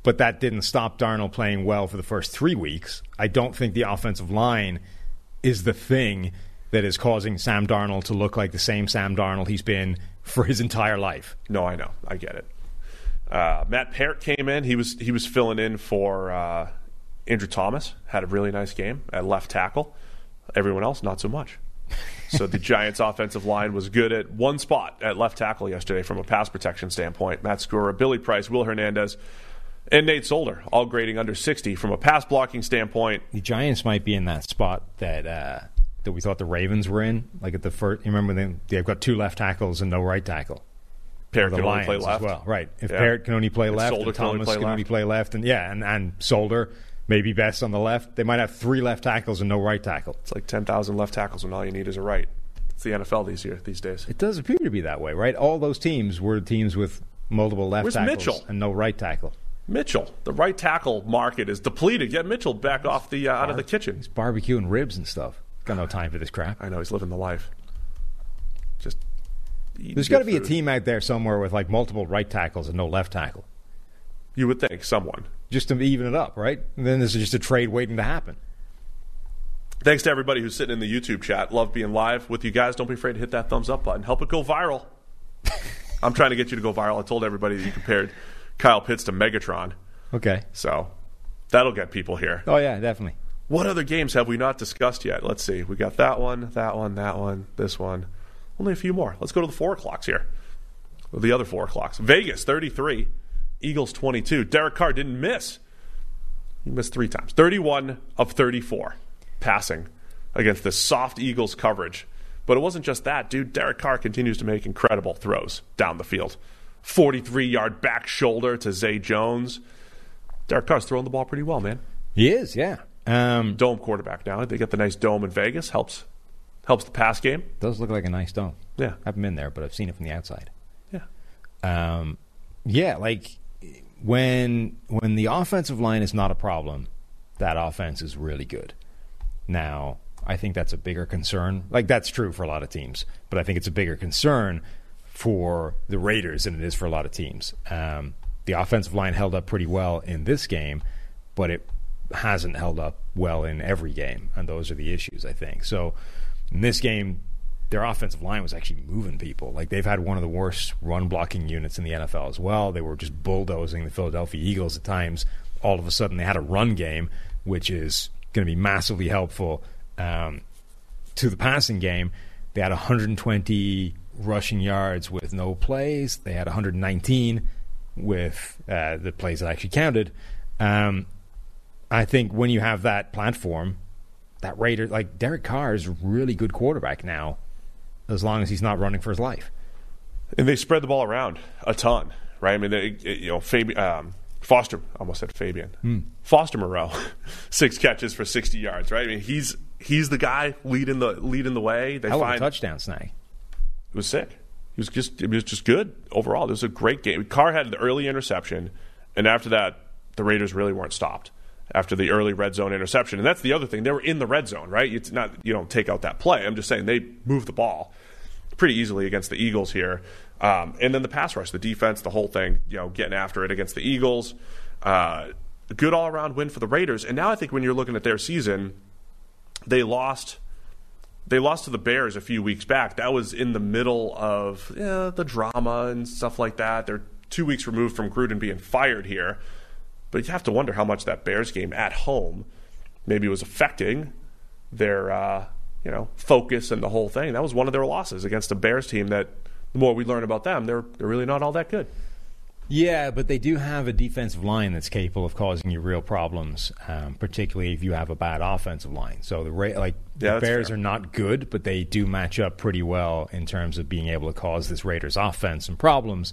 S4: but that didn't stop Darnold playing well for the first three weeks. I don't think the offensive line is the thing that is causing Sam Darnold to look like the same Sam Darnold he's been for his entire life.
S2: No, I know. I get it. Uh, Matt Peart came in. He was he was filling in for uh, Andrew Thomas. Had a really nice game at left tackle. Everyone else, not so much. so the Giants' offensive line was good at one spot at left tackle yesterday from a pass protection standpoint. Matt Skura, Billy Price, Will Hernandez, and Nate Solder, all grading under 60 from a pass blocking standpoint.
S4: The Giants might be in that spot that uh, that we thought the Ravens were in. Like at the first, you remember they, they've got two left tackles and no right tackle. Peart
S2: can only
S4: Lions
S2: play
S4: as
S2: left.
S4: well, right? If
S2: Yeah.
S4: Peart can only play
S2: And
S4: left,
S2: Solder
S4: and
S2: can only
S4: Thomas
S2: play
S4: can only play left, and yeah, and and Solder maybe best on the left. They might have three left tackles and no right tackle.
S2: It's like 10,000 left tackles when all you need is a right. It's the NFL these year these days.
S4: It does appear to be that way, right? All those teams were teams with multiple left
S2: Where's
S4: tackles
S2: Mitchell?
S4: and no right tackle.
S2: Mitchell, the right tackle market is depleted. Get Mitchell back off the uh, out of the kitchen.
S4: He's barbecuing ribs and stuff. Got no time for this crap.
S2: I know he's living the life. Just
S4: There's got to be a team out there somewhere with like multiple right tackles and no left tackle,
S2: You would think someone.
S4: Just to even it up, right? And then is just a trade waiting to happen.
S2: Thanks to everybody who's sitting in the YouTube chat. Love being live with you guys. Don't be afraid to hit that thumbs up button. Help it go viral. I'm trying to get you to go viral. I told everybody that you compared Kyle Pitts to Megatron,
S4: Okay.
S2: so that'll get people here.
S4: Oh yeah, definitely.
S2: What other games have we not discussed yet? Let's see. We got that one, that one, that one, this one. Only a few more. Let's go to the four o'clocks here. The other four o'clocks. Vegas, 33. Eagles, 22. Derek Carr didn't miss. He missed three times. 31 of 34 passing against this soft Eagles coverage. But it wasn't just that, dude. Derek Carr continues to make incredible throws down the field. 43 yard back shoulder to Zay Jones. Derek Carr's throwing the ball pretty well, man
S4: He is, yeah. Um,
S2: dome quarterback now. They get the nice dome in Vegas. Helps helps the pass game.
S4: does look like a nice dome.
S2: Yeah.
S4: I haven't been there, but I've seen it from the outside.
S2: Yeah.
S4: Um, yeah, like when when the offensive line is not a problem, that offense is really good. Now, I think that's a bigger concern. Like that's true for a lot of teams, but I think it's a bigger concern for the Raiders than it is for a lot of teams. Um, the offensive line held up pretty well in this game, but it hasn't held up well in every game, and those are the issues. I think so. In this game, their offensive line was actually moving people. Like they've had one of the worst run blocking units in the NFL as well. They were just bulldozing the Philadelphia Eagles at times. All of a sudden, they had a run game, which is going to be massively helpful um, to the passing game. They had 120 rushing yards with no plays. They had 119 with uh, the plays that actually counted. Um, I think when you have that platform, that Raider, like Derek Carr is a really good quarterback now, as long as he's not running for his life.
S2: And they spread the ball around a ton, right? I mean, they, you know, um, Foster almost said Fabian. Foster Moreau, six catches for 60 yards, right? I mean, he's he's the guy leading the leading the way. They
S4: Hell of a touchdown snag.
S2: It was sick. He was just it was just good overall. It was a great game. Carr had the early interception, and after that, the Raiders really weren't stopped after the early red zone interception. And that's the other thing. They were in the red zone, right? It's not you don't take out that play. I'm just saying they moved the ball pretty easily against the Eagles here. Um, and then the pass rush, the defense, the whole thing, you know, getting after it against the Eagles. Uh, good all around win for the Raiders. And now I think when you're looking at their season, they lost they lost to the Bears a few weeks back. That was in the middle of the drama and stuff like that. They're two weeks removed from Gruden being fired here. But you have to wonder how much that Bears game at home maybe was affecting their uh, you know focus and the whole thing. That was one of their losses against a Bears team that the more we learn about them, they're they're really not all that good.
S4: Yeah, but they do have a defensive line that's capable of causing you real problems, um, particularly if you have a bad offensive line. So the Ra- like
S2: Yeah,
S4: the Bears
S2: fair.
S4: are not good, but they do match up pretty well in terms of being able to cause this Raiders offense some problems.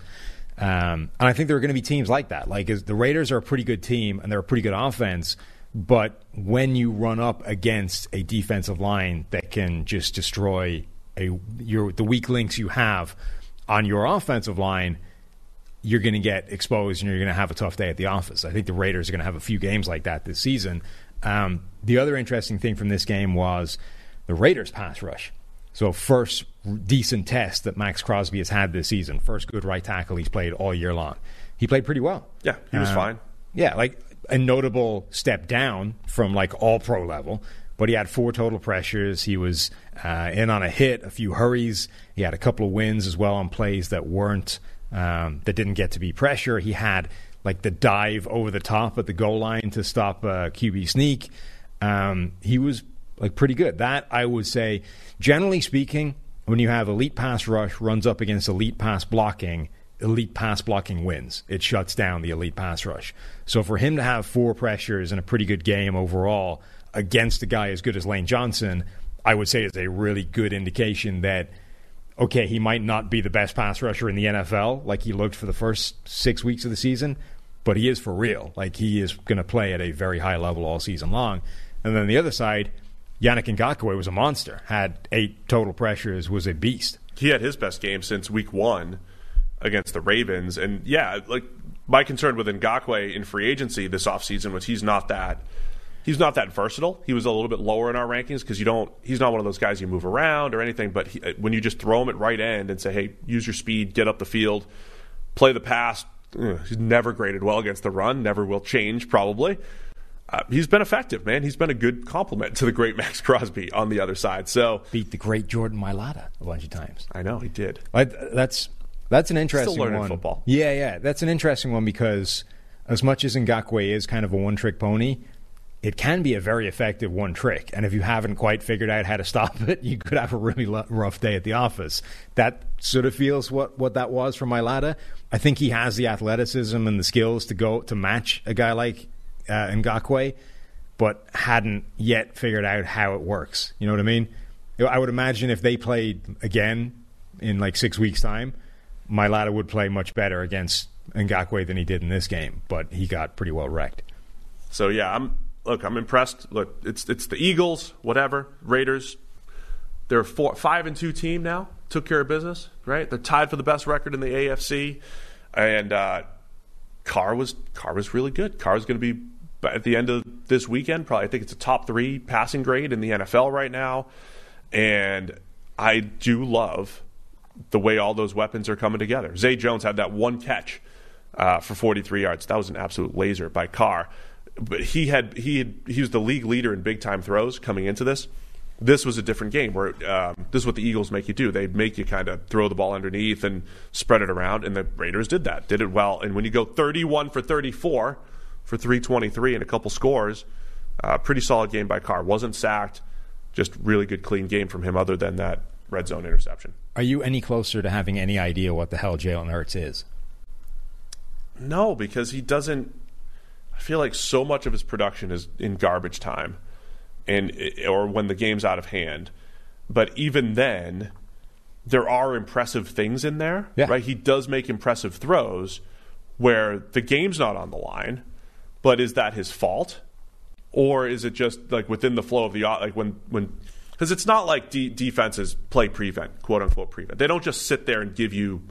S4: Um, and I think there are going to be teams like that. Like the Raiders are a pretty good team and they're a pretty good offense, but when you run up against a defensive line that can just destroy a your the weak links you have on your offensive line you're going to get exposed and you're going to have a tough day at the office. I think the Raiders are going to have a few games like that this season. Um, the other interesting thing from this game was the Raiders' pass rush. So, first decent test that Maxx Crosby has had this season. First good right tackle he's played all year long. He played pretty well.
S2: Yeah, he was
S4: Um,
S2: fine.
S4: yeah, like a notable step down from like all pro level. But he had four total pressures. He was uh, in on a hit, a few hurries. He had a couple of wins as well on plays that weren't um, that didn't get to be pressure. He had like the dive over the top at the goal line to stop a QB sneak. Um, he was like pretty good. That I would say, generally speaking, when you have elite pass rush runs up against elite pass blocking, elite pass blocking wins. It shuts down the elite pass rush. So for him to have four pressures and a pretty good game overall against a guy as good as Lane Johnson, I would say is a really good indication that okay, he might not be the best pass rusher in the NFL like he looked for the first six weeks of the season, but he is for real. Like he is going to play at a very high level all season long. And then the other side, Yannick Ngakoue was a monster. Had eight total pressures, was a beast.
S2: He had his best game since week one against the Ravens. And yeah, like my concern with Ngakoue in free agency this offseason was he's not that he's not that versatile. He was a little bit lower in our rankings because you don't. He's not one of those guys you move around or anything. But he, when you just throw him at right end and say, "Hey, use your speed, get up the field, play the pass," he's never graded well against the run. Never will change probably. Uh, he's been effective, man. He's been a good complement to the great Maxx Crosby on the other side. So
S4: beat the great Jordan Mailata a bunch of times.
S2: I know he did.
S4: I, that's that's an interesting
S2: Still learning
S4: one.
S2: football.
S4: Yeah, yeah, that's an interesting one because as much as Ngakoue is kind of a one-trick pony, it can be a very effective one trick. And if you haven't quite figured out how to stop it, you could have a really rough day at the office. That sort of feels what, what that was for Mailata. I think he has the athleticism and the skills to go to match a guy like uh, Ngakoue, but hadn't yet figured out how it works. You know what I mean? I would imagine if they played again in like six weeks' time, Mailata would play much better against Ngakoue than he did in this game, but he got pretty well wrecked.
S2: So yeah, I'm look, I'm impressed. Look, it's it's the Eagles, whatever Raiders. They're a four, five and two team now. Took care of business, right? They're tied for the best record in the AFC, and uh, Carr was Carr was really good. Carr is going to be at the end of this weekend. Probably, I think it's a top three passing grade in the NFL right now, and I do love the way all those weapons are coming together. Zay Jones had that one catch uh, for 43 yards. That was an absolute laser by Carr. But he had he had, he was the league leader in big time throws coming into this. This was a different game where um, this is what the Eagles make you do. They make you kind of throw the ball underneath and spread it around, and the Raiders did that, did it well. And when you go 31 for 34 for 323 and a couple scores, uh, pretty solid game by Carr. Wasn't sacked, just really good clean game from him. Other than that red zone interception.
S4: Are you any closer to having any idea what the hell Jalen Hurts is?
S2: No, because he doesn't. I feel like so much of his production is in garbage time, and or when the game's out of hand. But even then, there are impressive things in there,
S4: Yeah.
S2: right? He does make impressive throws where the game's not on the line, but is that his fault, or is it just like within the flow of the like when when because it's not like de- defenses play prevent, quote unquote prevent. They don't just sit there and give you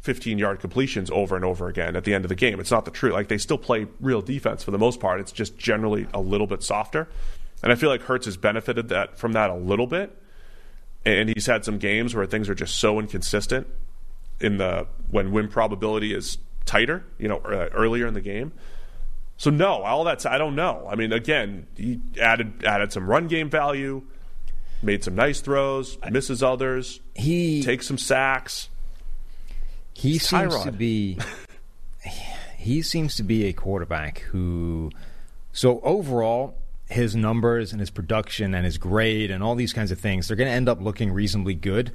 S2: 15 yard completions over and over again at the end of the game. It's not the truth. Like they still play real defense for the most part. It's just generally a little bit softer. And I feel like Hurts has benefited that from that a little bit. And he's had some games where things are just so inconsistent in the when win probability is tighter, you know, uh, earlier in the game. So no, all that's I don't know. I mean, again, he added added some run game value, made some nice throws, misses others,
S4: He
S2: takes some sacks.
S4: he
S2: He's
S4: seems to be he seems to be a quarterback who so overall his numbers and his production and his grade and all these kinds of things they're going to end up looking reasonably good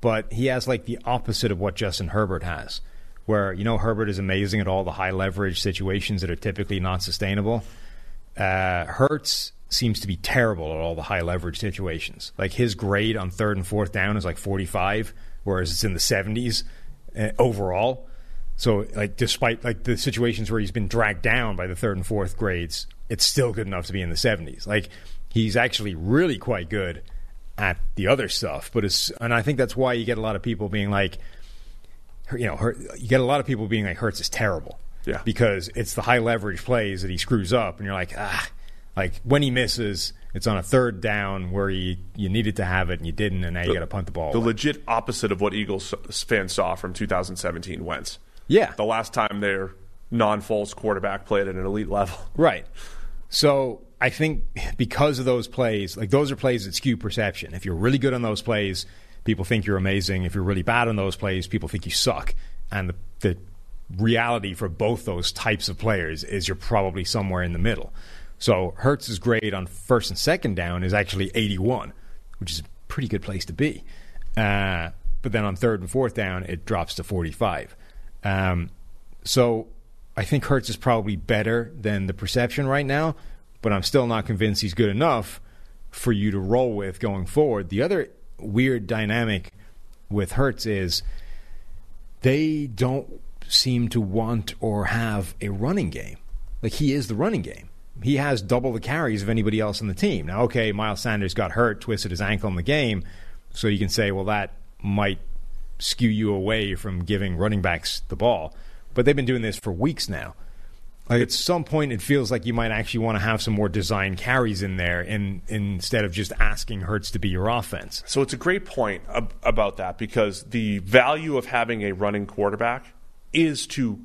S4: but he has like the opposite of what Justin Herbert has where you know Herbert is amazing at all the high leverage situations that are typically not sustainable uh, Hurts seems to be terrible at all the high leverage situations. Like his grade on third and fourth down is like 45, whereas it's in the 70s uh, overall. So, like, despite like the situations where he's been dragged down by the third and fourth grades, it's still good enough to be in the 70s. Like, he's actually really quite good at the other stuff. But it's, and I think that's why you get a lot of people being like, you know, Hurt- you get a lot of people being like, Hurts is terrible.
S2: Yeah.
S4: Because it's the high leverage plays that he screws up, and you're like, ah, like when he misses, it's on a third down where you, you needed to have it and you didn't, and now you got to punt the ball.
S2: The
S4: away.
S2: legit opposite of what Eagles fans saw from 2017 Wentz.
S4: yeah.
S2: The last time they're non Foles quarterback played at an elite level.
S4: Right. So I think because of those plays, like those are plays that skew perception. If you're really good on those plays, people think you're amazing. If you're really bad on those plays, people think you suck. And the, the reality for both those types of players is you're probably somewhere in the middle. So Hurts's grade on first and second down is actually 81, which is a pretty good place to be. Uh, but then on third and fourth down, it drops to 45. Um, so I think Hurts is probably better than the perception right now, but I'm still not convinced he's good enough for you to roll with going forward. The other weird dynamic with Hurts is they don't seem to want or have a running game. Like he is the running game. He has double the carries of anybody else on the team. Now, okay, Miles Sanders got hurt, twisted his ankle in the game, so you can say, well, that might skew you away from giving running backs the ball. But they've been doing this for weeks now. At some point, it feels like you might actually want to have some more design carries in there, in, instead of just asking Hurts to be your offense.
S2: So it's a great point ab- about that because the value of having a running quarterback is to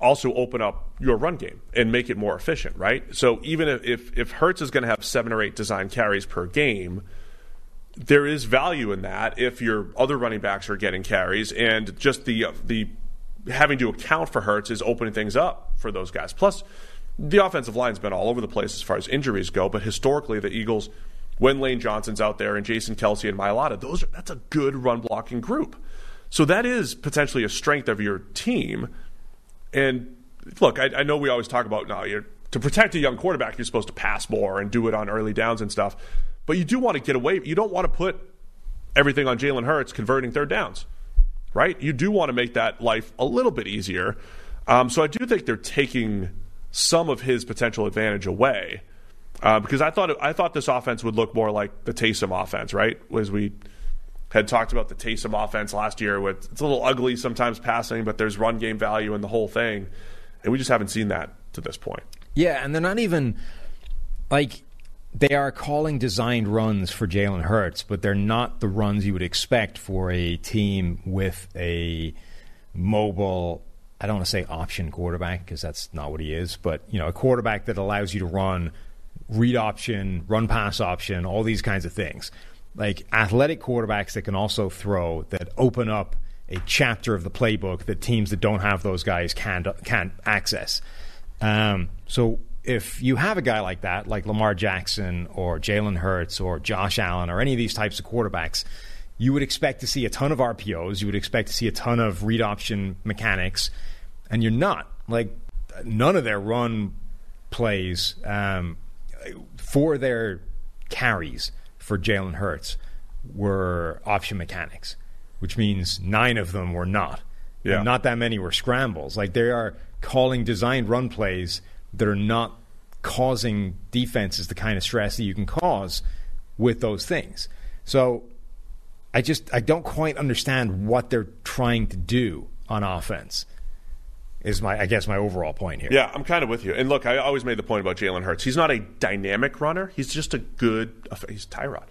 S2: also open up your run game and make it more efficient, right? So even if if, if Hurts is going to have seven or eight design carries per game, there is value in that if your other running backs are getting carries and just the the having to account for Hurts is opening things up for those guys. Plus, the offensive line's been all over the place as far as injuries go, but historically the Eagles, when Lane Johnson's out there and Jason Kelce and Mailata, those are, that's a good run blocking group. So that is potentially a strength of your team. And look, I, I know we always talk about now to protect a young quarterback, you're supposed to pass more and do it on early downs and stuff. But you do want to get away. You don't want to put everything on Jalen Hurts converting third downs, right? You do want to make that life a little bit easier. Um, so I do think they're taking some of his potential advantage away. Uh, because I thought I thought this offense would look more like the Taysom offense, right? As we had talked about the Taysom offense last year, with it's a little ugly sometimes passing, but there's run game value in the whole thing, and we just haven't seen that to this point.
S4: Yeah, and they're not even like they are calling designed runs for Jalen Hurts, but they're not the runs you would expect for a team with a mobile. I don't want to say option quarterback because that's not what he is, but you know, a quarterback that allows you to run read option, run pass option, all these kinds of things. Like athletic quarterbacks that can also throw that open up a chapter of the playbook that teams that don't have those guys can't can't access. Um, so if you have a guy like that, like Lamar Jackson or Jalen Hurts or Josh Allen or any of these types of quarterbacks, you would expect to see a ton of RPOs. You would expect to see a ton of read option mechanics, and you're not. Like none of their run plays um, for their carries for Jalen Hurts were option mechanics, which means nine of them were not.
S2: Yeah.
S4: And not that many were scrambles. Like they are calling designed run plays that are not causing defenses the kind of stress that you can cause with those things. So I just I don't quite understand what they're trying to do on offense. Is my I guess my overall point here.
S2: Yeah, I'm kind of with you. And look, I always made the point about Jalen Hurts. He's not a dynamic runner. He's just a good. He's Tyrod.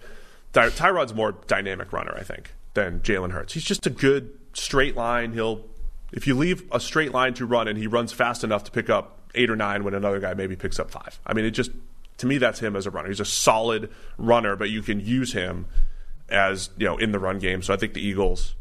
S2: Ty, Tyrod's more dynamic runner, I think, than Jalen Hurts. He's just a good straight line. He'll if you leave a straight line to run and he runs fast enough to pick up eight or nine when another guy maybe picks up five. I mean, it just to me that's him as a runner. He's a solid runner, but you can use him as you know in the run game. So I think the Eagles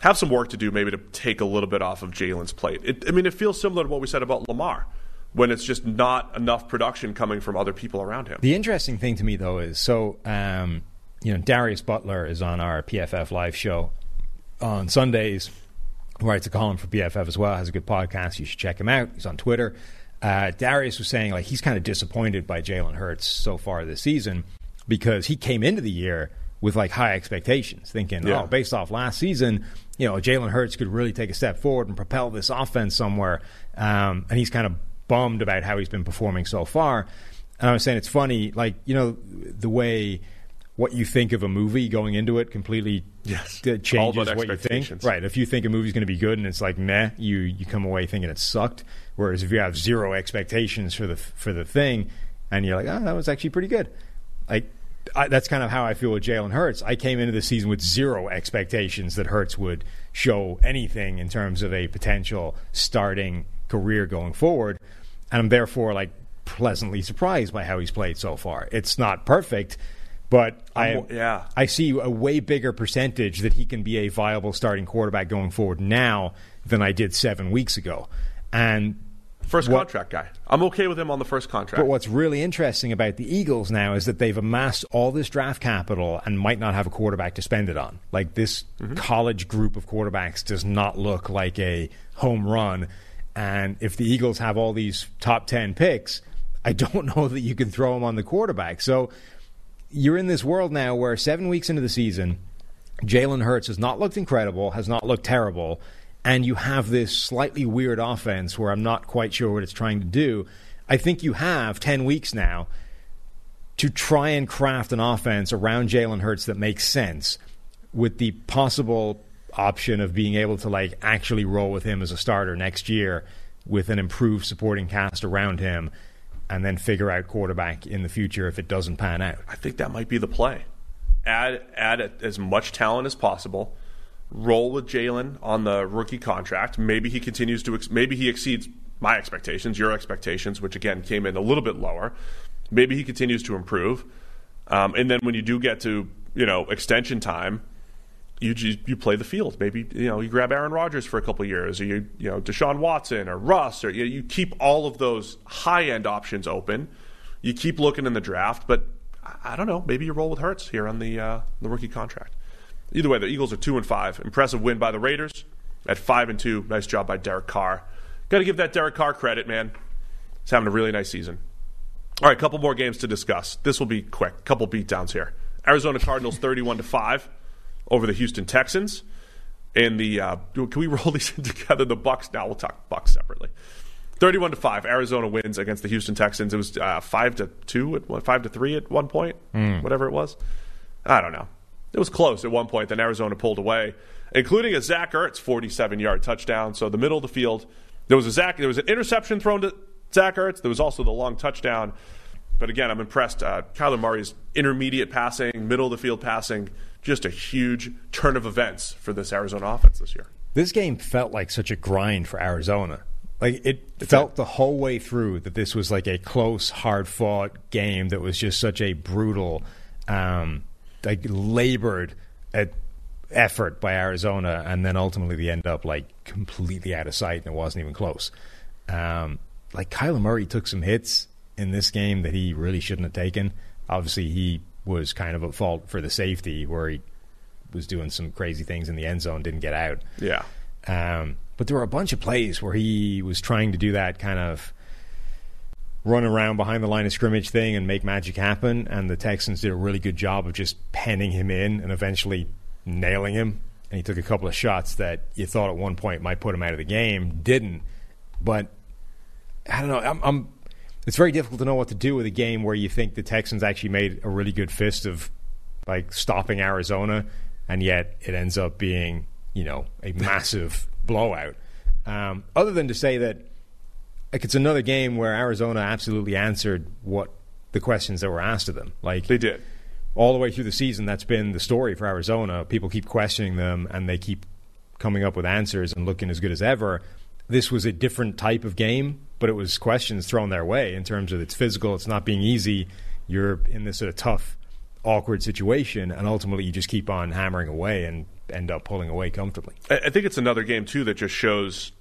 S2: have some work to do, maybe to take a little bit off of Jalen's plate. It, I mean, it feels similar to what we said about Lamar when it's just not enough production coming from other people around him.
S4: The interesting thing to me though is so um, you know Darius Butler is on our PFF live show on Sundays writes a column for PFF as well. Has a good podcast. You should check him out. He's on Twitter. Uh, Darius was saying like he's kind of disappointed by Jalen Hurts so far this season because he came into the year with like high expectations, thinking,
S2: Yeah.
S4: oh, based off last season, you know, Jalen Hurts could really take a step forward and propel this offense somewhere. Um, and he's kind of bummed about how he's been performing so far. And I was saying it's funny, like you know, the way what you think of a movie going into it completely
S2: Yes.
S4: Uh,
S2: d-
S4: changes what you think. Right. If you think a movie's going to be good and it's like meh, you you come away thinking it sucked. Whereas if you have zero expectations for the for the thing, and you're like, oh, that was actually pretty good. Like I, that's kind of how I feel with Jalen Hurts. I came into the season with zero expectations that Hurts would show anything in terms of a potential starting career going forward, and I'm therefore like pleasantly surprised by how he's played so far. It's not perfect, but I
S2: yeah.
S4: I see a way bigger percentage that he can be a viable starting quarterback going forward now than I did seven weeks ago, and
S2: First
S4: What-
S2: contract guy. I'm okay with him on the first contract.
S4: but what's really interesting about the Eagles now is that they've amassed all this draft capital and might not have a quarterback to spend it on. Like this mm-hmm. college group of quarterbacks does not look like a home run. And if the Eagles have all these top 10 picks, I don't know that you can throw them on the quarterback. So you're in this world now where seven weeks into the season, Jalen Hurts has not looked incredible, has not looked terrible, and you have this slightly weird offense where I'm not quite sure what it's trying to do. I think you have 10 weeks now to try and craft an offense around Jalen Hurts that makes sense with the possible option of being able to like actually roll with him as a starter next year with an improved supporting cast around him and then figure out quarterback in the future if it doesn't pan out.
S2: I think that might be the play. Add add as much talent as possible. Roll with Jalen on the rookie contract. Maybe he continues to. Ex- maybe he exceeds my expectations, your expectations, which again came in a little bit lower. Maybe he continues to improve, um, and then when you do get to you know extension time, you you play the field. Maybe you know you grab Aaron Rodgers for a couple years, or you you know Deshaun Watson or Russ, or you, you keep all of those high end options open. You keep looking in the draft, but I- don't know. Maybe you roll with Hurts here on the uh, the rookie contract. Either way, the Eagles are two and five. Impressive win by the Raiders at five and two. Nice job by Derek Carr. Got to give that Derek Carr credit, man. He's having a really nice season. All right, couple more games to discuss. This will be quick. Couple beatdowns here. Arizona Cardinals thirty-one to five over the Houston Texans. And the uh, can we roll these in together? The Bucs. Now we'll talk Bucs separately. Thirty-one to five. Arizona wins against the Houston Texans. It was uh, five to two at five to three at one point. Whatever it was. I don't know. It was close at one point. Then Arizona pulled away, including a Zach Ertz forty-seven-yard touchdown. So the middle of the field, there was a Zach. There was an interception thrown to Zach Ertz. There was also the long touchdown. But again, I'm impressed. Uh, Kyler Murray's intermediate passing, middle of the field passing, just a huge turn of events for this Arizona offense this year.
S4: This game felt like such a grind for Arizona. Like it felt the whole way through that this was like a close, hard fought game that was just such a brutal, um, like labored effort by Arizona, and then ultimately they end up like completely out of sight, and it wasn't even close. Um, like Kyler Murray took some hits in this game that he really shouldn't have taken. Obviously, he was kind of at fault for the safety where he was doing some crazy things in the end zone, didn't get out.
S2: Yeah.
S4: Um, but there were a bunch of plays where he was trying to do that kind of run around behind the line of scrimmage thing and make magic happen. And the Texans did a really good job of just penning him in and eventually nailing him. And he took a couple of shots that you thought at one point might put him out of the game, didn't. But I don't know. I'm, I'm it's very difficult to know what to do with a game where you think the Texans actually made a really good fist of like stopping Arizona, and yet it ends up being you know a massive blowout. Um, other than to say that like it's another game where Arizona absolutely answered what the questions that were asked of them. Like
S2: They did.
S4: all the way through the season, that's been the story for Arizona. People keep questioning them, and they keep coming up with answers and looking as good as ever. This was a different type of game, but it was questions thrown their way in terms of it's physical, it's not being easy. You're in this sort of tough, awkward situation, and ultimately you just keep on hammering away and end up pulling away comfortably.
S2: I think it's another game too that just shows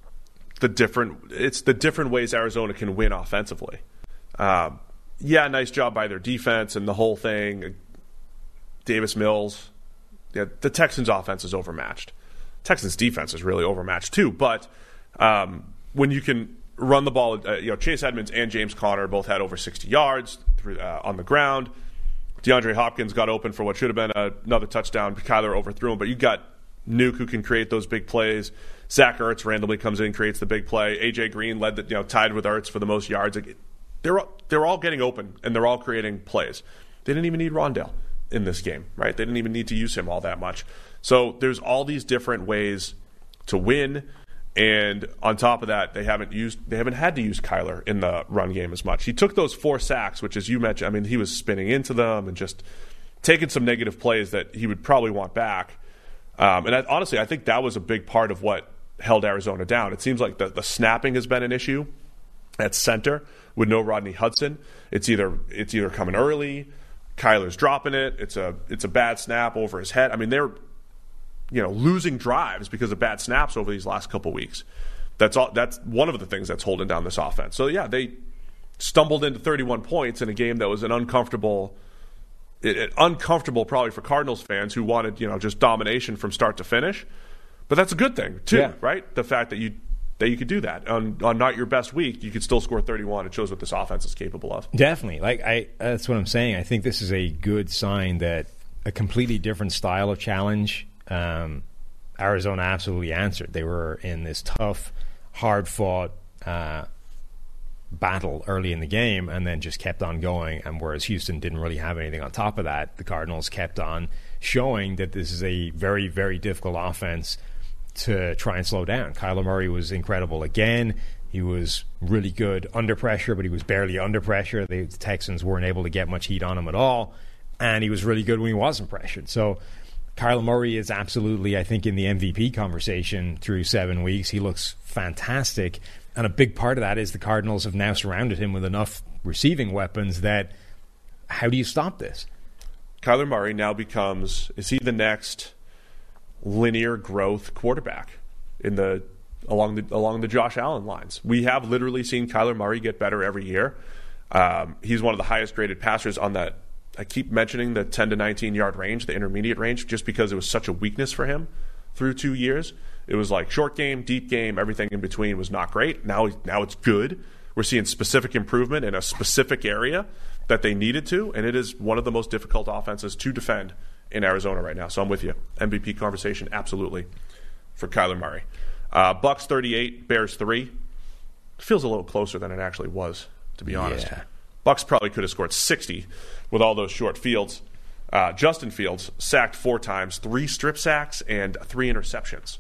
S2: the different. It's the different ways Arizona can win offensively. Um, yeah, nice job by their defense and the whole thing. Davis Mills. Yeah, the Texans' offense is overmatched. Texans' defense is really overmatched too. But um, when you can run the ball, uh, you know Chase Edmonds and James Conner both had over 60 yards through, uh, on the ground. DeAndre Hopkins got open for what should have been a, another touchdown. Kyler overthrew him, but you got Nuke who can create those big plays. Zach Ertz randomly comes in and creates the big play. AJ Green led the you know tied with Ertz for the most yards. They're they're all getting open and they're all creating plays. They didn't even need Rondale in this game, right? They didn't even need to use him all that much. So there's all these different ways to win. And on top of that, they haven't used they haven't had to use Kyler in the run game as much. He took those four sacks, which as you mentioned, I mean, he was spinning into them and just taking some negative plays that he would probably want back. Um, and I, honestly, I think that was a big part of what held Arizona down. It seems like the, the snapping has been an issue at center with no Rodney Hudson. It's either it's either coming early, Kyler's dropping it. It's a it's a bad snap over his head. I mean, they're you know losing drives because of bad snaps over these last couple weeks. That's all. That's one of the things that's holding down this offense. So yeah, they stumbled into 31 points in a game that was an uncomfortable, it, it- uncomfortable probably for Cardinals fans who wanted you know just domination from start to finish. But that's a good thing too,
S4: Yeah.
S2: right? The fact that you that you could do that on, on not your best week, you could still score 31. It shows what this offense is capable of.
S4: Definitely. Like I that's what I'm saying. I think this is a good sign that a completely different style of challenge um, Arizona absolutely answered. They were in this tough, hard fought uh, battle early in the game and then just kept on going. And whereas Houston didn't really have anything on top of that, the Cardinals kept on showing that this is a very, very difficult offense to try and slow down. Kyler Murray was incredible again. He was really good under pressure, but he was barely under pressure. The Texans weren't able to get much heat on him at all. And he was really good when he wasn't pressured. So Kyler Murray is absolutely, I think, in the MVP conversation through seven weeks. He looks fantastic. And a big part of that is the Cardinals have now surrounded him with enough receiving weapons that how do you stop this?
S2: Kyler Murray now becomes is he the next linear growth quarterback in the along the along the Josh Allen lines? We have literally seen Kyler Murray get better every year. Um, he's one of the highest graded passers on that. I keep mentioning the 10 to 19 yard range, the intermediate range, just because it was such a weakness for him through two years. It was like short game, deep game, everything in between was not great. Now, now it's good. We're seeing specific improvement in a specific area that they needed to, and it is one of the most difficult offenses to defend in Arizona right now. So I'm with you. MVP conversation, absolutely, for Kyler Murray. Uh, Bucs 38, Bears 3. Feels a little closer than it actually was, to be honest.
S4: Yeah.
S2: Bucs probably could have scored 60 with all those short fields. Uh, Justin Fields sacked four times, three strip sacks, and three interceptions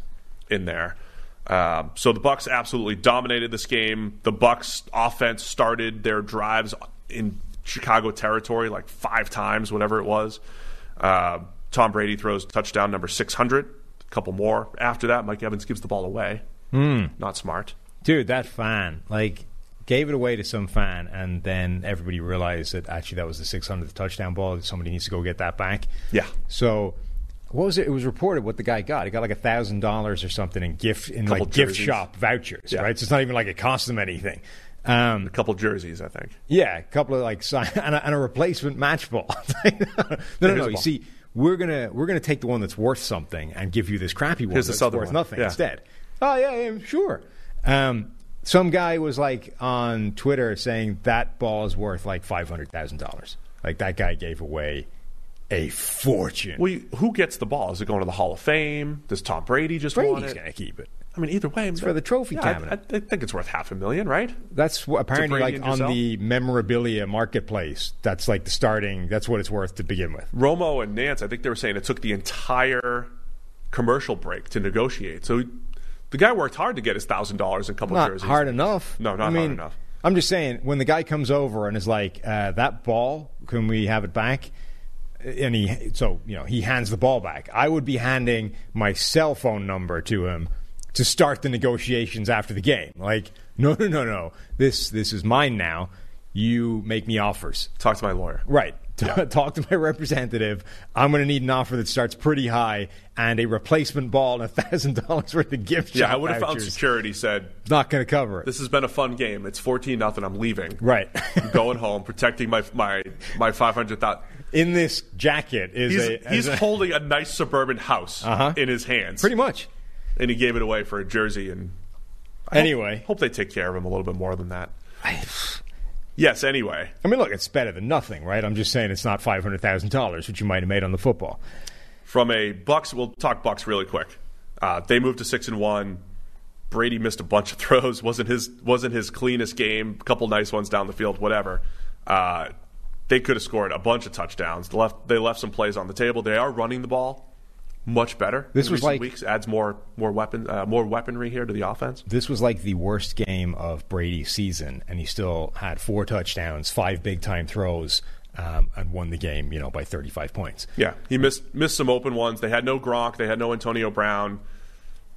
S2: in there. Um, so the Bucs absolutely dominated this game. The Bucs offense started their drives in Chicago territory like five times, whatever it was. Uh, Tom Brady throws touchdown number 600. A couple more after that. Mike Evans gives the ball away. Not smart.
S4: Dude, that fan, like, gave it away to some fan, and then everybody realized that actually that was the 600th touchdown ball. Somebody needs to go get that back.
S2: Yeah.
S4: So, what was it? It was reported what the guy got. He got like a thousand dollars or something in gift in like gift
S2: jerseys.
S4: shop vouchers,
S2: Yeah.
S4: right? So it's not even like it cost them anything. Um,
S2: A couple jerseys, I think.
S4: yeah, a couple of like sign and a, and a replacement match ball. no, no, no. You see, we're gonna we're gonna take the one that's worth something and give you this crappy one
S2: Here's
S4: that's worth
S2: one.
S4: nothing
S2: Yeah.
S4: instead. Oh yeah, yeah, sure. Um, some guy was like on Twitter saying that ball is worth like five hundred thousand dollars. Like that guy gave away a fortune.
S2: Well, you, who gets the ball? Is it going to the Hall of Fame? Does Tom Brady just want
S4: Brady's
S2: it?
S4: gonna keep it.
S2: I mean, either way, it's
S4: for the trophy
S2: yeah, I-
S4: cabinet.
S2: I, I think it's worth half a million, right?
S4: That's what, apparently like on the memorabilia marketplace. That's like the starting. That's what it's worth to begin with.
S2: Romo and Nantz, I think they were saying it took the entire commercial break to negotiate. So the guy worked hard to get his thousand dollars and a couple
S4: not
S2: jerseys.
S4: Not hard enough.
S2: No, not
S4: I
S2: hard enough.
S4: I'm just saying, when the guy comes over and is like, uh, "That ball, can we have it back?" and he, so you know, he hands the ball back. I would be handing my cell phone number to him to start the negotiations after the game. Like, no, no, no, no. This, this is mine now. You make me offers.
S2: Talk to my lawyer.
S4: Right. Talk to my representative. I'm going to need an offer that starts pretty high and a replacement ball and a thousand dollars worth of gift
S2: Yeah,
S4: shop
S2: I would have found security said,
S4: Not going to cover it.
S2: "This has been a fun game. It's fourteen nothing. I'm leaving.
S4: Right.
S2: I'm going home, protecting my my my five hundred thousand.
S4: In this jacket is
S2: He's,
S4: a,
S2: he's
S4: a-
S2: holding a nice suburban house
S4: Uh-huh.
S2: in his hands,
S4: pretty much.
S2: and he gave it away for a jersey. And I
S4: Anyway.
S2: hope they take care of him a little bit more than that. Yes. Anyway,
S4: I mean, look, it's better than nothing, right? I'm just saying it's not five hundred thousand dollars, which you might have made on the football.
S2: from a Bucs, we'll talk Bucs really quick. Uh, they moved to six and one. Brady missed a bunch of throws. wasn't his wasn't his cleanest game. A couple nice ones down the field. Whatever. Uh, they could have scored a bunch of touchdowns. They left they left some plays on the table. They are running the ball much better.
S4: This
S2: in
S4: was like-
S2: weeks adds more more weapon uh, more weaponry here to the offense.
S4: This was like the worst game of Brady's season, and he still had four touchdowns, five big time throws, um, and won the game, you know, by 35 points.
S2: Yeah, he missed missed some open ones. They had no Gronk. They had no Antonio Brown.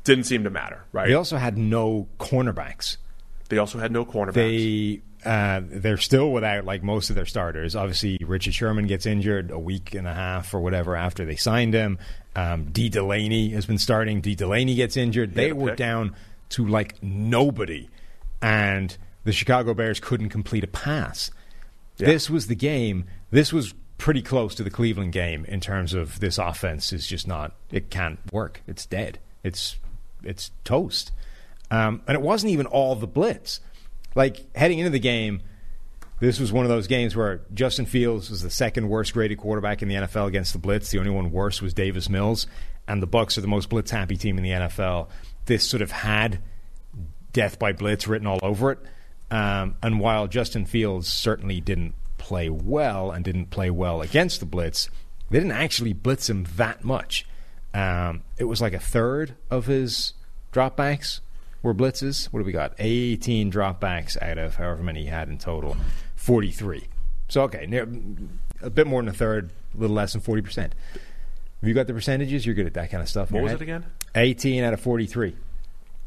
S2: Didn't seem to matter, right?
S4: They also had no cornerbacks.
S2: They also had no cornerbacks.
S4: They uh, they're still without like most of their starters. Obviously, Richard Sherman gets injured a week and a half or whatever after they signed him. Um, Dee Delaney has been starting. Dee Delaney gets injured. They were
S2: pick.
S4: down to like nobody, and the Chicago Bears couldn't complete a pass. This was the game. This was pretty close to the Cleveland game in terms of this offense is just not. It can't work. It's dead. It's it's toast. Um, and it wasn't even all the blitz. Like heading into the game, this was one of those games where Justin Fields was the second worst graded quarterback in the NFL against the blitz. The only one worse was Davis Mills, and the Bucs are the most blitz happy team in the NFL. This sort of had death by blitz written all over it. Um, and while Justin Fields certainly didn't play well and didn't play well against the blitz, they didn't actually blitz him that much. Um, it was like a third of his dropbacks were blitzes. What do we got? 18 dropbacks out of however many he had in total. 43. So, okay, near, a bit more than a third, a little less than 40%. Have you got the percentages? You're good at that kind of stuff.
S2: What was
S4: head.
S2: it again?
S4: 18 out of 43.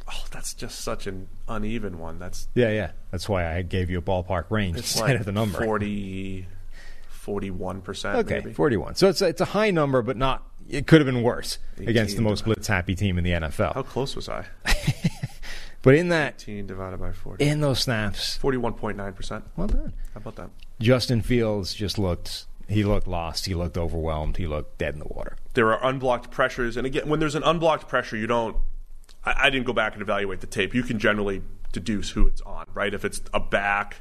S2: Oh, that's just such an uneven one. That's
S4: Yeah, yeah. That's why I gave you a ballpark range
S2: it's
S4: instead
S2: like
S4: of the number.
S2: 40, 41%.
S4: Okay,
S2: maybe.
S4: 41. So it's a, it's a high number, but not. It could have been worse against the most blitz happy team in the NFL.
S2: How close was I?
S4: But in that,
S2: 18 divided by 40.
S4: in those snaps,
S2: 41.9%.
S4: well done.
S2: How about that?
S4: Justin Fields just looked. He looked lost. He looked overwhelmed. He looked dead in the water.
S2: There are unblocked pressures. And again, when there's an unblocked pressure, you don't. I, I didn't go back and evaluate the tape. You can generally deduce who it's on, right? If it's a back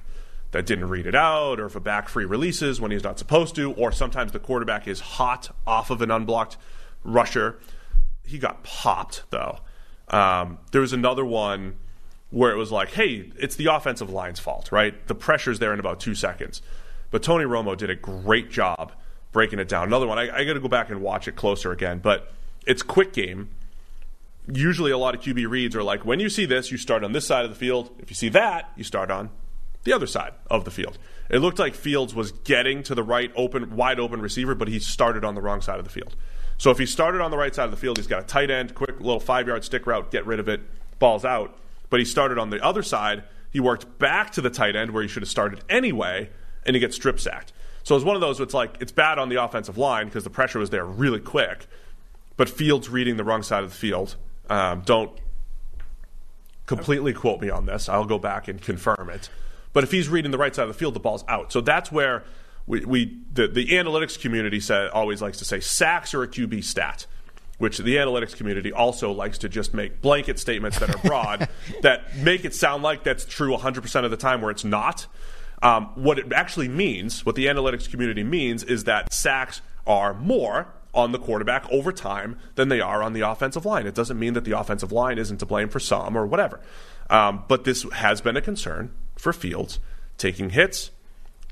S2: that didn't read it out, or if a back free releases when he's not supposed to, or sometimes the quarterback is hot off of an unblocked rusher. He got popped, though. Um, there was another one where it was like, hey, it's the offensive line's fault, right? The pressure's there in about two seconds. But Tony Romo did a great job breaking it down. Another one, I, I got to go back and watch it closer again, but it's quick game. Usually, a lot of QB reads are like, when you see this, you start on this side of the field. If you see that, you start on the other side of the field. It looked like Fields was getting to the right open, wide open receiver, but he started on the wrong side of the field. So if he started on the right side of the field, he's got a tight end, quick little five yard stick route, get rid of it, balls out. But he started on the other side. He worked back to the tight end where he should have started anyway, and he gets strip sacked. So it's one of those. It's like it's bad on the offensive line because the pressure was there really quick, but Fields reading the wrong side of the field. Um, don't completely quote me on this. I'll go back and confirm it. But if he's reading the right side of the field, the ball's out. So that's where we, we the, the analytics community said, always likes to say sacks are a QB stat, which the analytics community also likes to just make blanket statements that are broad that make it sound like that's true 100% of the time where it's not. Um, what it actually means, what the analytics community means, is that sacks are more on the quarterback over time than they are on the offensive line. It doesn't mean that the offensive line isn't to blame for some or whatever. Um, but this has been a concern for Fields, taking hits,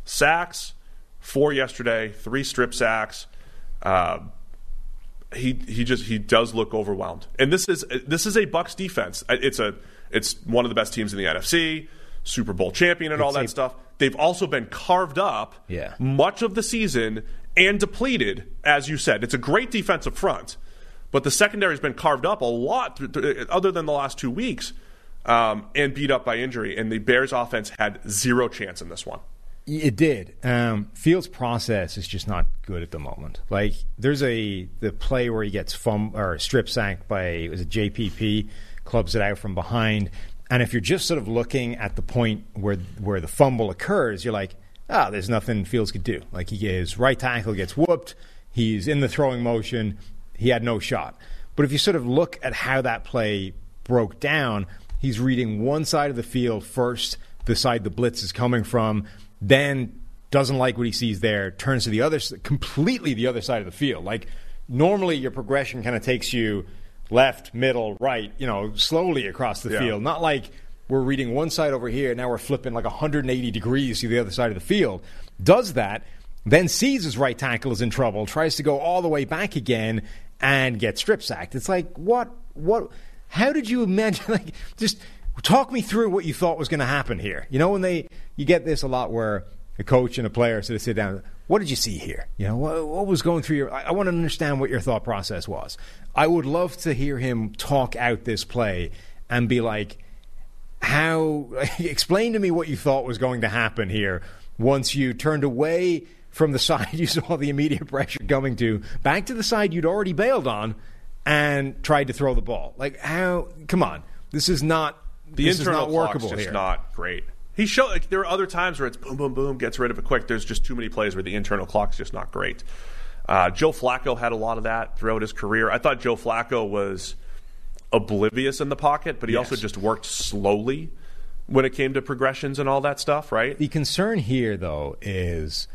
S2: sacks, four yesterday, three strip sacks. Uh, he he just he does look overwhelmed, and this is this is a Bucs defense. It's a it's one of the best teams in the NFC, Super Bowl champion, and all
S4: It's
S2: that
S4: a-
S2: stuff. They've also been carved up
S4: Yeah.
S2: much of the season and depleted, as you said. It's a great defensive front, but the secondary's been carved up a lot, th- th- other than the last two weeks, um, and beat up by injury. And the Bears' offense had zero chance in this one.
S4: It did. Um, Fields' process is just not good at the moment. Like there's a the play where he gets fum or strip sacked by was it JPP, clubs it out from behind, and if you're just sort of looking at the point where where the fumble occurs, you're like, ah, there's nothing Fields could do. Like he his right tackle gets whooped, he's in the throwing motion, he had no shot. But if you sort of look at how that play broke down, he's reading one side of the field first, the side the blitz is coming from, then doesn't like what he sees there, turns to the other completely the other side of the field. Like normally your progression kind of takes you left, middle, right, you know, slowly across the
S2: Yeah.
S4: field. Not like we're reading one side over here, now we're flipping like 180 degrees to the other side of the field. Does that, then sees his right tackle is in trouble, tries to go all the way back again, and get strip sacked. It's like what what how did you imagine like just talk me through what you thought was going to happen here. You know when they you get this a lot where a coach and a player sort of sit down. What did you see here? You know what, what was going through your. I, I want to understand what your thought process was. I would love to hear him talk out this play and be like, how explain to me what you thought was going to happen here once you turned away from the side you saw the immediate pressure coming to back to the side you'd already bailed on and tried to throw the ball like how come on this is not
S2: The
S4: this is
S2: internal
S4: not workable
S2: clock's just
S4: here
S2: not great. He showed like there are other times where it's boom, boom, boom, gets rid of it quick. There's just too many plays where the internal clock's just not great. Uh, Joe Flacco had a lot of that throughout his career. I thought Joe Flacco was oblivious in the pocket, but he
S4: Yes.
S2: also just worked slowly when it came to progressions and all that stuff. Right?
S4: The concern here, though, is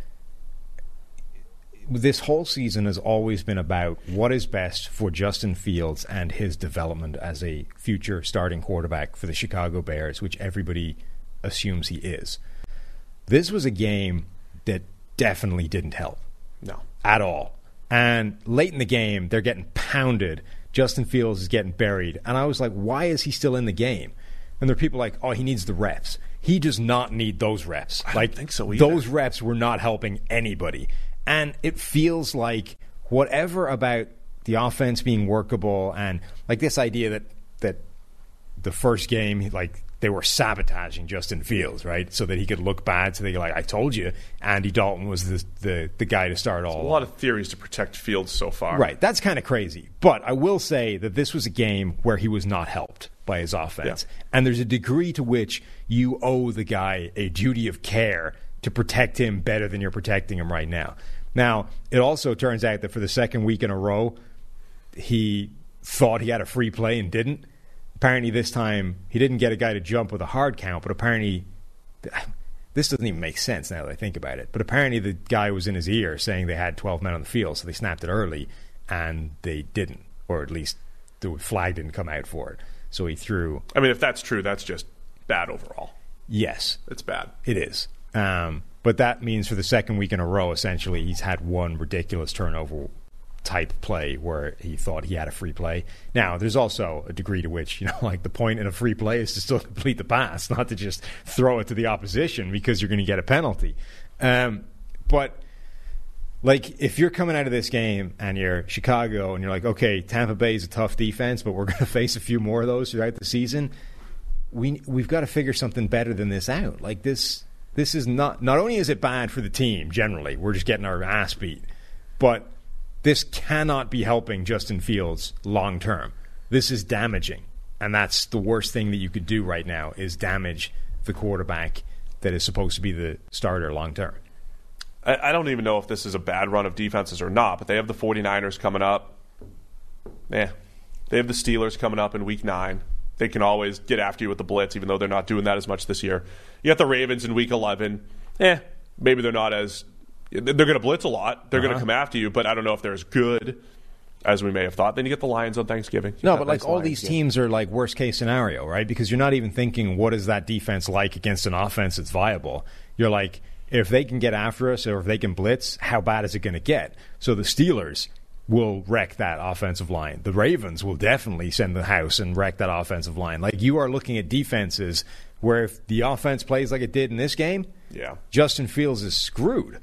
S4: this whole season has always been about what is best for Justin Fields and his development as a future starting quarterback for the Chicago Bears, which everybody assumes he is. This was a game that definitely didn't help
S2: No.
S4: at all. And late in the game, they're getting pounded. Justin Fields is getting buried. And I was like, why is he still in the game? And there are people like, oh, he needs the reps. He does not need those reps.
S2: don't
S4: like,
S2: think so either.
S4: Those reps were not helping anybody. And it feels like whatever about the offense being workable and like this idea that that the first game, like they were sabotaging Justin Fields, right? So that he could look bad. So they like, I told you, Andy Dalton was the the, the guy to start all.
S2: A lot of theories to protect Fields so far.
S4: Right, that's kind of crazy. But I will say that this was a game where he was not helped by his offense.
S2: Yeah.
S4: And there's a degree to which you owe the guy a duty of care to protect him better than you're protecting him right now. Now, it also turns out that for the second week in a row, he thought he had a free play and didn't. Apparently, this time he didn't get a guy to jump with a hard count, but apparently this doesn't even make sense now that I think about it. But apparently, the guy was in his ear saying they had 12 men on the field, so they snapped it early, and they didn't, or at least the flag didn't come out for it. So he threw.
S2: I mean, if that's true, that's just bad overall.
S4: Yes,
S2: It's bad.
S4: it is. Um, but that means for the second week in a row, essentially, he's had one ridiculous turnover type play where he thought he had a free play. Now, there's also a degree to which, you know, like the point in a free play is to still complete the pass, not to just throw it to the opposition because you're going to get a penalty. Um, but like if you're coming out of this game and you're Chicago and you're like, okay, Tampa Bay is a tough defense, but we're going to face a few more of those throughout the season. We we've got to figure something better than this out. Like this, this is not. Not only is it bad for the team generally, we're just getting our ass beat, but this cannot be helping Justin Fields long term. This is damaging, and that's the worst thing that you could do right now is damage the quarterback that is supposed to be the starter long term.
S2: I, I don't even know if this is a bad run of defenses or not, but they have the 49ers coming up. Yeah. They have the Steelers coming up in week nine. They can always get after you with the blitz, even though they're not doing that as much this year. You got the Ravens in week 11. Eh, maybe they're not as. They're going to blitz a lot. They're going to come after you, but I don't know if they're as good as we may have thought. Then you get the Lions on Thanksgiving. You
S4: No, but like
S2: nice
S4: all
S2: Lions
S4: these
S2: game.
S4: teams are like worst case scenario, right? Because you're not even thinking what is that defense like against an offense that's viable. You're like, if they can get after us or if they can blitz, how bad is it going to get? So the Steelers will wreck that offensive line. The Ravens will definitely send the house and wreck that offensive line. Like you are looking at defenses where if the offense plays like it did in this game,
S2: Yeah.
S4: Justin Fields is screwed.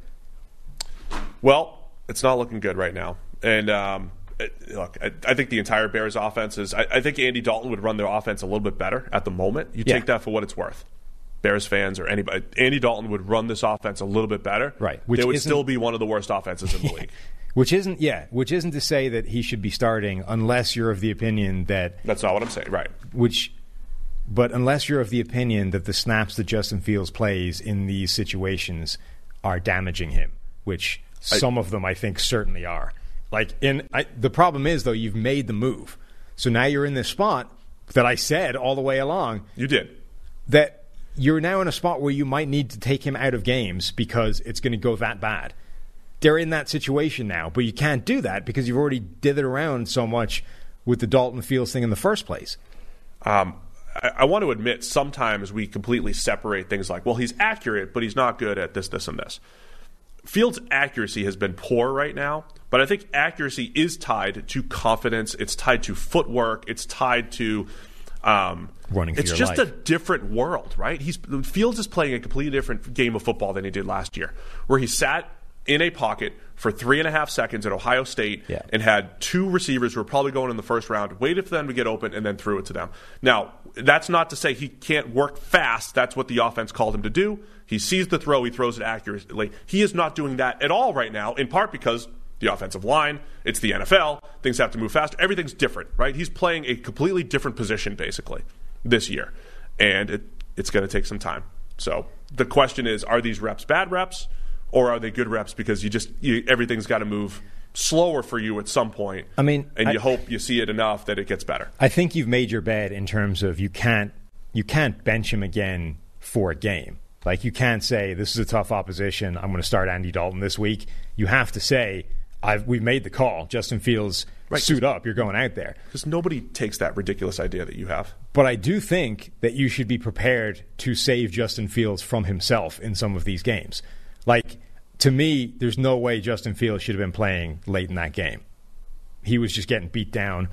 S2: Well, it's not looking good right now. And um, look, I, I think the entire Bears offense is. I, I think Andy Dalton would run their offense a little bit better at the moment. You
S4: Yeah.
S2: take that for what it's worth. Bears fans or anybody, Andy Dalton would run this offense a little bit better.
S4: Right, which
S2: It would still be one of the worst offenses in the league.
S4: Which isn't yeah, which isn't to say that he should be starting unless you're of the opinion that
S2: That's not what I'm saying. Right.
S4: which but unless you're of the opinion that the snaps that Justin Fields plays in these situations are damaging him, which some of them I think certainly are. Like in I, the problem is though you've made the move. So now you're in this spot that I said all the way along
S2: You did.
S4: that you're now in a spot where you might need to take him out of games because it's going to go that bad. They're in that situation now, but you can't do that because you've already dithered around so much with the Dalton Fields thing in the first place.
S2: Um, I, I want to admit sometimes we completely separate things like, well, he's accurate, but he's not good at this, this, and this. Fields' accuracy has been poor right now, but I think accuracy is tied to confidence. It's tied to footwork. It's tied to um,
S4: Running
S2: It's just a different world, right? He's Fields is playing a completely different game of football than he did last year, where he sat in a pocket for three and a half seconds at Ohio State
S4: Yeah.
S2: and had two receivers who were probably going in the first round, waited for them to get open, and then threw it to them. Now, that's not to say he can't work fast. That's what the offense called him to do. He sees the throw, he throws it accurately. He is not doing that at all right now, in part because the offensive line, it's the NFL, things have to move faster. Everything's different, right? He's playing a completely different position, basically, this year. And it, it's going to take some time. So the question is are these reps bad reps? Or are they good reps because you just you, everything's got to move slower for you at some point?
S4: I mean,
S2: and
S4: I-
S2: you hope you see it enough that it gets better.
S4: I think you've made your bed in terms of you can't you can't bench him again for a game. Like you can't say this is a tough opposition. I'm going to start Andy Dalton this week. You have to say I've we've made the call. Justin Fields suit up. You're going out there.
S2: Because nobody takes that ridiculous idea that you have.
S4: But I do think that you should be prepared to save Justin Fields from himself in some of these games. Like, to me, there's no way Justin Fields should have been playing late in that game. He was just getting beat down.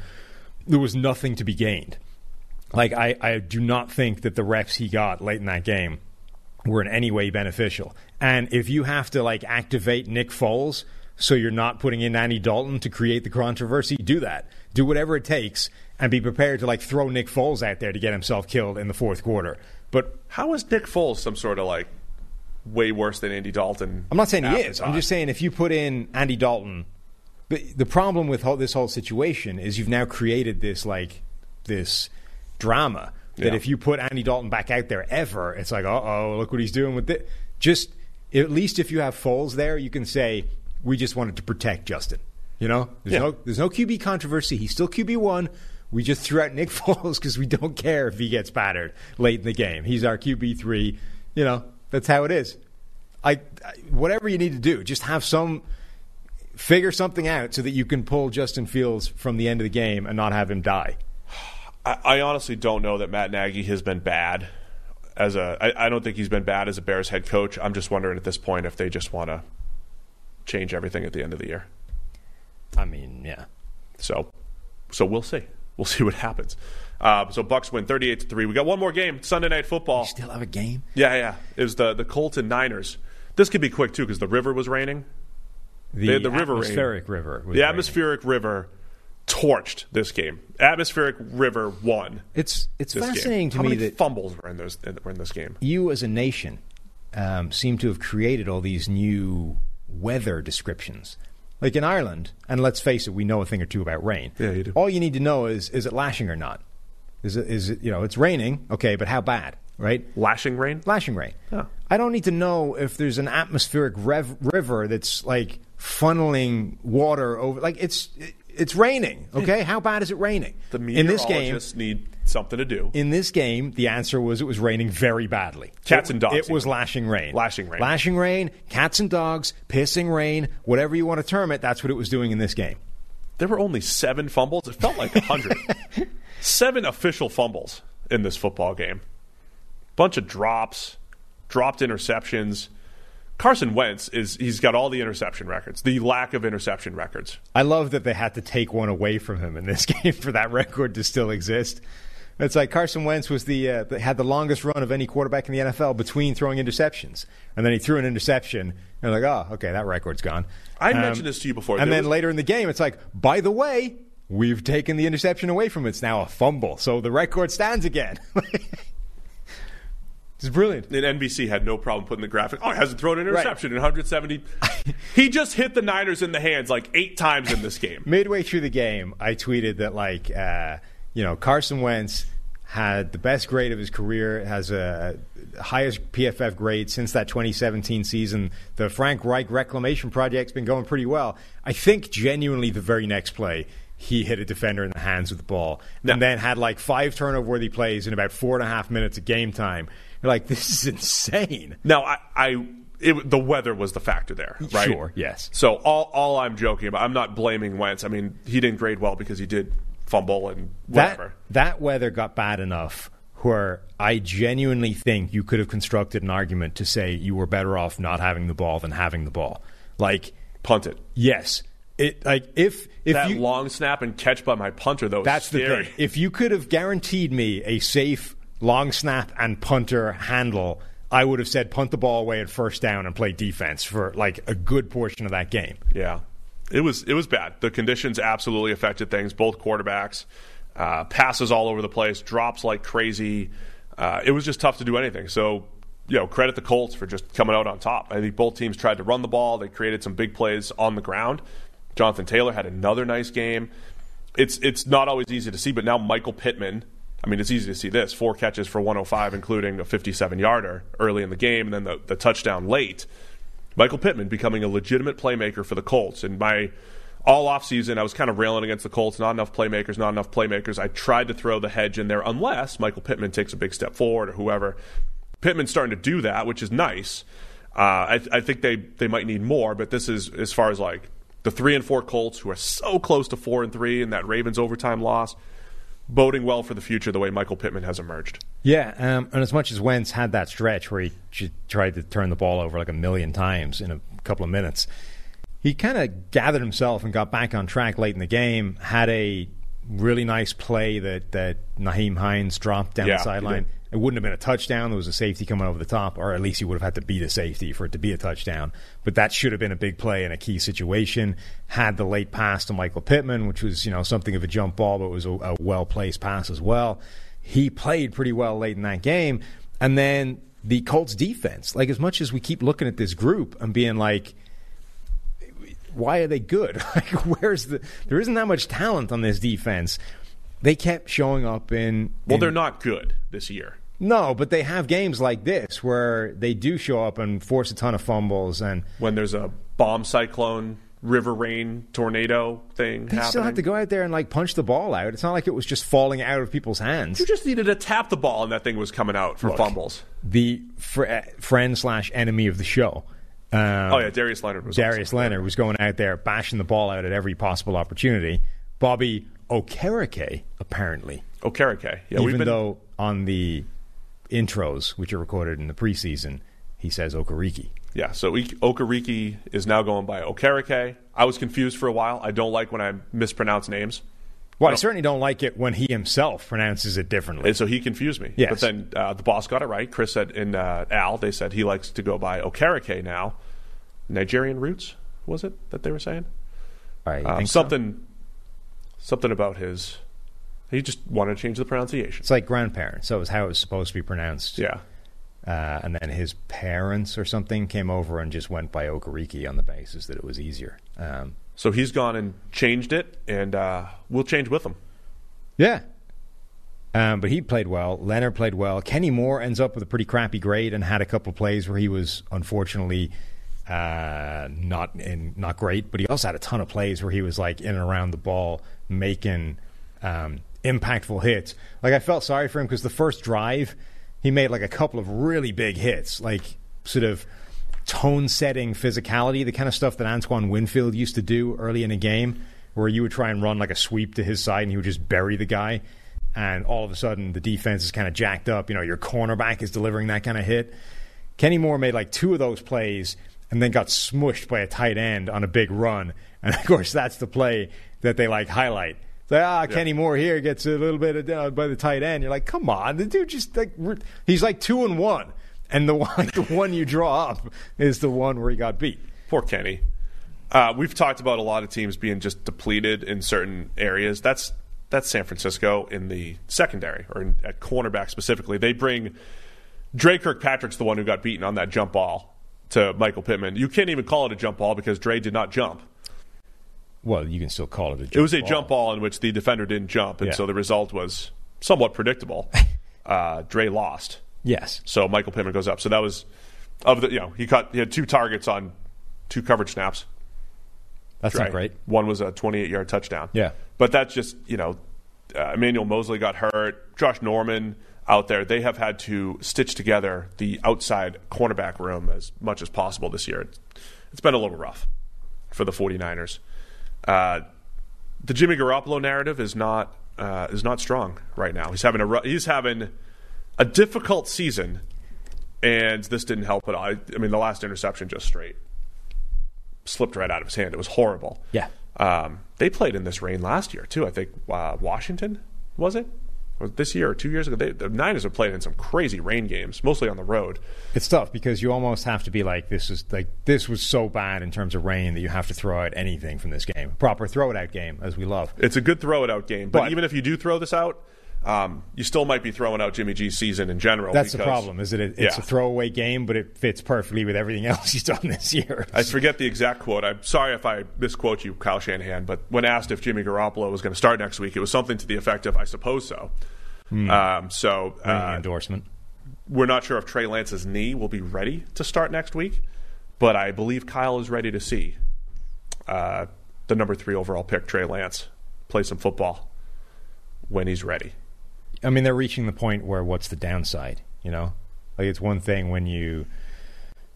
S4: There was nothing to be gained. Like, I, I do not think that the reps he got late in that game were in any way beneficial. And if you have to, like, activate Nick Foles so you're not putting in Andy Dalton to create the controversy, do that. Do whatever it takes and be prepared to, like, throw Nick Foles out there to get himself killed in the fourth quarter. But
S2: How is Nick Foles some sort of like way worse than Andy Dalton?
S4: I'm not saying he is. I'm just saying if you put in Andy Dalton, the, the problem with whole, this whole situation is you've now created this like this drama that
S2: Yeah.
S4: if you put Andy Dalton back out there ever, it's like, uh oh, look what he's doing with it. Just at least if you have Foles there, you can say we just wanted to protect Justin. You know, there's
S2: Yeah.
S4: no there's no QB controversy. He's still QB one. We just threw out Nick Foles because we don't care if he gets battered late in the game. He's our QB three. You know, that's how it is. I, I whatever you need to do, just have some figure something out so that you can pull Justin Fields from the end of the game and not have him die.
S2: I, I honestly don't know that Matt Nagy has been bad as a. I, I don't think he's been bad as a Bears head coach. I'm just wondering at this point if they just want to change everything at the end of the year.
S4: I mean, yeah.
S2: So, so we'll see. We'll see what happens. Uh, so Bucs win 38 to three. We got one more game Sunday night football.
S4: Still have a game?
S2: Yeah, yeah. It was the the Colts and Niners. This could be quick too because the river was raining.
S4: The,
S2: They the river rain.
S4: atmospheric river. was
S2: The
S4: raining.
S2: atmospheric river torched this game. Atmospheric river won.
S4: It's it's
S2: This
S4: fascinating
S2: game.
S4: to
S2: How
S4: me
S2: many
S4: that
S2: fumbles were in those were in this game?
S4: you as a nation um, seem to have created all these new weather descriptions. Like in Ireland, and let's face it, we know a thing or two about rain.
S2: Yeah, you do.
S4: All you need to know is is it lashing or not? Is it is it you know it's raining? Okay, but how bad? Right?
S2: Lashing rain.
S4: Lashing rain.
S2: Oh.
S4: I don't need to know if there's an atmospheric rev- river that's like funneling water over. Like it's it's raining. Okay, how bad is it raining?
S2: The
S4: in this game?
S2: meteorologists need something to do.
S4: In this game, the answer was it was raining very badly.
S2: Cats
S4: It-
S2: and dogs,
S4: It was lashing rain.
S2: Lashing rain.
S4: Lashing rain. Cats and dogs. Pissing rain. Whatever you want to term it. That's what it was doing in this game.
S2: There were only seven fumbles. It felt like a hundred. seven official fumbles in this football game. Bunch of drops, dropped interceptions. Carson Wentz is he's got all the interception records, the lack of interception records.
S4: I love that they had to take one away from him in this game for that record to still exist. It's like Carson Wentz was the uh, had the longest run of any quarterback in the NFL between throwing interceptions, and then he threw an interception. And they're like, oh, okay, that record's gone.
S2: I
S4: Um,
S2: mentioned this to you before.
S4: And
S2: There
S4: then
S2: was-
S4: later in the game, it's like, by the way, we've taken the interception away from him. It's now a fumble, so the record stands again. it's brilliant.
S2: And NBC had no problem putting the graphic. Oh, he hasn't thrown an interception in 170. he just hit the Niners in the hands like eight times in this game.
S4: midway through the game, I tweeted that like uh, you know Carson Wentz had the best grade of his career, has a highest PFF grade since that 2017 season. The Frank Reich reclamation project's been going pretty well. I think genuinely the very next play. He hit a defender in the hands with the ball,
S2: No.
S4: and then had like five turnover-worthy plays in about four and a half minutes of game time. You're like, this is insane.
S2: Now, I, I it, the weather was the factor there, right?
S4: Sure, yes.
S2: So all all I'm joking about, I'm not blaming Wentz. I mean, he didn't grade well because he did fumble and whatever.
S4: That that weather got bad enough where I genuinely think you could have constructed an argument to say you were better off not having the ball than having the ball. Like,
S2: Punt it.
S4: yes, it like if if
S2: that
S4: you
S2: long snap and catch by my punter though.
S4: that's the thing. If you could have guaranteed me a safe long snap and punter handle, I would have said punt the ball away at first down and play defense for like a good portion of that game.
S2: Yeah, it was it was bad. The conditions absolutely affected things. Both quarterbacks, uh, passes all over the place, drops like crazy. Uh, it was just tough to do anything. So, you know, credit the Colts for just coming out on top. I think both teams tried to run the ball. They created some big plays on the ground. Jonathan Taylor had another nice game. It's it's not always easy to see, but now Michael Pittman. I mean, it's easy to see this: four catches for 105, including a 57-yarder early in the game, and then the, the touchdown late. Michael Pittman becoming a legitimate playmaker for the Colts. And my all offseason, I was kind of railing against the Colts. Not enough playmakers, not enough playmakers. I tried to throw the hedge in there unless Michael Pittman takes a big step forward or whoever. Pittman's starting to do that, which is nice. Uh, I, I think they, they might need more, but this is as far as like the three and four Colts who are so close to four and three in that Ravens overtime loss, boding well for the future the way Michael Pittman has emerged.
S4: Yeah, um, and as much as Wentz had that stretch where he tried to turn the ball over like a million times in a couple of minutes, he kind of gathered himself and got back on track late in the game. Had a really nice play that that Nyheim Hines dropped down
S2: Yeah,
S4: the sideline. It wouldn't have been a touchdown. There was a safety coming over the top, or at least he would have had to beat a safety for it to be a touchdown. But that should have been a big play in a key situation. Had the late pass to Michael Pittman, which was you know something of a jump ball, but it was a, a well placed pass as well. He played pretty well late in that game, and then the Colts defense. Like as much as we keep looking at this group and being like, why are they good? Like, where's the? There isn't that much talent on this defense. They kept showing up in.
S2: Well,
S4: in-
S2: they're not good this year.
S4: No, but they have games like this where they do show up and force a ton of fumbles, and
S2: When there's a bomb cyclone, river rain, tornado thing
S4: they
S2: happening.
S4: still have to go out there and like punch the ball out. It's not like it was just falling out of people's hands.
S2: You just needed to tap the ball, and that thing was coming out for
S4: Look.
S2: fumbles.
S4: The fr- friend slash enemy of the show. Um,
S2: Oh yeah, Darius Leonard was
S4: Darius
S2: awesome.
S4: Leonard was going out there bashing the ball out at every possible opportunity. Bobby Okereke, apparently,
S2: Okereke. Yeah,
S4: even
S2: been,
S4: though on the intros, which are recorded in the preseason, he says Okereke.
S2: yeah. So Ik- Okereke is now going by Okereke. I was confused for a while. I don't like when I mispronounce names,
S4: Well, I
S2: No.
S4: certainly don't like it when he himself pronounces it differently.
S2: and so he confused me.
S4: Yes.
S2: But then uh, the boss got it right. Chris said in uh, Al, they said he likes to go by Okereke now. Nigerian roots was it that they were saying?
S4: I
S2: Um,
S4: think so.
S2: something, something about his. He just wanted to change the pronunciation.
S4: It's like grandparents. So it was how it was supposed to be pronounced.
S2: Yeah.
S4: Uh, and then his parents or something came over and just went by Okereke on the basis that it was easier. Um,
S2: So he's gone and changed it, and uh, we'll change with him.
S4: yeah. Um, but he played well. Leonard played well. Kenny Moore ends up with a pretty crappy grade and had a couple of plays where he was unfortunately uh, not in, not great. But he also had a ton of plays where he was like in and around the ball making um, impactful hits. Like I felt sorry for him because the first drive he made like a couple of really big hits, like sort of tone setting physicality, the kind of stuff that Antoine Winfield used to do early in a game, where you would try and run like a sweep to his side and he would just bury the guy. And all of a sudden, the defense is kind of jacked up. You know, your cornerback is delivering that kind of hit. Kenny Moore made like two of those plays and then got smushed by a tight end on a big run. And of course, that's the play that they like highlight. Ah, Kenny Moore here gets a little bit of, uh, by the tight end. You're like, come on, the dude just like he's like two and one, and the one the one you draw up is the one where he got beat.
S2: Poor Kenny. Uh, we've talked about a lot of teams being just depleted in certain areas. That's that's San Francisco in the secondary or in, at cornerback specifically. They bring Dre Kirkpatrick's the one who got beaten on that jump ball to Michael Pittman. You can't even call it a jump ball because Dre did not jump.
S4: Well, you can still call it a. Jump ball.
S2: It was a
S4: ball.
S2: jump ball in which the defender didn't jump, and
S4: Yeah.
S2: so the result was somewhat predictable. uh, Dre lost.
S4: Yes,
S2: So Michael Pittman goes up. So that was of the you know he caught he had two targets on two coverage snaps.
S4: that's
S2: Dre.
S4: not great.
S2: One was a 28 yard touchdown.
S4: Yeah.
S2: but that's just you know uh, Emmanuel Moseley got hurt. Josh Norman out there. They have had to stitch together the outside cornerback room as much as possible this year. It's, it's been a little rough for the 49ers. Uh, the Jimmy Garoppolo narrative is not uh, is not strong right now. He's having a he's having a difficult season, and this didn't help at all. I, I mean, the last interception just straight slipped right out of his hand. It was horrible.
S4: Yeah.
S2: Um, they played in this rain last year too. I think uh, Washington was it? This year or two years ago, they, the Niners have played in some crazy rain games, mostly on the road.
S4: It's tough because you almost have to be like this is like this was so bad in terms of rain that you have to throw out anything from this game. Proper throw it out game as we love.
S2: It's a good throw it out game, but,
S4: But-
S2: even if you do throw this out, um, you still might be throwing out Jimmy G's season in general.
S4: That's the problem. Is it, it's
S2: Yeah.
S4: a throwaway game, but it fits perfectly with everything else he's done this year.
S2: I forget the exact quote. I'm sorry if I misquote you, Kyle Shanahan, but when asked if Jimmy Garoppolo was going to start next week, it was something to the effect of, I suppose so. Um, so uh,
S4: endorsement.
S2: we're not sure if Trey Lance's knee will be ready to start next week, but I believe Kyle is ready to see uh, the number three overall pick, Trey Lance, play some football when he's ready.
S4: I mean, they're reaching the point where what's the downside? You know, like it's one thing when you,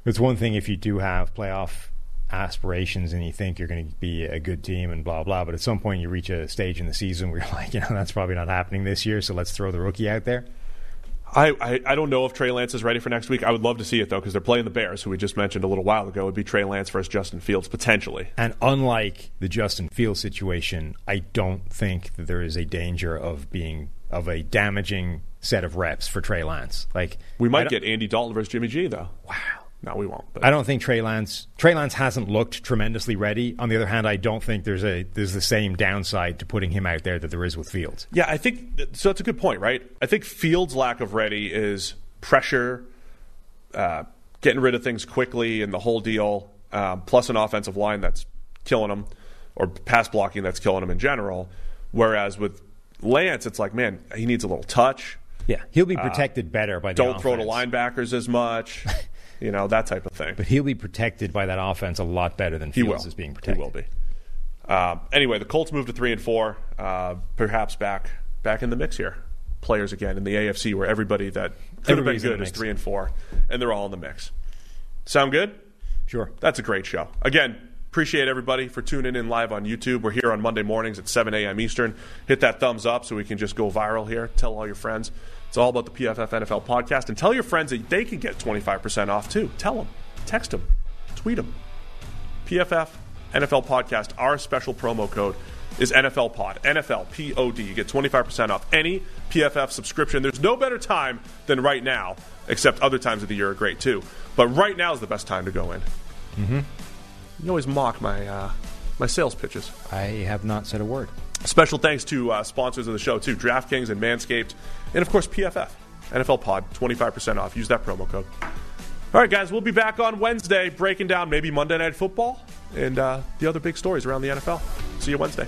S4: it's one thing if you do have playoff aspirations and you think you're going to be a good team and blah blah. But at some point, you reach a stage in the season where you're like, you know, that's probably not happening this year. So let's throw the rookie out there.
S2: I, I, I don't know if Trey Lance is ready for next week. I would love to see it though because they're playing the Bears, who we just mentioned a little while ago. Would be Trey Lance versus Justin Fields potentially.
S4: And unlike the Justin Fields situation, I don't think that there is a danger of being of a damaging set of reps for Trey Lance. Like
S2: We might get Andy Dalton versus Jimmy G though.
S4: wow.
S2: No, we won't. But
S4: I don't think Trey Lance Trey Lance hasn't looked tremendously ready. On the other hand, I don't think there's a there's the same downside to putting him out there that there is with Fields.
S2: Yeah, I think so. That's a good point, right? I think Fields' lack of ready is pressure, uh, getting rid of things quickly, and the whole deal. Um, plus an offensive line that's killing him, or pass blocking that's killing him in general. Whereas with Lance, it's like, man, he needs a little touch.
S4: Yeah, he'll be protected better by the
S2: Uh, Don't throw to linebackers as much. you know that type of thing.
S4: But he'll be protected by that offense a lot better than
S2: He will.
S4: is being protected.
S2: He will be. Um, anyway, the Colts moved to three and four. Uh, perhaps back back in the mix here. Players again in the AFC where everybody that could have been
S4: Everybody's in the
S2: good is three and four, and they're all in the mix. Sound good?
S4: Sure.
S2: That's a great show. Again, appreciate everybody for tuning in live on YouTube. We're here on Monday mornings at 7 a.m. Eastern. Hit that thumbs up so we can just go viral here. Tell all your friends. It's all about the PFF NFL podcast. And tell your friends that they can get 25% off too. Tell them. Text them. Tweet them. PFF NFL podcast. Our special promo code is NFL Pod. NFL P O D. You get 25% off any PFF subscription. There's no better time than right now, except other times of the year are great too. But right now is the best time to go in. Mm-hmm. You always mock my uh, my sales pitches.
S4: I have not said a word.
S2: Special thanks to uh, sponsors of the show too, DraftKings and Manscaped, and of course PFF. NFL Pod, 25% off. Use that promo code. All right, guys, we'll be back on Wednesday breaking down maybe Monday Night Football and uh, the other big stories around the NFL. See you Wednesday.